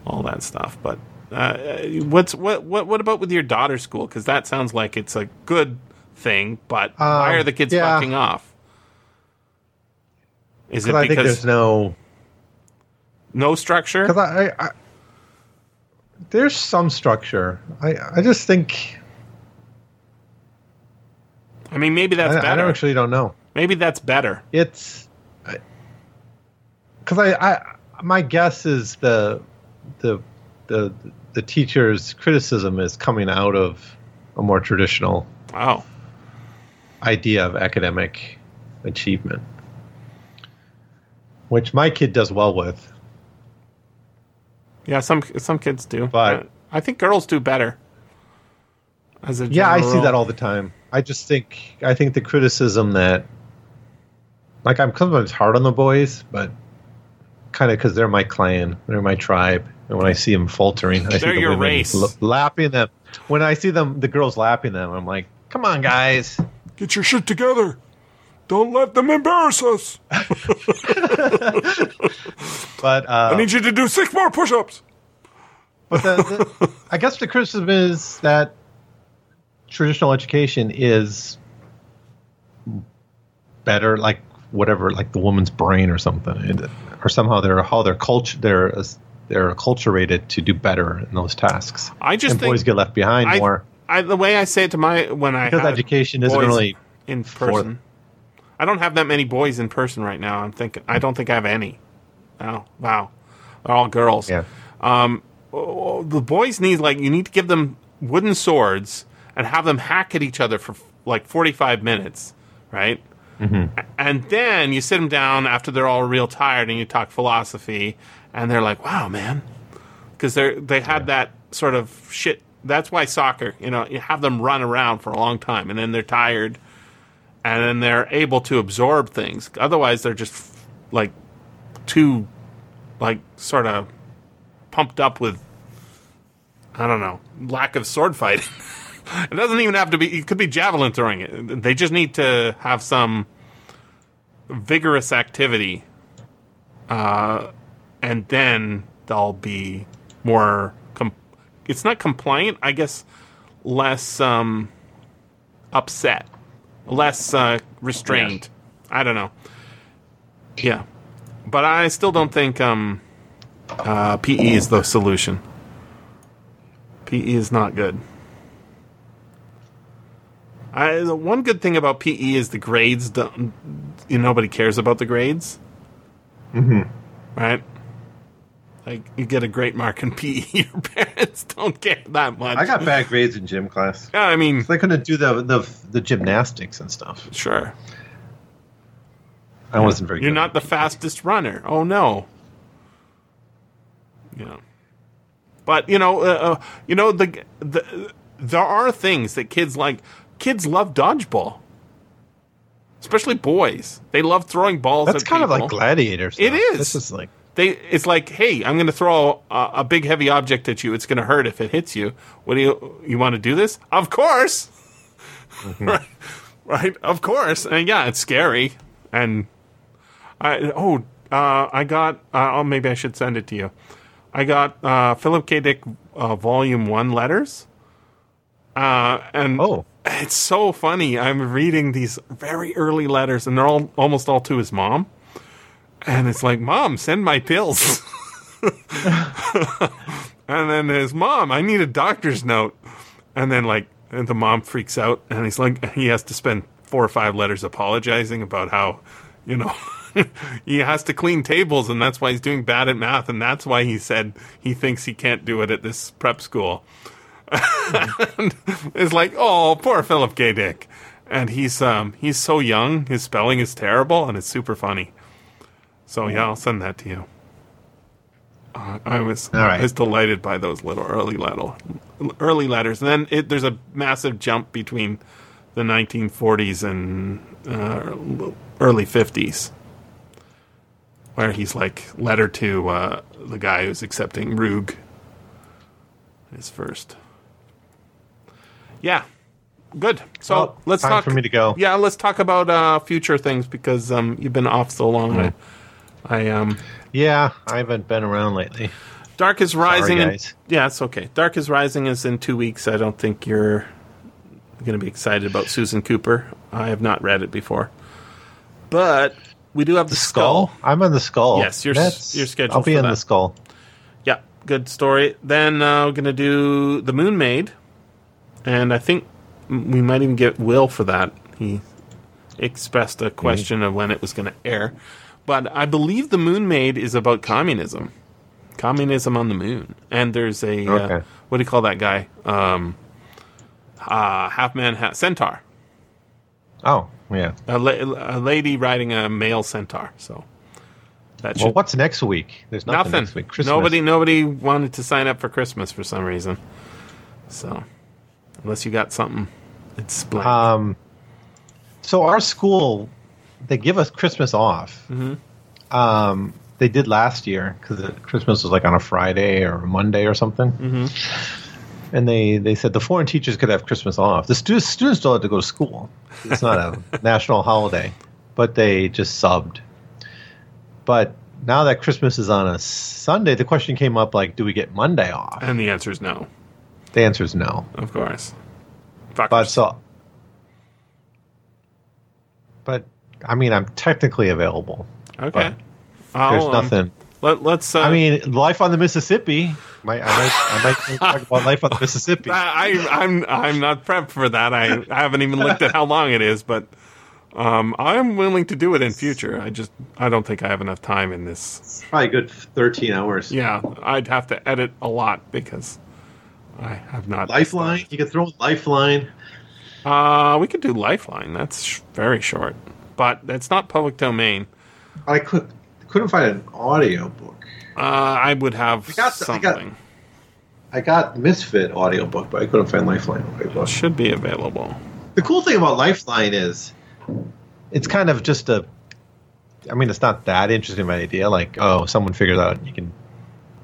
all that stuff. But uh, what's what what what about with your daughter's school? Because that sounds like it's a good thing. But why Um, are the kids yeah. fucking off? Is it Because I think because there's no no structure? because I, I, I there's some structure. I I just think I mean, maybe that's I, I better. don't actually don't know. maybe that's better. It's because I, I my guess is the the the the teacher's criticism is coming out of a more traditional Wow. idea of academic achievement, which my kid does well with. Yeah, some some kids do, But- I think girls do better. As a Yeah, I see that all the time. I just think I think the criticism that like I'm sometimes hard on the boys, but kind of because they're my clan, they're my tribe, and when I see them faltering, I see They're the your race. l- lapping them. When I see them, the girls lapping them, I'm like, "Come on, guys!" Get your shit together. Don't let them embarrass us. *laughs* But uh, I need you to do six more push ups. But the, the, I guess the criticism is that traditional education is better, like whatever, like the woman's brain or something, and, or somehow they're how they're culture they're they're acculturated to do better in those tasks. I just and think boys get left behind I, more I, the way I say it to my when I because education isn't really. in person. I don't have that many boys in person right now. I'm thinking I don't think I have any. Oh wow, they're all girls. Yeah, Oh, the boys need like you need to give them wooden swords and have them hack at each other for like 45 minutes, right? Mm-hmm. And then you sit them down after they're all real tired and you talk philosophy and they're like, "Wow, man." Cuz they they had that sort of shit. That's why soccer, you know, you have them run around for a long time and then they're tired and then they're able to absorb things. Otherwise, they're just like too like sort of pumped up with I don't know lack of sword fighting. *laughs* it doesn't even have to be. It could be javelin throwing. It. They just need to have some vigorous activity, uh, and then they'll be more. Com- it's not compliant, I guess. Less um, upset, less uh, restrained. I don't know. Yeah, but I still don't think um, uh, PE is the solution. PE is not good. I, the one good thing about PE is the grades. Don't, you know, nobody cares about the grades. Mm-hmm. Right? Like, you get a great mark in *laughs* PE, your parents don't care that much. I got bad grades in gym class. Yeah, I mean, They couldn't do the the, the gymnastics and stuff. sure. I wasn't very You're not the fastest runner. Oh no. Yeah. But you know, uh, uh, you know the the there are things that kids like. Kids love dodgeball, especially boys. They love throwing balls. That's at kind of like gladiators. It is. This is like They it's like, hey, I'm going to throw a, a big heavy object at you. It's going to hurt if it hits you. What do you you want to do this? Of course. right, *laughs* right. Of course. And yeah, it's scary. And I oh uh, I got uh, oh maybe I should send it to you. I got uh, Philip K. Dick uh, Volume One letters. Uh, and Oh. It's so funny. I'm reading these very early letters, and they're all almost all to his mom. And it's like, Mom, send my pills. *laughs* and then his mom, I need a doctor's note. And then like, and the mom freaks out, and he's like, he has to spend four or five letters apologizing about how, you know, *laughs* he has to clean tables, and that's why he's doing bad at math, and that's why he said he thinks he can't do it at this prep school. And *laughs* it's like, oh, poor Philip K. Dick. And he's um he's so young, his spelling is terrible, and it's super funny. So yeah, I'll send that to you. Uh, I was All right. I was delighted by those little early letter, early letters, and then it, there's a massive jump between the 1940s and uh, early 50s, where he's like letter to uh, the guy who's accepting Roog. His first. Yeah, good. So Well, let's time talk for me to go. Yeah, let's talk about uh, future things because um, you've been off so long. Mm. I, I um. yeah. I haven't been around lately. Dark is Rising. in- guys. yeah, it's okay. Dark is Rising is in two weeks. I don't think you're going to be excited about Susan Cooper. I have not read it before, but we do have the, skull. I'm on the skull. Yes, you're you're scheduled I'll be in that. the skull. Yeah, good story. Then uh, we're going to do the Moon Maid, and I think we might even get Will for that. He expressed a question of when it was going to air, but I believe the Moon Maid is about communism, communism on the moon, and there's a uh, what do you call that guy? Um, uh, half man, half centaur. Oh, yeah. A, la- a lady riding a male centaur. So that Well, what's next week? There's nothing, nothing. next week. Christmas. Nobody, nobody wanted to sign up for Christmas for some reason. So, unless you got something, it's blank. Um, so our school, they give us Christmas off. Mm-hmm. Um, they did last year because Christmas was like on a Friday or a Monday or something. Mm-hmm. And they, they said the foreign teachers could have Christmas off. The stu- students still had to go to school. It's not a *laughs* national holiday, but they just subbed. But now that Christmas is on a Sunday, the question came up like, do we get Monday off? and the answer is no, The answer is no. of course. Fuckers. But so, but I mean, I'm technically available. okay. but I'll, There's um, nothing. let, let's. Uh, I mean, life on the Mississippi. Might, I might, I might talk about life on the Mississippi. I, *laughs* I, I'm I'm not prepped for that. I, I haven't even looked at how long it is, but um, I'm willing to do it in future. I just I don't think I have enough time in this. Probably good 13 hours. Yeah, I'd have to edit a lot because I have not. Lifeline. You can throw Lifeline. Uh, we could do Lifeline. That's sh- very short, but it's not public domain. I could couldn't find an audio book. Uh, I would have I got the- I got- something. I got Misfit audiobook, but I couldn't find Lifeline audiobook. Should be available. The cool thing about Lifeline is it's kind of just a I mean it's not that interesting of an idea, like, oh, someone figures out you can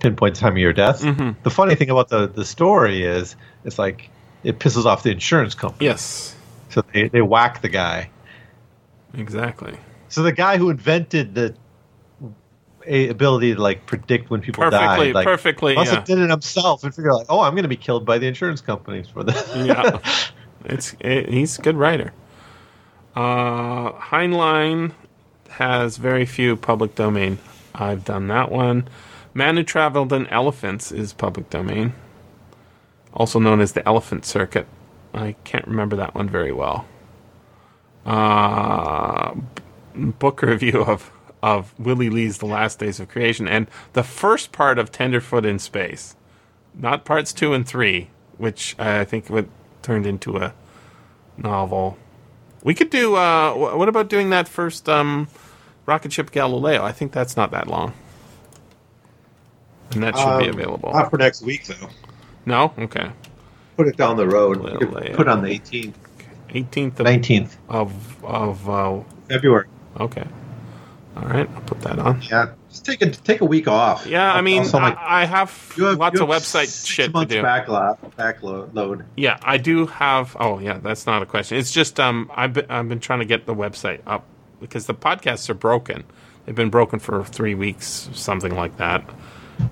pinpoint time of your death. Mhm. The funny thing about the, the story is it's like it pisses off the insurance company. Yes, So they, they whack the guy. exactly. So the guy who invented the a ability to like predict when people Perfectly- die, like, perfectly, must yeah. have did it himself and figure like, oh, I'm going to be killed by the insurance companies for this. Yeah, it's it, he's a good writer. Uh, Heinlein has very few public domain. I've done that one. Man Who Traveled in Elephants is public domain, also known as the Elephant Circuit. I can't remember that one very well. Uh, book review of of Willy Ley's The Last Days of Creation and the first part of Tenderfoot in Space, not parts two and three, which I think would turned into a novel. We could do. Uh, wh- what about doing that first um, rocket ship Galileo? I think that's not that long, and that should be Um, available. Not for next week though. no, okay. Put it down the road. We could Well, yeah. Put it on the 18th, 18th of 19th of, of uh, February. okay. All right, I'll put that on. Yeah, just take a take a week off. Yeah, I mean, Also, like, I, I have you have lots you of website shit to do. Backlog, backload. Yeah, I do have. Oh, yeah, that's not a question. It's just um, I've been, I've been trying to get the website up because the podcasts are broken. They've been broken for three weeks, something like that,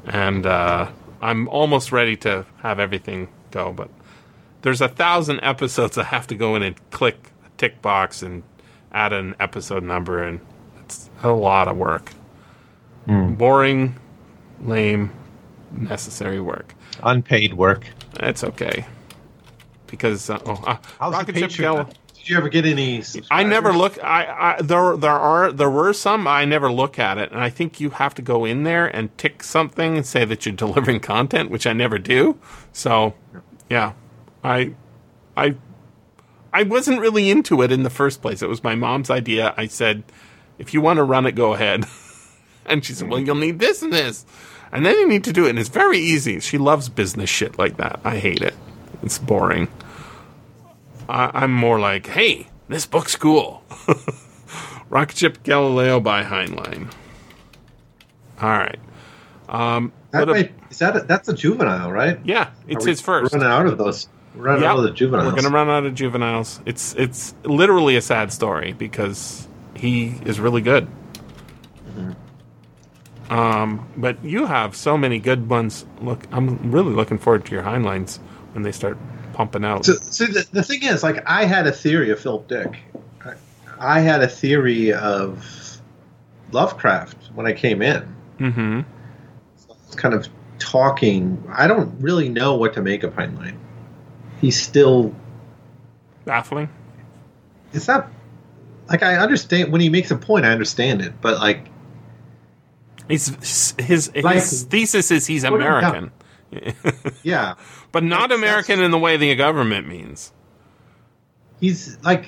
and uh, I'm almost ready to have everything go. But there's a thousand episodes. I have to go in and click a tick box and add an episode number, and it's a lot of work. Boring, lame, necessary work. Unpaid work. That's okay. Because uh, oh, uh, How's Rocket Ship? Did you ever get any? I never look. I, I there there are there were some. I never look at it, and I think you have to go in there and tick something and say that you're *laughs* delivering content, which I never do. So, yeah, I I I wasn't really into it in the first place. It was my mom's idea. I said, if you want to run it, go ahead. *laughs* and she said, well, you'll need this and this, and then you need to do it. And it's very easy. She loves business shit like that. I hate it. It's boring. I, I'm more like, hey, this book's cool. *laughs* Rocket Ship Galileo by Heinlein. All right. Um, That a- might, is that a, that's a juvenile, right? yeah, it's his first. Running out of those. We're running Yep. out of the juveniles. We're gonna run out of juveniles. It's it's literally a sad story because he is really good. Um, but you have so many good ones. Look, I'm really looking forward to your Heinleins when they start pumping out. So, so the, the thing is, like, I had a theory of Philip Dick. I, I had a theory of Lovecraft when I came in. mm-hmm. So it's kind of talking. I don't really know what to make of Heinlein. He's still. Baffling. It's not. Like, I understand. When he makes a point, I understand it. But, like, his his Like- thesis is he's American, *laughs* yeah. but not American in the way the government means. he's like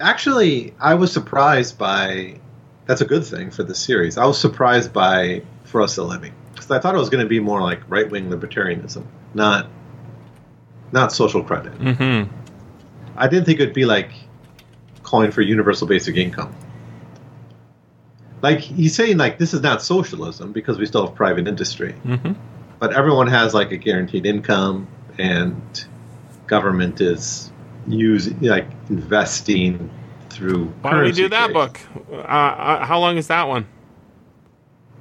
actually i was surprised by that's a good thing for the series i was surprised by for us a living because i thought it was going to be more like right-wing libertarianism not not social credit Mm-hmm. i didn't think it would be like calling for universal basic income like he's saying like this is not socialism because we still have private industry Mm-hmm. But everyone has like a guaranteed income and government is using like investing through Why don't we do that trade. book? Uh, uh, how long is that one?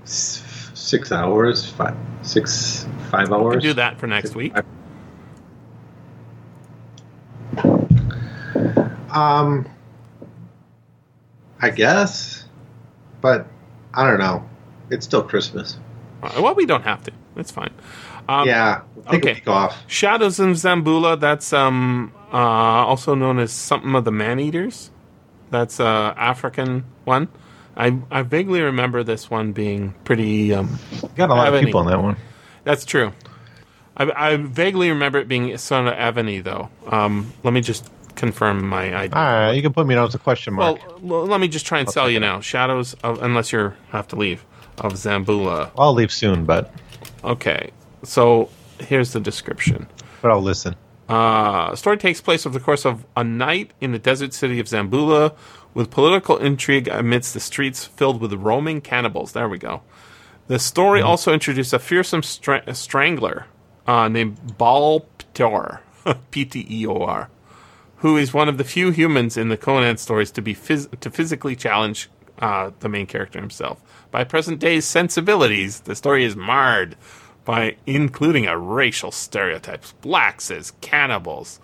Six hours five six five We hours do that for next week. um i guess but i don't know it's still christmas Uh, well, we don't have to. It's fine. Um, yeah take okay. a week off Shadows of Zamboula. That's um uh, also known as something of the man eaters. That's a African one. I I vaguely remember this one being pretty. Um, got a lot of people on that one that's true. I, I vaguely remember it being son of ebony though. Um, let me just confirm my idea. all right you can put me down as a question Well, mark l- let me just try and sell you now. Shadows of unless you have to leave of Zamboula. i'll leave soon but Okay, so here's the description. but i'll listen Uh, story takes place over the course of a night in the desert city of Zamboula, with political intrigue amidst the streets filled with roaming cannibals. There we go. The story also introduced a fearsome stra- strangler uh, named Baal Ptor. *laughs* P T E O R, who is one of the few humans in the Conan stories to be phys- to physically challenge uh, the main character himself. By present day sensibilities, the story is marred by including a racial stereotypes, blacks as cannibals.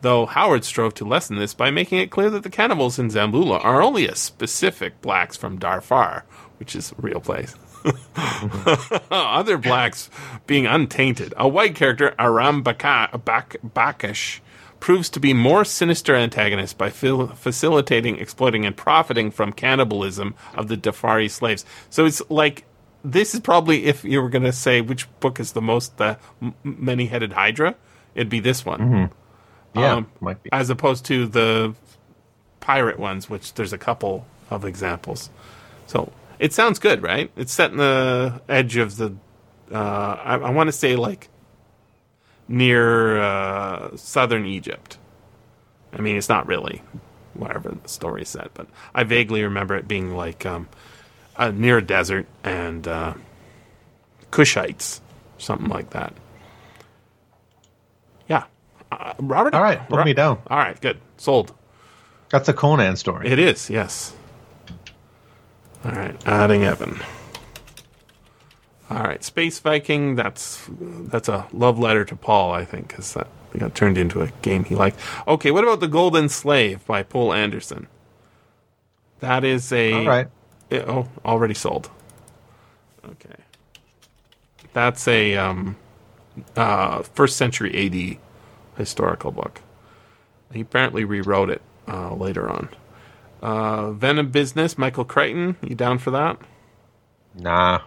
Though Howard strove to lessen this by making it clear that the cannibals in Zamboula are only a specific blacks from Darfur, which is a real place. *laughs* Other blacks being untainted. A white character, Aram Baka- Bak- Bakash, proves to be more sinister antagonist by fil- facilitating, exploiting, and profiting from cannibalism of the Darfari slaves. So it's like this is probably if you were going to say which book is the most uh, m- many-headed Hydra, it'd be this one, Yeah, Um, might be. as opposed to the pirate ones, which there's a couple of examples. So it sounds good, right? It's set in the edge of the. Uh, I, I want to say like near uh, southern Egypt. I mean, it's not really wherever the story is set, but I vaguely remember it being like um, uh, near a desert and uh, Cushites, something like that. Yeah, uh, Robert. All right, put me down. All right, good, sold. That's a Conan story. It is, yes. All right, adding Evan. All right, Space Viking. That's that's a love letter to Paul, I think, because that got turned into a game he liked. Okay, what about the Golden Slave by Poul Anderson? That is a All right. it- oh, already sold. Okay, that's a um, uh, first century AD historical book. He apparently rewrote it uh, later on. Uh, Venom Business, Michael Crichton. You down for that? Nah.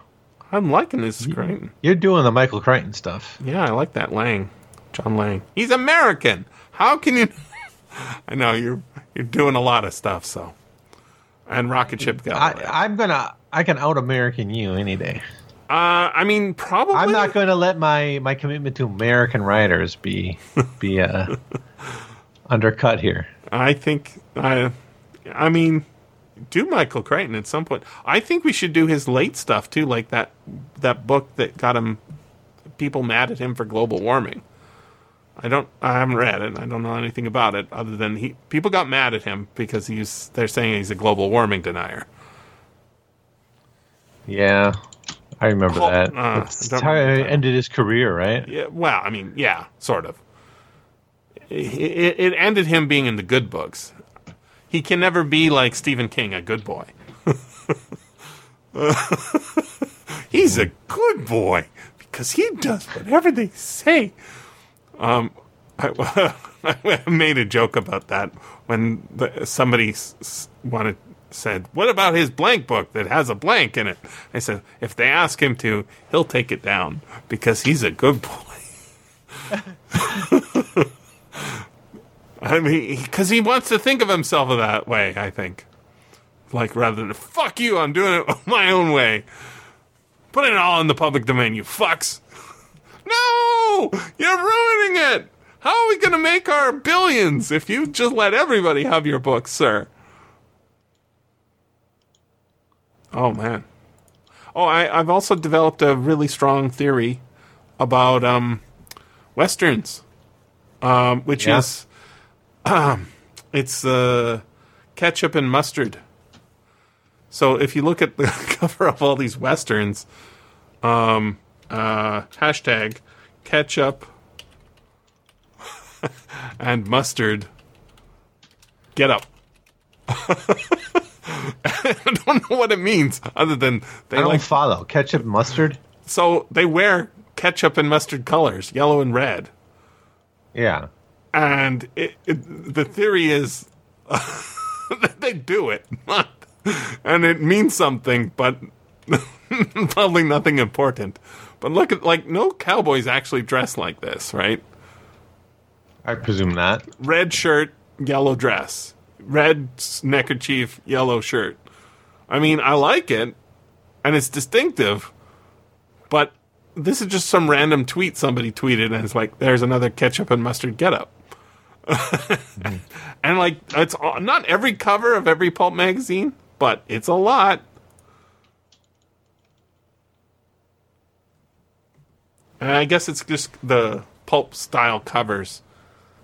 I'm liking this Crichton. You're doing the Michael Crichton stuff. Yeah, I like that Lange, John Lange. He's American. How can you? *laughs* I know you're you're doing a lot of stuff. So, and Rocket Ship it. I, I'm gonna. I can out American you any day. uh, I mean, probably. I'm not going to let my my commitment to American writers be be uh, *laughs* undercut here. I think I, I mean, do Michael Crichton at some point. I think we should do his late stuff too, like that that book that got him people mad at him for global warming. I don't. I haven't read it. I don't know anything about it other than he people got mad at him because he's they're saying he's a global warming denier. Yeah, I remember that. uh, That's how it ended his career, right? Yeah, well, I mean, yeah, sort of. It, it, it ended him being in the good books. He can never be like Stephen King, a good boy. *laughs* He's a good boy because he does whatever they say. Um, I, *laughs* I made a joke about that when the, somebody wanted said, "What about his blank book that has a blank in it?" I said, "If they ask him to, he'll take it down because he's a good boy." *laughs* I mean, because he wants to think of himself that way. I think, like rather than "fuck you," I'm doing it *laughs* my own way. Put it all in the public domain, you fucks. *laughs* No, you're ruining it. How are we going to make our billions if you just let everybody have your books, sir? Oh man. Oh, I, I've also developed a really strong theory about um, westerns, um, which Yeah. is *clears throat* it's uh, ketchup and mustard. So if you look at the *laughs* cover of all these westerns, um, uh, hashtag ketchup *laughs* and mustard, get up. *laughs* I don't know what it means other than they I don't like follow ketchup mustard. so they wear ketchup and mustard colors, yellow and red. Yeah, And it, it, the theory is *laughs* that they do it. *laughs* and it means something, but *laughs* probably nothing important. But look at, like, no cowboys actually dress like this, right? I presume not. Red shirt, yellow dress. Red neckerchief, yellow shirt. I mean, I like it, and it's distinctive, but this is just some random tweet somebody tweeted, and it's like, there's another ketchup and mustard getup. *laughs* And like, it's all- not every cover of every pulp magazine, but it's a lot. And I guess it's just the pulp style covers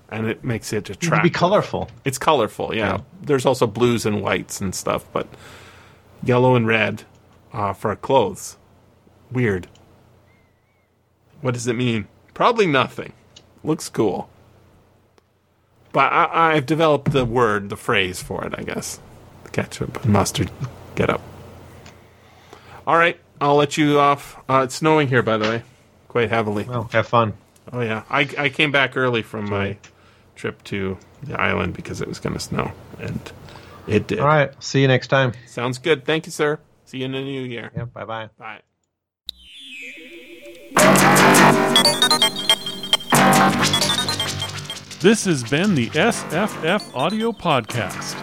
and it makes it attractive. be colorful. It's colorful, yeah. Yeah. There's also blues and whites and stuff, but yellow and red uh, for clothes. Weird. What does it mean? Probably nothing. Looks cool. But I, I've developed the word, the phrase for it, I guess. Ketchup and mustard get up. All right, I'll let you off. Uh, it's snowing here, by the way, quite heavily. Well, have fun. Oh yeah, I I came back early from my trip to the island because it was going to snow, and it did. All right. See you next time. Sounds good. Thank you, sir. See you in the new year. Yeah. Bye bye. Bye. This has been the SFF Audio Podcast.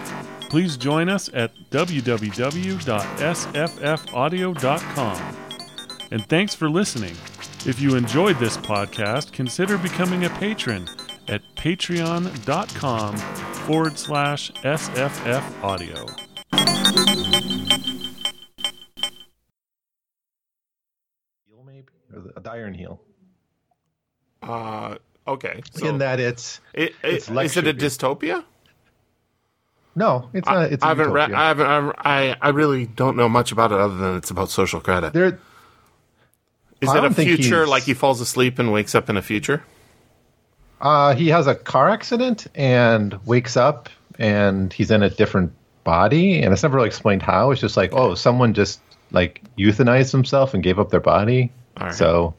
Please join us at www.sffaudio.com. And thanks for listening. If you enjoyed this podcast, consider becoming a patron at patreon.com forward slash SFF Audio. Heel maybe or the, the iron heel. Uh, okay. So In that it's it, it, it's is it a dystopia? no, it's not. It's a I haven't read. I haven't. I I really don't know much about it other than it's about social credit. There, Is I it a future like he falls asleep and wakes up in a future? uh, he has a car accident and wakes up and he's in a different body, and it's never really explained how. It's just like, oh, someone just like euthanized himself and gave up their body, All right. so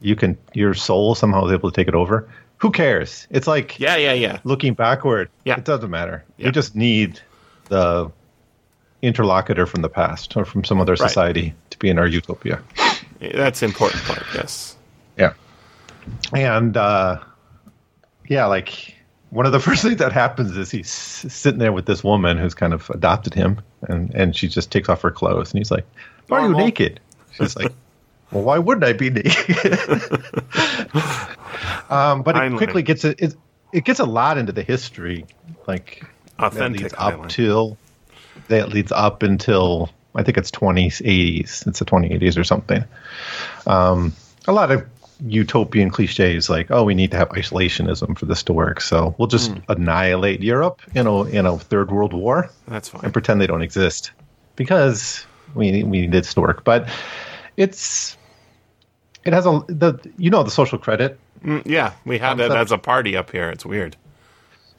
you can your soul somehow is able to take it over. Who cares? It's like Yeah, yeah, yeah. looking backward. Yeah. it doesn't matter. Yeah. We just need the interlocutor from the past or from some other Right. society to be in our utopia. That's important part. Yes. Yeah. And uh, yeah, like one of the *laughs* first things that happens is he's sitting there with this woman who's kind of adopted him, and and she just takes off her clothes, and he's like, "Why are you naked?" She's like, "Well, why wouldn't I be naked?" *laughs* um, but it quickly gets it, it it gets a lot into the history, like that Authentic leads up till that leads up until I think it's 2080s. It's the 2080s or something. Um, a lot of utopian cliches like, "Oh, we need to have isolationism for this to work, so we'll just Hmm. annihilate Europe in a in a third world war That's fine. and pretend they don't exist because we we need this to work." But it's it has a the you know the social credit Mm, yeah, we had it as a party up here. It's weird.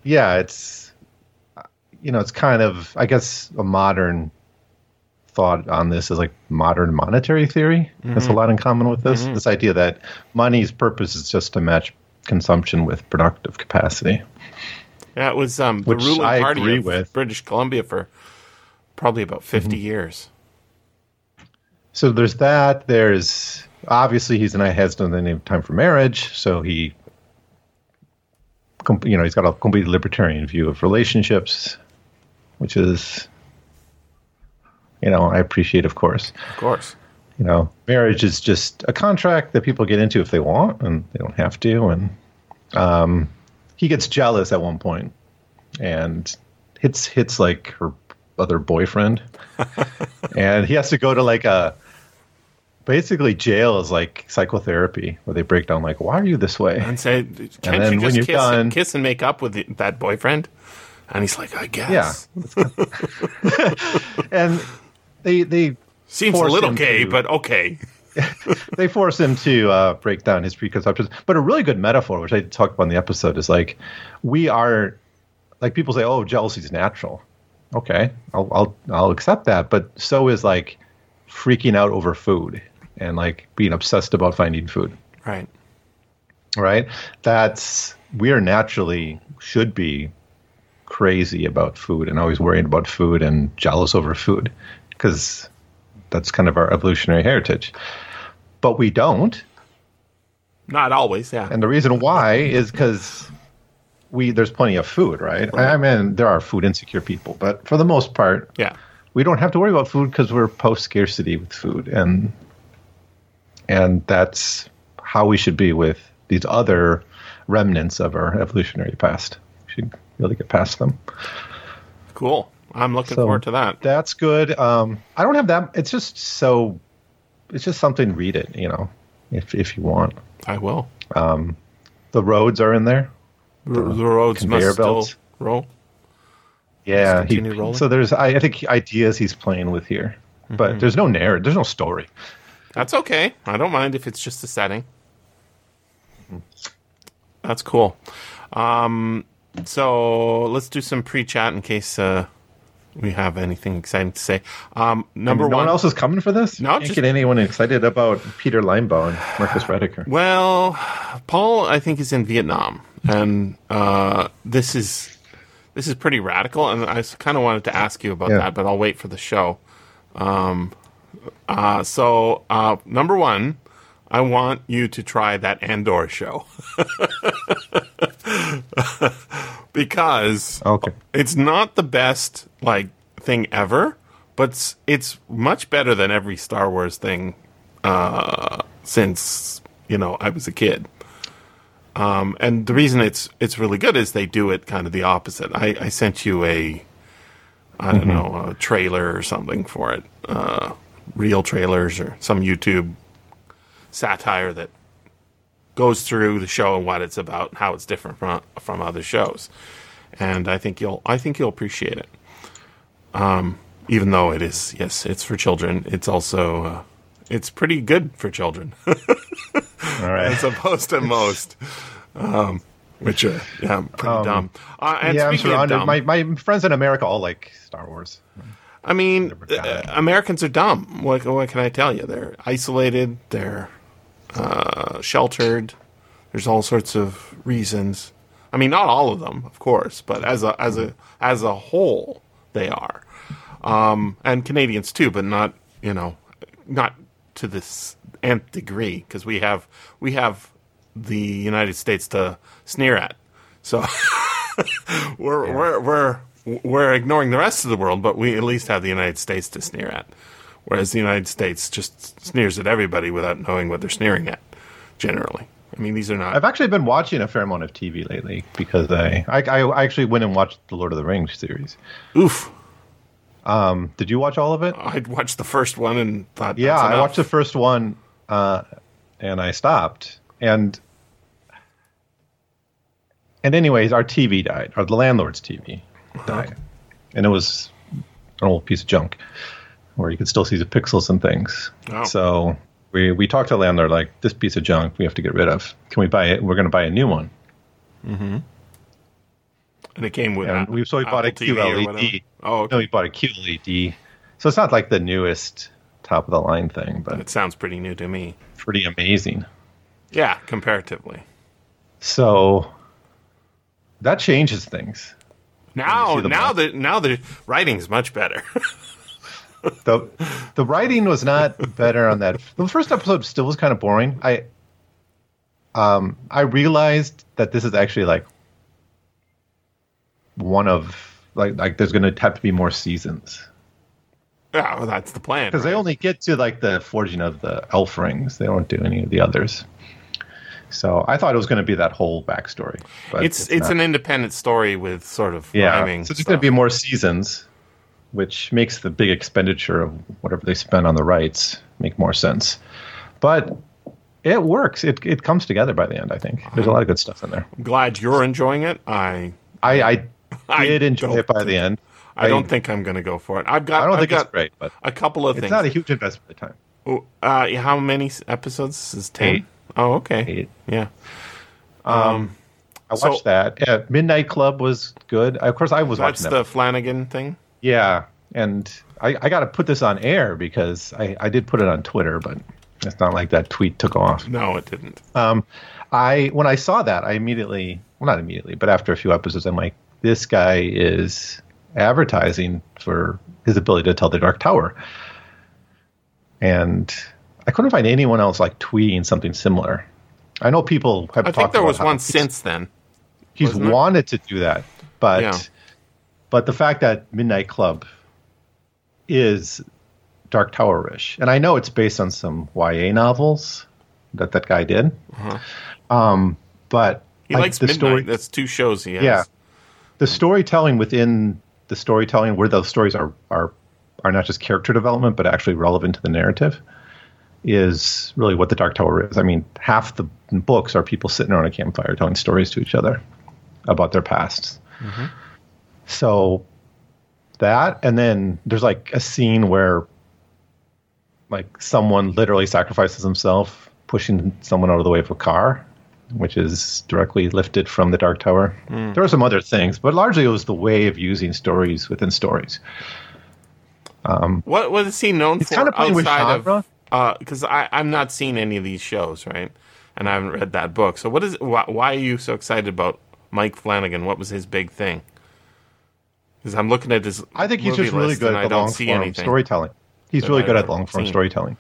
yeah, it's uh, you know, it's kind of I guess a modern thought on this is like modern monetary theory has a lot in common with this. This idea that money's purpose is just to match consumption with productive capacity. Yeah, it was um, the Which ruling I party of with. British Columbia for probably about 50 Mm-hmm. years. So there's that. There's obviously he's an I has no any time for marriage, so he, you know, he's got a completely libertarian view of relationships, which is, you know, I appreciate, of course. Of course. You know, marriage is just a contract that people get into if they want, and they don't have to. And um, he gets jealous at one point, and hits hits like her other boyfriend, *laughs* and he has to go to like a basically jail is like psychotherapy where they break down like why are you this way And say, can't you just kiss, done- kiss and make up with the, that boyfriend? And he's like, I guess. Yeah. *laughs* and they they Seems a little gay, to- but okay. *laughs* they force him to uh, break down his preconceptions. But a really good metaphor, which I talked about in the episode, is like we are like people say, "Oh, jealousy is natural." Okay, I'll I'll I'll accept that, but so is like freaking out over food and like being obsessed about finding food. Right. Right? That's we are naturally should be crazy about food and always worrying about food and jealous over food because that's kind of our evolutionary heritage. But we don't. Not always, yeah. And the reason why is because we there's plenty of food, right? I, I mean, there are food insecure people, but for the most part, yeah. we don't have to worry about food because we're post scarcity with food, and and that's how we should be with these other remnants of our evolutionary past. We should really get past them. Cool. I'm looking So- forward to that. That's good. Um, I don't have that. It's just so. It's just something. Read it, you know, if if you want. I will. The roads are in there. The, the roads must still belts. roll. Yeah, he, so there's I, I think ideas he's playing with here, but Mm-hmm. there's no narrative, there's no story. That's okay. I don't mind if it's just a setting. That's cool. Um, so let's do some pre-chat in case uh, we have anything exciting to say. Um, number no one. one else is coming for this. No, Can't just- get anyone excited about Peter Linebaugh and Marcus Rediker. Well, Paul, I think is in Vietnam, and uh, this is this is pretty radical. And I kind of wanted to ask you about Yeah. that, but I'll wait for the show. Um, uh, so uh, number one, I want you to try that Andor show *laughs* because Okay. it's not the best like thing ever, but it's, it's much better than every Star Wars thing uh, since you know I was a kid. Um, and the reason it's it's really good is they do it kind of the opposite. I, I sent you a I don't know a trailer or something for it, uh, real trailers or some YouTube satire that goes through the show and what it's about, how it's different from from other shows, and I think you'll I think you'll appreciate it. Um, even though it is yes, it's for children, it's also uh, it's pretty good for children *laughs* All right. as opposed to most, um, which are yeah pretty dumb. Uh, and yeah, I'm surrounded. dumb, My my friends in America all like Star Wars. I mean, uh. Americans are dumb. What, what can I tell you? They're isolated. They're uh, sheltered. There's all sorts of reasons. I mean, not all of them, of course, but as a as a as a whole, they are, um, and Canadians too, but not you know, not to this nth degree because we have we have the United States to sneer at. So *laughs* we're, we're we're we're ignoring the rest of the world, but we at least have the United States to sneer at. Whereas the United States just sneers at everybody without knowing what they're sneering at. Generally, I mean, these are not. I've actually been watching a fair amount of TV lately because I I, I actually went and watched the Lord of the Rings series. oof. Um, did you watch all of it? I watched the first one and thought, Yeah, I watched the first one, uh, and I stopped. And and anyways, our TV died. Or the landlord's TV. Died, and it was an old piece of junk where you could still see the pixels and things. Oh. So we we talked to the landlord like this piece of junk we have to get rid of. Can we buy it? We're going to buy a new one. Mm-hmm. and it came with. And Apple- we so we bought a TV. QLED. Oh, okay. No, we bought a QLED. So it's not like the newest top of the line thing, but it sounds pretty new to me. pretty amazing. Yeah, comparatively. So that changes things. Now, the now the now the writing's much better. *laughs* the The writing was not better on that. The first episode still was kind of boring. I um I realized that this is actually like one of like like there's going to have to be more seasons yeah, well, that's the plan. because they only get to like the forging of the elf rings. They don't do any of the others. So I thought it was going to be that whole backstory. But it's it's, not. an independent story with sort of yeah. rhyming. So there's going to be more seasons, which makes the big expenditure of whatever they spend on the rights make more sense. But it works. It it comes together by the end. I think there's a lot of good stuff in there. I'm glad you're enjoying it. I I, I *laughs* I did enjoy it by the end. I don't think I'm going to go for it. I've got I don't I've think got it's great, but a couple of it's things. It's not a huge investment of time. Oh, uh, how many episodes is ten? Eight. Oh, okay. Yeah. I So- watched that. Yeah, Midnight Club was good. Of course, I was That's watching that. the Flanagan thing. Yeah, and I, I got to put this on air because I, I did put it on Twitter, but it's not like that tweet took off. No, it didn't. Um, I when I saw that, I immediately, well, not immediately, but after a few episodes, I'm like, this guy is advertising for his ability to tell the Dark Tower, and I couldn't find anyone else like tweeting something similar. I know people have. I think there was one since then. He's wasn't there? wanted to do that, but Yeah. but the fact that Midnight Club is Dark Tower-ish, and I know it's based on some YA novels that that guy did. Um, but Uh-huh. He like, likes the Midnight. story, That's two shows he has. yeah, the storytelling within the storytelling, where those stories are are are not just character development, but actually relevant to the narrative, is really what the Dark Tower is. I mean, half the books are people sitting around a campfire telling stories to each other, about their pasts. Mm-hmm. So that, and then there's like a scene where like someone literally sacrifices himself pushing someone out of the way of a car, which is directly lifted from the Dark Tower. Mm. There were some other things, but largely it was the way of using stories within stories. Um, what was he known It's for kind of outside of? Uh, because I I'm not seen any of these shows, right? And I haven't read that book. So what is? Why, why are you so excited about Mike Flanagan? What was his big thing? Because I'm looking at his. I think he's just really good at I the don't long see form storytelling. He's really good at long form storytelling.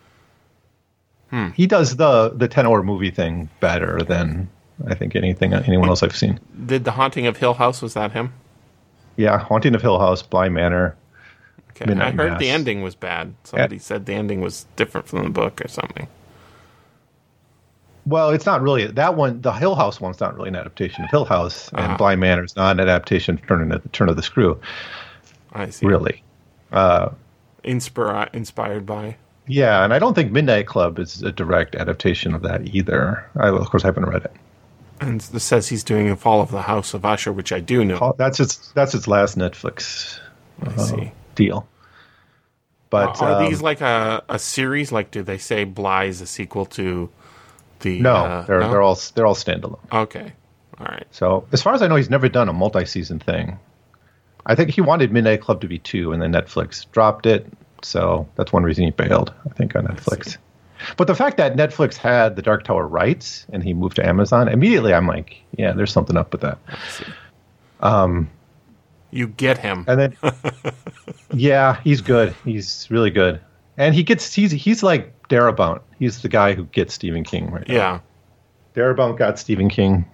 Hmm. He does the the ten hour movie thing better than I think anything anyone else I've seen. Did the Haunting of Hill House was that him? Yeah, Haunting of Hill House, Bly Manor. Okay, Midnight I heard Mass. the ending was bad. Somebody said the ending was different from the book or something. Well, it's not really that one. The Hill House one's not really an adaptation of Hill House, and Uh-huh. Bly Manor is not an adaptation of Turn of the Turn of the Screw. I see. Really. Inspira- inspired by. Yeah, and I don't think Midnight Club is a direct adaptation of that either. I, of course, I haven't read it. And this says he's doing a Fall of the House of Usher, which I do know. That's its that's its last Netflix I see. Deal. But are um, these like a, a series? Like, do they say Bly is a sequel to the? no, uh, they're they're all they're all standalone. okay. All right. So as far as I know, he's never done a multi-season thing. I think he wanted Midnight Club to be two, and then Netflix dropped it. So that's one reason he bailed. I think on Netflix. But the fact that Netflix had the Dark Tower rights and he moved to Amazon immediately, I'm like, yeah, there's something up with that. You get him. And then, *laughs* yeah, he's good. He's really good, and he gets he's he's like Darabont. He's the guy who gets Stephen King right now. yeah. Darabont got Stephen King,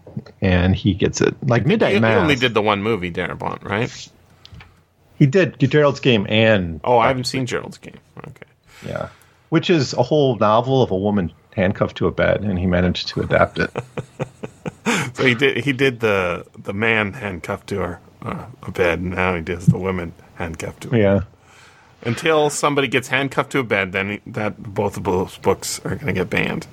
and he gets it. Like Midnight He, he Mass. only did the one movie, Darabont, right? He did Gerald's Game and Oh, I haven't seen Gerald's Game. Okay. yeah, which is a whole novel of a woman handcuffed to a bed, and he managed to adapt it. *laughs* So he did. He did the the man handcuffed to her uh, a bed. And now he does the women handcuffed to. Her. yeah, Until somebody gets handcuffed to a bed, then he, that both of those books are going to get banned.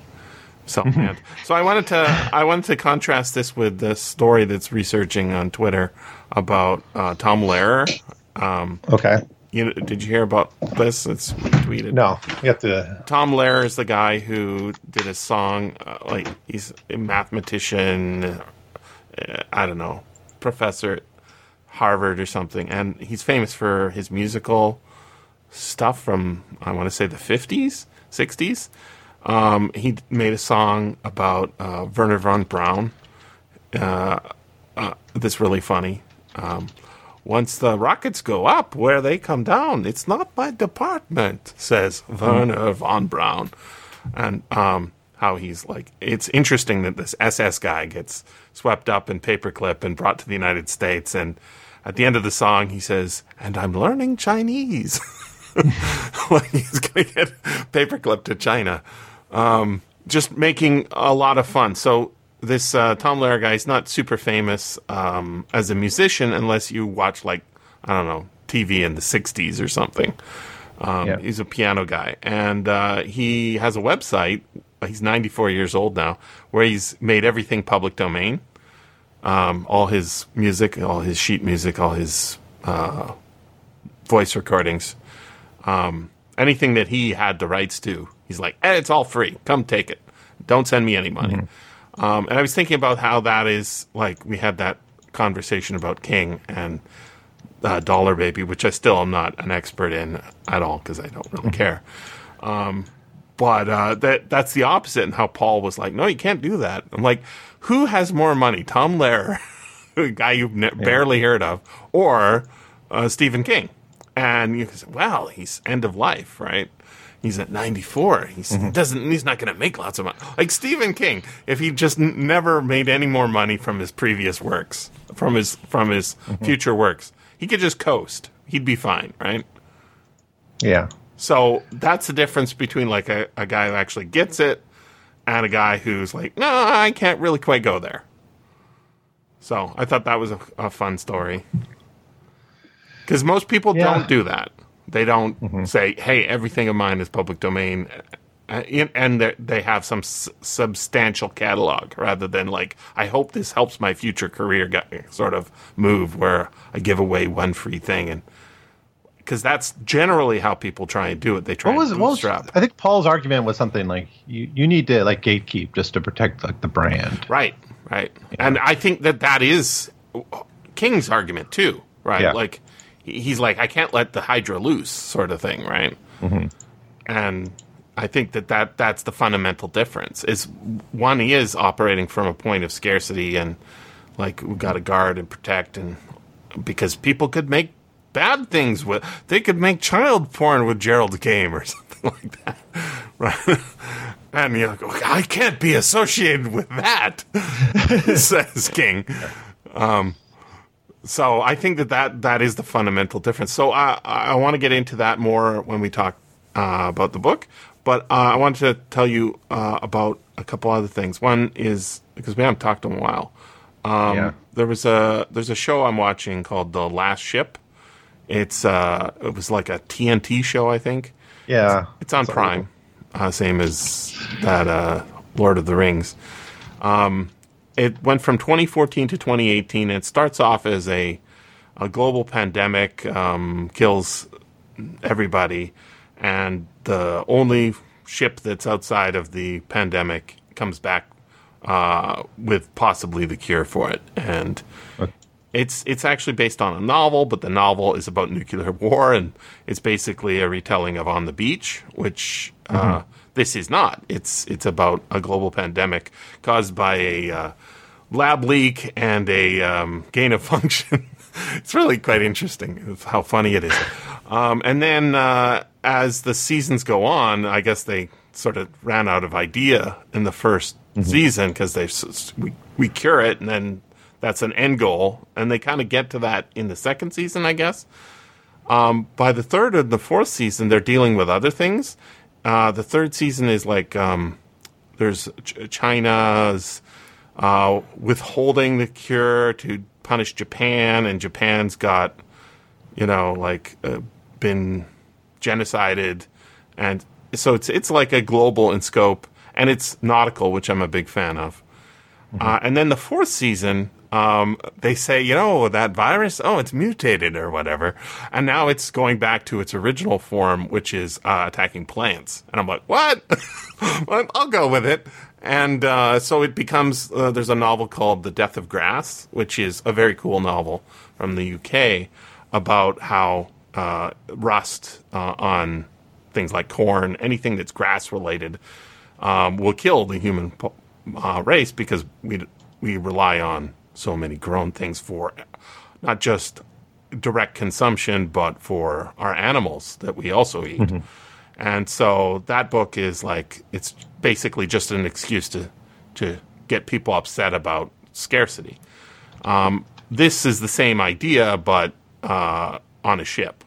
Banned. *laughs* so I wanted to I wanted to contrast this with the story that's researching on Twitter about uh, Tom Lehrer. okay. You did you hear about this? It's tweeted. No, you have to. Tom Lehrer is the guy who did a song, uh, like he's a mathematician, uh, I don't know, professor Harvard or something, and he's famous for his musical stuff from I want to say the fifties, sixties. Um, he made a song about uh, Wernher von Braun. Uh, uh, that's really funny. Um, once the rockets go up, where they come down, it's not my department, says Wernher von Braun. And um, how he's like, it's interesting that this SS guy gets swept up in paperclip and brought to the United States. And at the end of the song, he says, And I'm learning Chinese. *laughs* like he's going to get paperclip to China. Um, just making a lot of fun. So this uh, Tom Lehrer guy is not super famous um, as a musician unless you watch like I don't know TV in the '60s or something. Um, Yeah. He's a piano guy, and uh, he has a website. He's 94 years old now, where he's made everything public domain. Um, all his music, all his sheet music, all his uh, voice recordings, um, anything that he had the rights to. He's like, eh, it's all free. Come take it. Don't send me any money. Um, and I was thinking about how that is like we had that conversation about King and uh, Dollar Baby, which I still am not an expert in at all because I don't really care. But uh, that that's the opposite, and how Paul was like, "No, you can't do that." I'm like, who has more money, Tom Lehrer, *laughs* a guy you've ne- barely heard of, or uh, Stephen King? And you can say, "Well, he's end of life, right?" He's at 94. He's doesn't. He's not going to make lots of money. Like Stephen King, if he just n- never made any more money from his previous works, from his from his future works, he could just coast. He'd be fine, right? Yeah, So that's the difference between like a, a guy who actually gets it and a guy who's like, no, I can't really quite go there. So I thought that was a, a fun story. Because most people Yeah. don't do that. They don't say, hey, everything of mine is public domain Uh, and they- they have some s- substantial catalog rather than like I hope this helps my future career sort of move where I give away one free thing and because that's generally how people try and do it. They try What was, and what was. I think Paul's argument was something like you, you need to like gatekeep just to protect like the brand. Right, right. And I think that that is King's argument too, right? Yeah. Like he's like, I can't let the Hydra loose, sort of thing, right? Mm-hmm. And I think that, that that's the fundamental difference. Is one he is operating from a point of scarcity and like we got to guard and protect, and because people could make bad things with, they could make child porn with Gerald's game or *laughs* something like that, right? And you're like, I can't be associated with that, *laughs* says King. Um, so I think that, that that is the fundamental difference. So I, I want to get into that more when we talk uh, about the book. But uh, I wanted to tell you uh, about a couple other things. One is because we haven't talked in a while. Um, Yeah. There was a there's a show I'm watching called The Last Ship. It's uh it was like a TNT show I think. Yeah, It's on Prime, uh, same as that uh, Lord of the Rings. Um, it went from 2014 to 2018. It starts off as a a global pandemic um, kills everybody, and the only ship that's outside of the pandemic comes back uh, with possibly the cure for it, and it's it's actually based on a novel, but the novel is about nuclear war, and it's basically a retelling of On the Beach, which uh, this is not. It's it's about a global pandemic caused by a uh, lab leak and a um, gain of function. *laughs* it's really quite interesting how funny it is. Um, and then uh, as the seasons go on, I guess they sort of ran out of idea in the 1st season because they we we cure it and then that's an end goal, and they kind of get to that in the second season, I guess. Um, by the third or the fourth season, they're dealing with other things. Uh, the third season is like um, there's Ch- China's uh, withholding the cure to punish Japan, and Japan's got you know like uh, been genocided, and so it's it's like a global in scope, and it's nautical, which I'm a big fan of. Uh, and then the fourth season, um, they say, you know, that virus, oh, it's mutated or whatever. And now it's going back to its original form, which is uh, attacking plants. And I'm like, what? *laughs* I'll go with it. And uh, so it becomes, uh, there's a novel called The Death of Grass, which is a very cool novel from the UK about how uh, rust uh, on things like corn, anything that's grass related, um, will kill the human uh, race because we we rely on so many grown things for not just direct consumption, but for our animals that we also eat. And so that book is like it's basically just an excuse to to get people upset about scarcity. Um, this is the same idea, but uh, on a ship.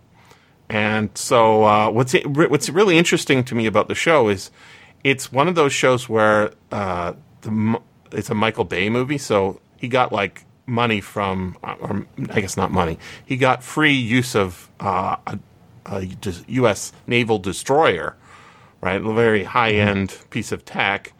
And so, uh, what's what's really interesting to me about the show is it's one of those shows where uh, the it's a Michael Bay movie, so he got like money from, or I guess not money. He got free use of uh, a, a U.S. naval destroyer, right? A very high end piece of tech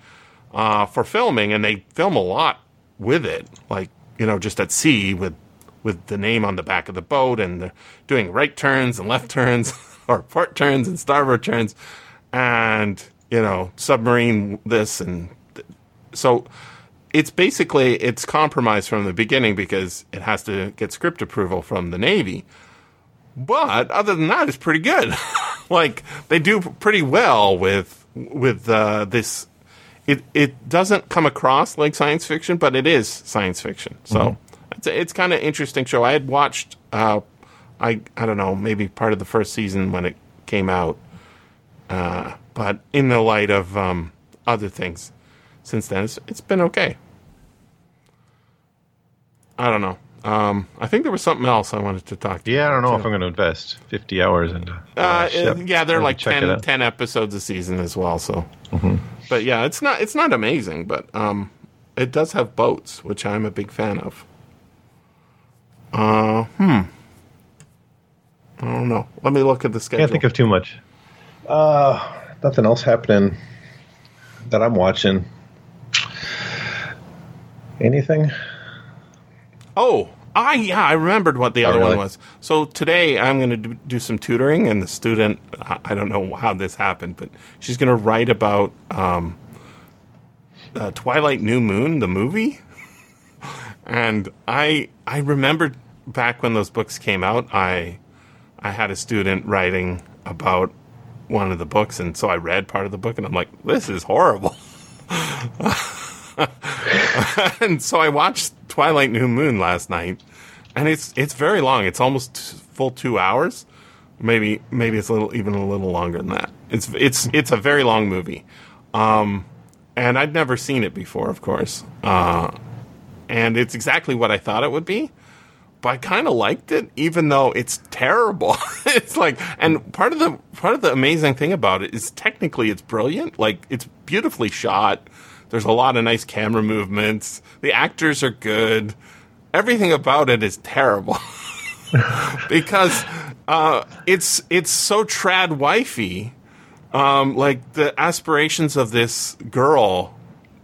uh, for filming, and they film a lot with it, like you know, just at sea with with the name on the back of the boat, and they're doing right turns and left turns, *laughs* or port turns and starboard turns, and you know, submarine this and th- so. It's basically it's compromised from the beginning because it has to get script approval from the Navy. But other than that, it's pretty good. *laughs* like they do pretty well with with uh, this. It it doesn't come across like science fiction, but it is science fiction. So it's a, it's kind of interesting show. I had watched. Uh, I I don't know maybe part of the first season when it came out, uh, but in the light of um, other things since then, it's, it's been okay. I don't know. Um, I think there was something else I wanted to talk to Yeah, I don't know about, if I'm going to invest 50 hours into. uh, uh, yeah, they're like 10, 10 episodes a season as well. So, but yeah, it's not it's not amazing, but um, it does have boats, which I'm a big fan of. Uh, hmm. I don't know. Let me look at the schedule. Can't think of too much. Uh, nothing else happening. that I'm watching. Anything? Oh, I yeah, I remembered what the Oh, other really? one was. So today I'm going to do, some tutoring, and the student, I I don't know how this happened, but she's going to write about um, uh, Twilight New Moon, the movie. *laughs* And I I remembered back when those books came out, I I had a student writing about one of the books, and so I read part of the book, and I'm like, this is horrible. *laughs* and so I watched Twilight New Moon last night, and it's it's very long. It's almost full two hours. Maybe maybe it's a little even a little longer than that. It's it's it's a very long movie, um, and I'd never seen it before, of course. Uh, and it's exactly what I thought it would be. But I kind of liked it, even though it's terrible. *laughs* it's like, and part of the part of the amazing thing about it is technically it's brilliant. Like it's beautifully shot. There's a lot of nice camera movements. The actors are good. Everything about it is terrible *laughs* because uh, it's it's so trad wifey. Um, like the aspirations of this girl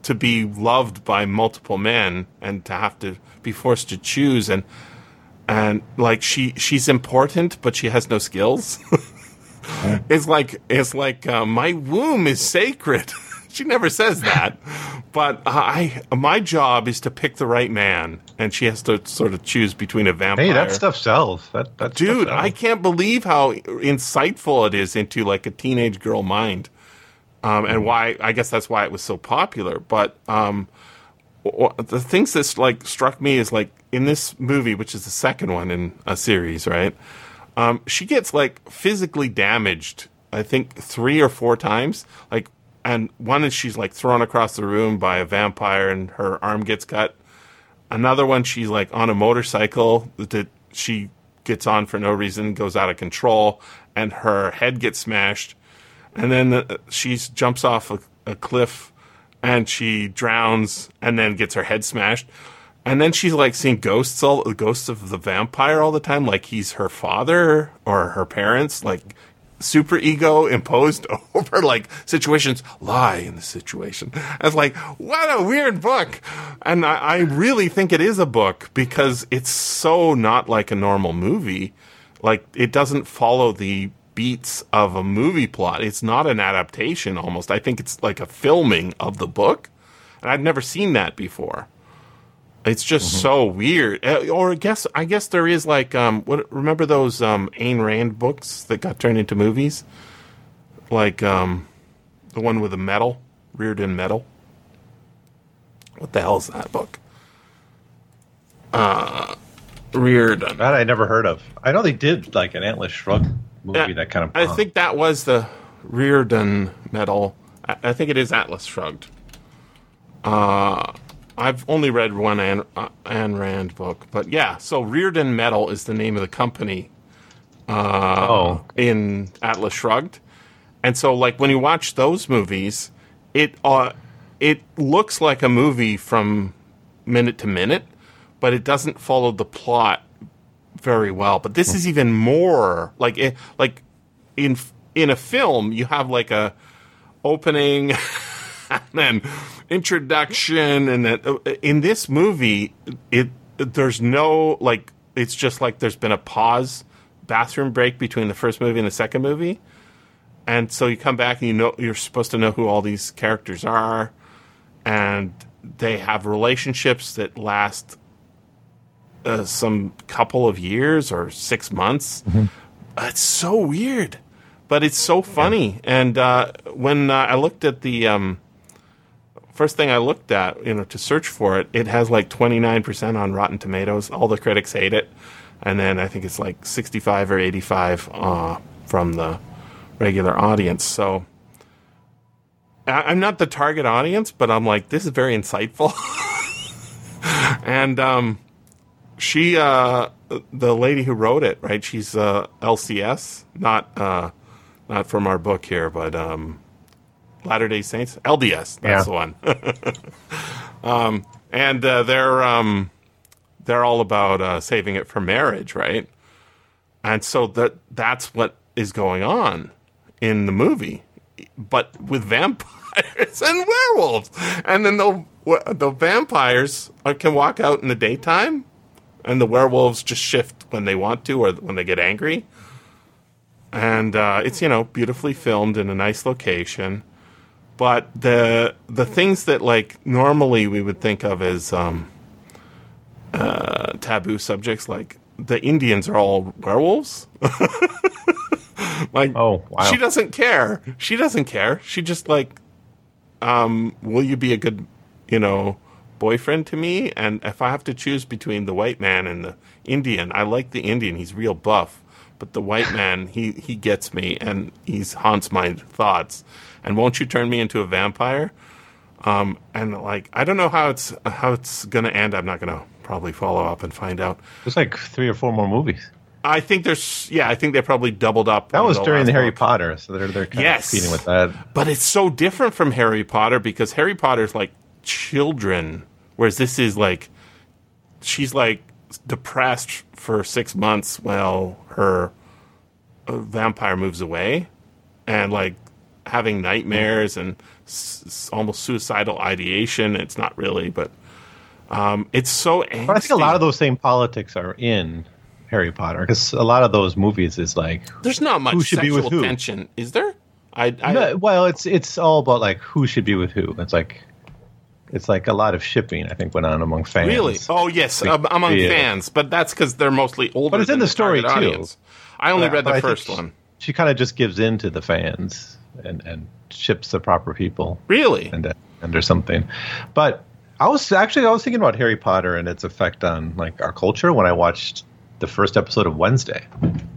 to be loved by multiple men and to have to be forced to choose and and like she she's important but she has no skills *laughs* it's like it's like uh, my womb is sacred *laughs* *laughs* she never says that. But i my job is to pick the right man and she has to sort of choose between a vampire Hey, that stuff sells. That that dude i can't believe how insightful it is into like a teenage girl mind. Um, and why i guess that's why it was so popular. But um, the things that like struck me is like in this movie which is the second one in a series right? Um, she gets like physically damaged i think three or four times. Like and one is she's like thrown across the room by a vampire and her arm gets cut. Another one she's like on a motorcycle that she gets on for no reason goes out of control and her head gets smashed. And then uh, she jumps off a, a cliff and she drowns and then gets her head smashed. And then she's like seeing ghosts all the ghosts of the vampire all the time like he's her father or her parents like super ego imposed *laughs* over like situations. Lie in the situation. I was like what a weird book. And I, I really think it is a book because it's so not like a normal movie. Like it doesn't follow the beats of a movie plot. It's not an adaptation almost. I think it's like a filming of the book. And i've never seen that before it's just so weird. Uh, Or I guess I guess there is like um what remember those um Ayn Rand books that got turned into movies? Like um the one with the metal, Rearden Metal. What the hell is that book? Uh Rearden. that I never heard of. I know they did like an Atlas Shrugged movie Yeah, that kind of. I think that was the Rearden Metal. I, I think it is Atlas Shrugged. Uh, I've only read one Anne, uh, Anne Rand book, but yeah. So Rearden Metal is the name of the company oh, in Atlas Shrugged, and so like when you watch those movies, it uh, it looks like a movie from minute to minute, but it doesn't follow the plot very well. But this is even more like it, like in in a film you have like a opening *laughs* and then introduction and then uh, in this movie it there's no like it's just like there's been a pause bathroom break between the first movie and the second movie. And so you come back and you know you're supposed to know who all these characters are. And they have relationships that last uh, some couple of years or six months. It's so weird but it's so funny. And uh, when uh, i looked at the um, first thing i looked at you know to search for it it has like 29% on rotten tomatoes. All the critics hate it. And then i think it's like 65 or 85 uh, from the regular audience. So I- i'm not the target audience but i'm like this is very insightful. *laughs* And um, she uh the lady who wrote it right she's uh lcs not uh not from our book here but um latter day saints lds that's Yeah. the one *laughs* um and uh, they're um they're all about uh saving it for marriage right and so that that's what is going on in the movie but with vampires *laughs* and werewolves. And then the the vampires can walk out in the daytime, and the werewolves just shift when they want to or when they get angry. And uh, it's you know beautifully filmed in a nice location, but the the things that like normally we would think of as um, uh, taboo subjects, like the Indians are all werewolves. *laughs* like, Oh, wow. she doesn't care. She doesn't care. She just like, um, will you be a good, you know, boyfriend to me? And if I have to choose between the white man and the Indian, I like the Indian. He's real buff, but the white man, he he gets me and he's haunts my thoughts. And won't you turn me into a vampire? Um, and like, I don't know how it's how it's gonna end. I'm not gonna probably follow up and find out. There's like three or four more movies. I think there's, yeah, I think they probably doubled up. That was during the Harry book. Potter, so they're they're kind Yes. of competing with that. But it's so different from Harry Potter because Harry Potter's like children, whereas this is like she's like depressed for six months while her uh, vampire moves away, and like having nightmares and s- almost suicidal ideation. It's not really, but um, it's so. But I think a lot of those same politics are in Harry Potter because a lot of those movies is like there's not much who should be sexual with who? tension, is there? I, I No, well, it's it's all about like who should be with who. It's like it's like a lot of shipping. I think went on among fans. Really? Oh, yes, Like, um, among yeah. fans, but that's because they're mostly older. But it's in the story, too. audience. I only Yeah, read the first she- one. She kind of just gives in to the fans and and ships the proper people Really? and and or something. But I was actually I was thinking about Harry Potter and its effect on like our culture when I watched the first episode of Wednesday.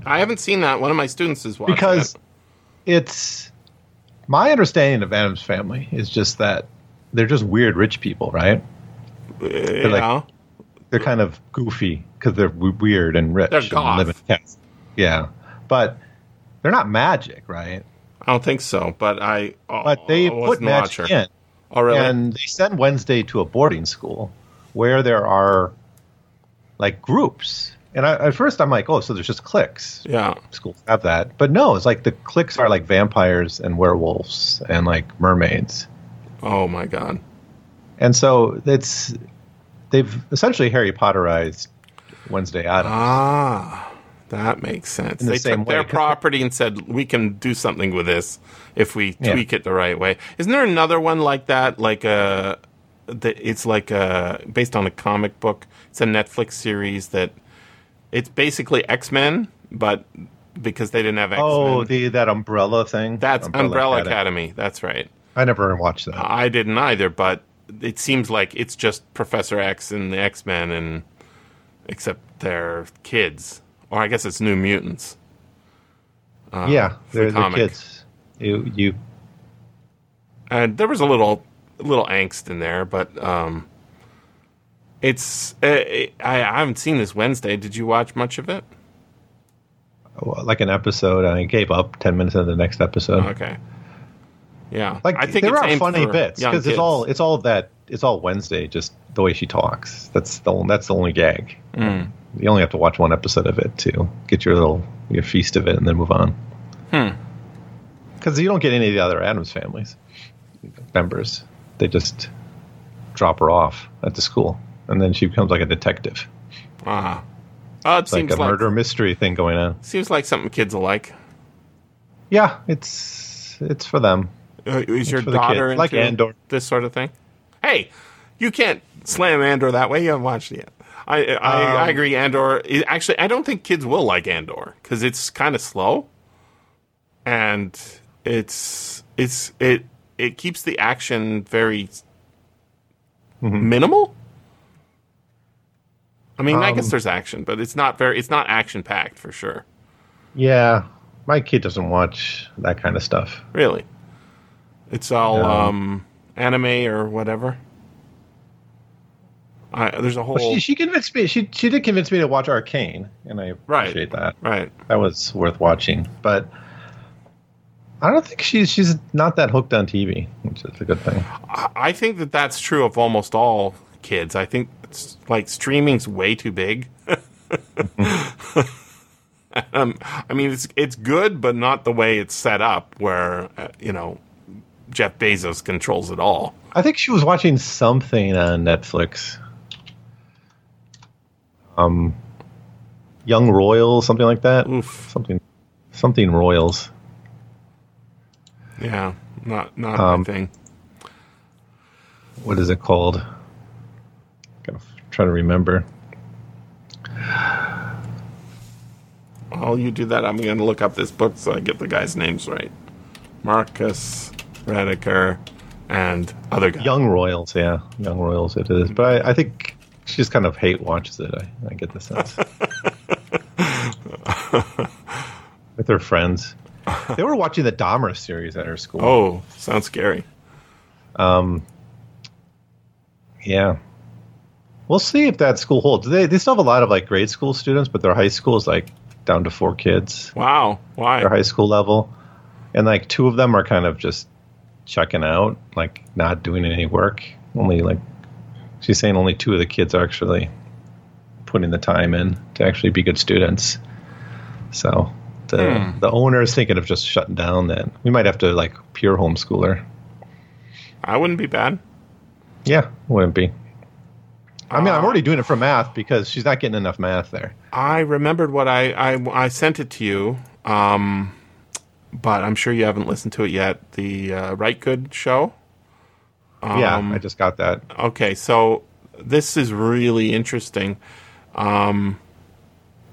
I haven't seen that. One of my students is watching because it. it's my understanding of Addams family is just that they're just weird rich people, right? Uh, like- yeah. They're kind of goofy because they're w- weird and rich. They're and goth. live in. Yeah, but they're not magic, right? I don't think so, but I. Oh, But they I put magic watcher. in, Oh, really? and they send Wednesday to a boarding school where there are like groups. And I, at first, I'm like, oh, so there's just cliques. yeah. schools have that. But no, it's like the cliques are like vampires and werewolves and like mermaids. Oh my god. And so it's they've essentially Harry Potterized Wednesday Addams. Ah, that makes sense. The they took way, their property and said we can do something with this if we Yeah. tweak it the right way. Isn't there another one like that? Like uh, a, it's like a based on a comic book. It's a Netflix series that it's basically X Men, but because they didn't have X Men. oh, the that umbrella thing. that's Umbrella, Academy. That's right. I never watched that. I didn't either, but it seems like it's just Professor X and the X Men, and except they're kids, or I guess it's New Mutants. Uh, yeah, the they're, they're kids. You you and there was a little little angst in there, but um, it's uh, I, I haven't seen this Wednesday. Did you watch much of it? like an episode. and I gave up ten minutes into the next episode. Okay, yeah, Like I think there it's are funny bits because it's all it's all that it's all Wednesday. Just the way she talks. That's the that's the only gag. Mm. You only have to watch one episode of it to get your little your feast of it and then move on. Hmm. Because you don't get any of the other Addams families members. They just drop her off at the school, and then she becomes like a detective. Ah, oh, it It's like a like, murder mystery thing going on. seems like something kids will like. Yeah, it's it's for them. Uh, is your for daughter kids, like Andor. this sort of thing? Hey, you can't slam Andor that way. You haven't watched it yet. I I, I Um, agree. Andor. Actually, I don't think kids will like Andor because it's kind of slow, and it's it's it it keeps the action very Mm-hmm. minimal. I mean, I Um, guess there's action, but it's not very. It's not action packed for sure. Yeah, my kid doesn't watch that kind of stuff. Really, it's all No. um, anime or whatever. I, there's a whole Well, she, she convinced me. She she did convince me to watch Arcane, and I Right. appreciate that. right. That was worth watching. But I don't think she's she's not that hooked on TV, which is a good thing. I- think that that's true of almost all kids. I think it's like streaming's way too big. *laughs* um, I mean, it's it's good, but not the way it's set up. Where uh, you know Jeff Bezos controls it all. I think she was watching something on Netflix. Um, Young Royals, something like that. Oof. Something, something Royals. Yeah, not not Um, my thing. What is it called? Gotta f- try to remember. While you do that, I'm going to look up this book so I get the guys' names right. Marcus Rediker and other guy. Young Royals, yeah, Young Royals. It is, but I, I think she just kind of hate watches it. I, I get the sense *laughs* with her friends. They were watching the Dahmer series at her school. Oh, sounds scary. Um, Yeah. We'll see if that school holds. They they still have a lot of like grade school students, but their high school is like down to four kids. Wow. Why? Their high school level, and like two of them are kind of just checking out, like not doing any work. Only like she's saying only two of the kids are actually putting the time in to actually be good students. So the Hmm. the owner is thinking of just shutting down. Then we might have to like pure homeschooler. I wouldn't be bad. Yeah, wouldn't be. I mean, I'm Uh, already doing it for math because she's not getting enough math there. I remembered what I, I I sent it to you, um, but I'm sure you haven't listened to it yet. The uh, Rite Gud show. Yeah, Um, I just got that. Okay, so this is really interesting. Um,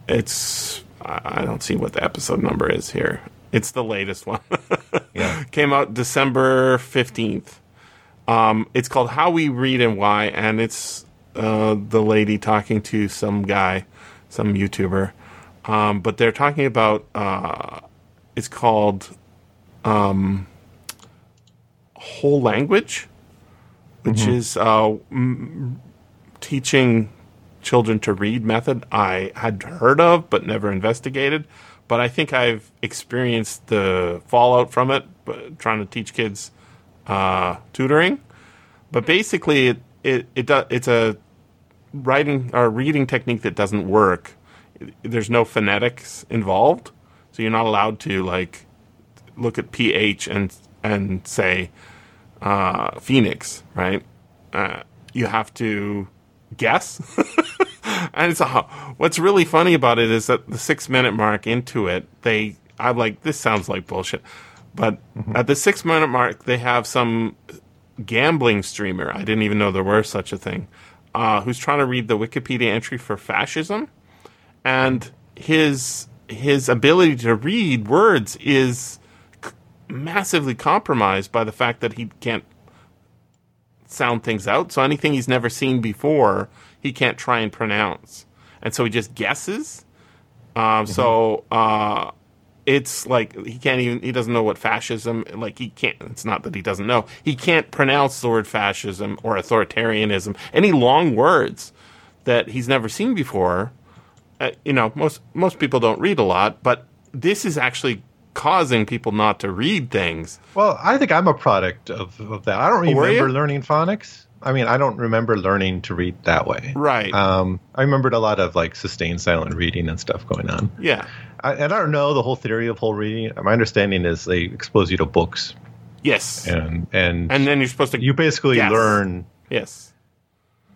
it's I I don't see what the episode number is here. It's the latest one. *laughs* Yeah. Came out December fifteenth. Um, it's called How We Read and Why, and it's uh, the lady talking to some guy, some YouTuber. Um, but they're talking about uh, it's called um, whole language, which is uh, m- teaching children to read method I had heard of but never investigated. But I think I've experienced the fallout from it, but trying to teach kids uh, tutoring. But basically, it it, it do, it's a writing or reading technique that doesn't work. There's no phonetics involved, so you're not allowed to like look at pH and and say uh, Phoenix, right? Uh, you have to guess. *laughs* and it's a, what's really funny about it is that the six minute mark into it, they I'm like this sounds like bullshit, but at the six minute mark they have some gambling streamer. I didn't even know there were such a thing. Uh, who's trying to read the Wikipedia entry for fascism, and his his ability to read words is massively compromised by the fact that he can't sound things out. So anything he's never seen before, he can't try and pronounce, and so he just guesses. Um, So uh, it's like he can't even he doesn't know what fascism like he can't. It's not that he doesn't know he can't pronounce the word fascism or authoritarianism any long words that he's never seen before. Uh, you know, most most people don't read a lot, but this is actually causing people not to read things. Well, I think I'm a product of, of that. I don't Oh, remember learning phonics. I mean, I don't remember learning to read that way. Right. Um, I remembered a lot of like sustained silent reading and stuff going on. yeah. I, and I don't know the whole theory of whole reading. My understanding is they expose you to books, Yes. and and, And then you're supposed to you basically Yes. learn. Yes.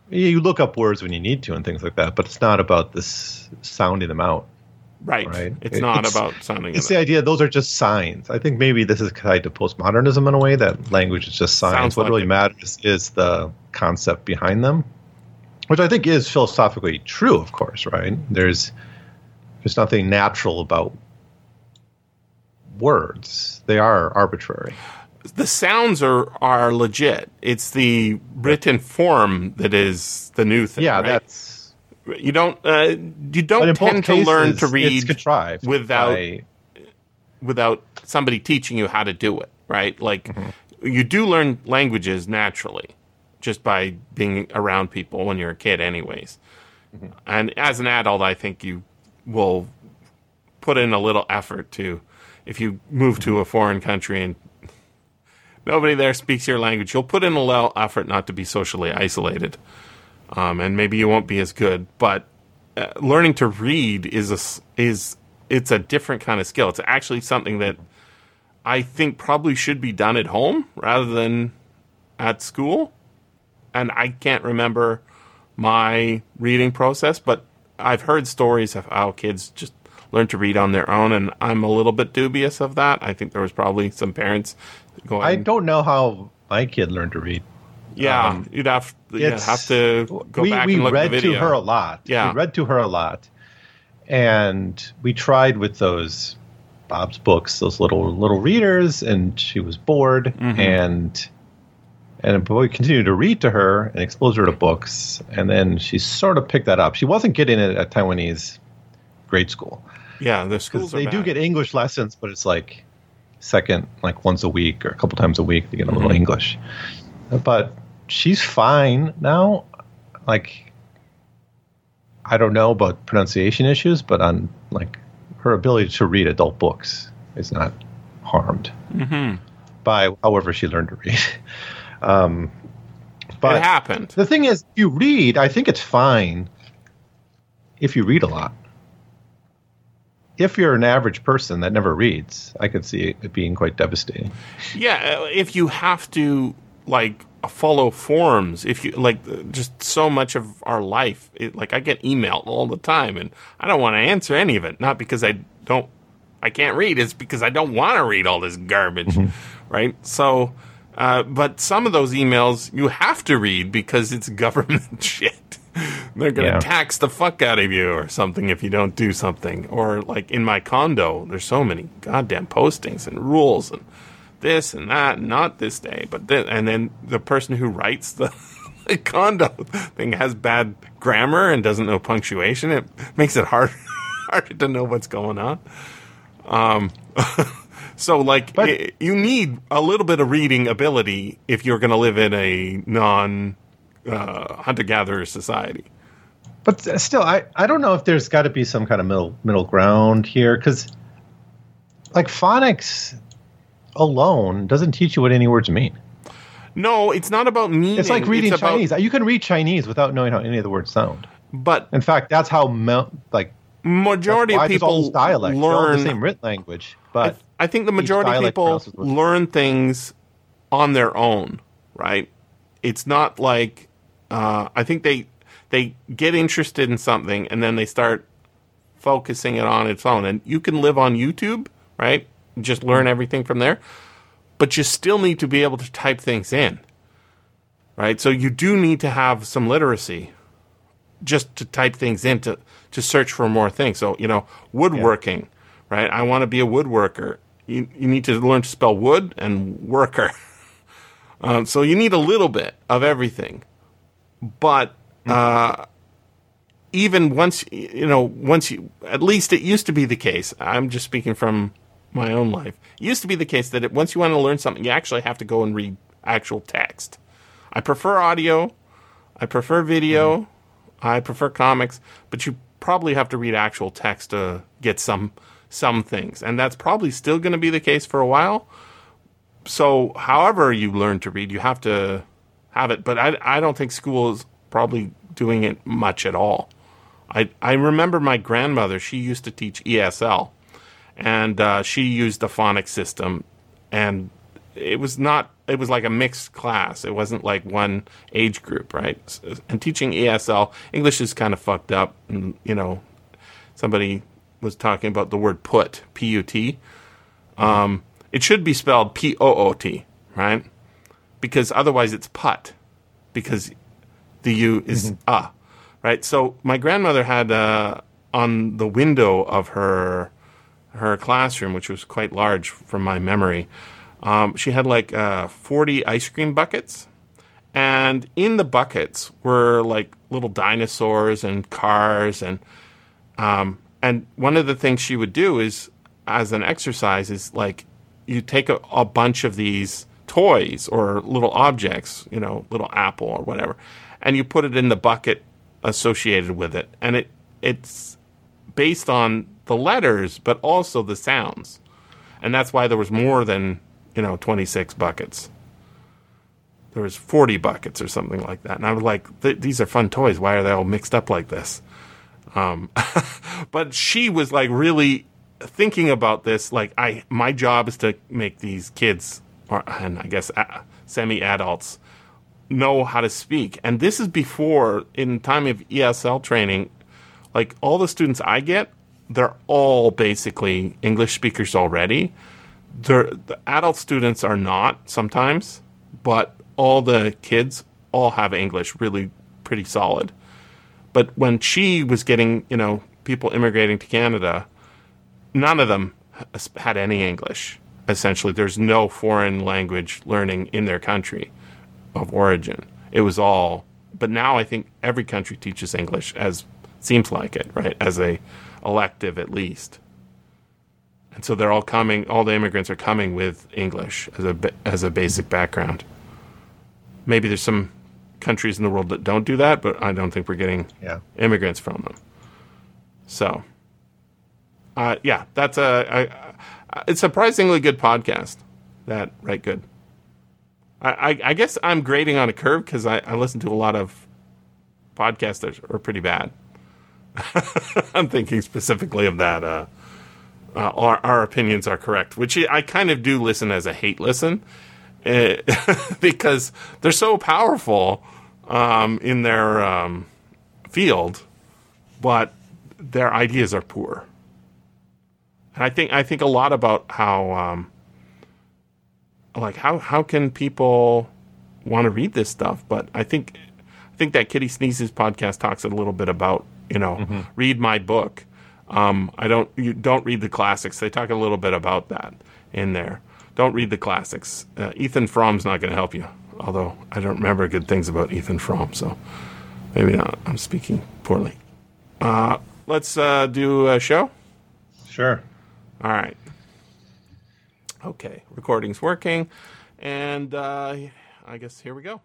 You look up words when you need to and things like that, but it's not about this sounding them out. Right. Right. It's not it's- about sounding It's it. the idea; those are just signs. I think maybe this is tied to postmodernism in a way that language is just signs. Sounds what like really it. matters is the concept behind them, which I think is philosophically true. Of course, right? There's there's nothing natural about words; they are arbitrary. the sounds are are legit. It's the written form that is the new thing. Yeah, right? that's. You don't uh, you don't tend to cases, learn to read contrived without by- without somebody teaching you how to do it. Right? Like Mm-hmm. you do learn languages naturally just by being around people when you're a kid, anyways. Mm-hmm. And as an adult, I think you will put in a little effort to if you move to a foreign country and nobody there speaks your language, you'll put in a little effort not to be socially isolated. Um, and maybe you won't be as good, but uh, learning to read is a is it's a different kind of skill. It's actually something that I think probably should be done at home rather than at school. And I can't remember my reading process, but I've heard stories of how kids just learn to read on their own, and I'm a little bit dubious of that. I think there was probably some parents going. I don't know how my kid learned to read. Yeah, um, you'd have you'd have to go we, back we and look read to her a lot. Yeah. we read to her a lot, and we tried with those Bob's books, those little little readers, and she was bored, Mm-hmm. and and but we continued to read to her and expose her to books, and then she sort of picked that up. She wasn't getting it at Taiwanese grade school Yeah, the schools they do get English lessons, but it's like second, like once a week or a couple times a week They get a little Mm-hmm. English. But she's fine now. Like I don't know about pronunciation issues, but on like her ability to read adult books is not harmed Mm-hmm. by however she learned to read. *laughs* um, but it happened. the thing is, if you read, I think it's fine if you read a lot. If you're an average person that never reads, I could see it being quite devastating. Yeah, if you have to like follow forms, if you like uh, just so much of our life, it, like I get email all the time, and I don't want to answer any of it. Not because I don't, I can't read. It's because I don't want to read all this garbage, right? So, uh, but some of those emails you have to read because it's *laughs* government *laughs* shit. They're going to Yeah. tax the fuck out of you or something if you don't do something. Or like in my condo, there's so many goddamn postings and rules and this and that, not this day, but this, and then the person who writes *laughs* the, condo thing has bad grammar and doesn't know punctuation. It makes it hard *laughs* harder to know what's going on. Um, *laughs* so like But- i you need a little bit of reading ability if you're going to live in a non uh, hunter gatherer society. But still, I, I don't know if there's got to be some kind of middle middle ground here because, like phonics alone doesn't teach you what any words mean. No, it's not about meaning. It's like reading about- Chinese. You can read Chinese without knowing how any of the words sound. but In fact, that's how like majority of people all learn the same written language, but I think the majority of people learn things on their own, right? It's not like uh, I think they they get interested in something and then they start focusing it on its own. And you can live on YouTube, right? Just learn everything from there, but you still need to be able to type things in, right? So you do need to have some literacy just to type things in to, to search for more things. So, you know, woodworking, right? I want to be a woodworker. You, you need to learn to spell wood and worker. *laughs* um, so you need a little bit of everything. But uh, even once, you know, once you, at least it used to be the case. I'm just speaking from my own life. It used to be the case that it, once you want to learn something, you actually have to go and read actual text. I prefer audio. I prefer video. Mm-hmm. I prefer comics, but you probably have to read actual text to get some some things, and that's probably still going to be the case for a while. So, however you learn to read, you have to have it. But I I don't think school is probably doing it much at all. I I remember my grandmother; she used to teach ESL, and uh, she used the phonics system, and it was not it was like a mixed class. It wasn't like one age group right? And teaching esl english is kind of fucked up and you know somebody was talking about the word put p-u-t um, it should be spelled p-o-o-t right? Because otherwise it's put because the u is ah right? So my grandmother had uh, on the window of her her classroom which was quite large from my memory um, she had like uh, 40 ice cream buckets. And in the buckets were like little dinosaurs and cars. And, um, and one of the things she would do is, as an exercise, is like you take a, a bunch of these toys or little objects, you know, little apple or whatever, and you put it in the bucket associated with it. And it it's based on the letters, but also the sounds. And that's why there was more than you know, 26 buckets. There was 40 buckets or something like that. And I was like, these are fun toys. Why are they all mixed up like this? Um, *laughs* but she was like really thinking about this, like I, my job is to make these kids, or and I guess uh, semi-adults, know how to speak. And this is before, in time of ESL training, like all the students I get, they're all basically English speakers already. They're, the adult students are not sometimes, but all the kids all have English really pretty solid. But when she was getting, you know, people immigrating to Canada, none of them had any English. Essentially, there's no foreign language learning in their country of origin. It was all, but now I think every country teaches English as seems like it, right? As a elective at least. And so they're all coming. All the immigrants are coming with English as a as a basic background. Maybe there's some countries in the world that don't do that, but I don't think we're getting Yeah. immigrants from them. So, uh, yeah, that's a, a, a surprisingly good podcast. That right, good. I, I, I guess I'm grading on a curve because I, I listen to a lot of podcasts that are pretty bad. *laughs* I'm thinking specifically of that. Uh, uh, our, our opinions are correct, which I kind of do listen as a hate listen uh, *laughs* because they're so powerful um, in their um, field, but their ideas are poor. And I think I think a lot about how um, like how how can people want to read this stuff? But I think I think that Kitty Sneezes podcast talks a little bit about you know read my book. Um, I don't you don't read the classics. They talk a little bit about that in there. Don't read the classics. Uh, Ethan Frome's not going to help you. Although I don't remember good things about Ethan Fromm, so maybe not. I'm speaking poorly. Uh, let's uh, do a show. Sure. All right. Okay, recording's working, and uh, I guess here we go.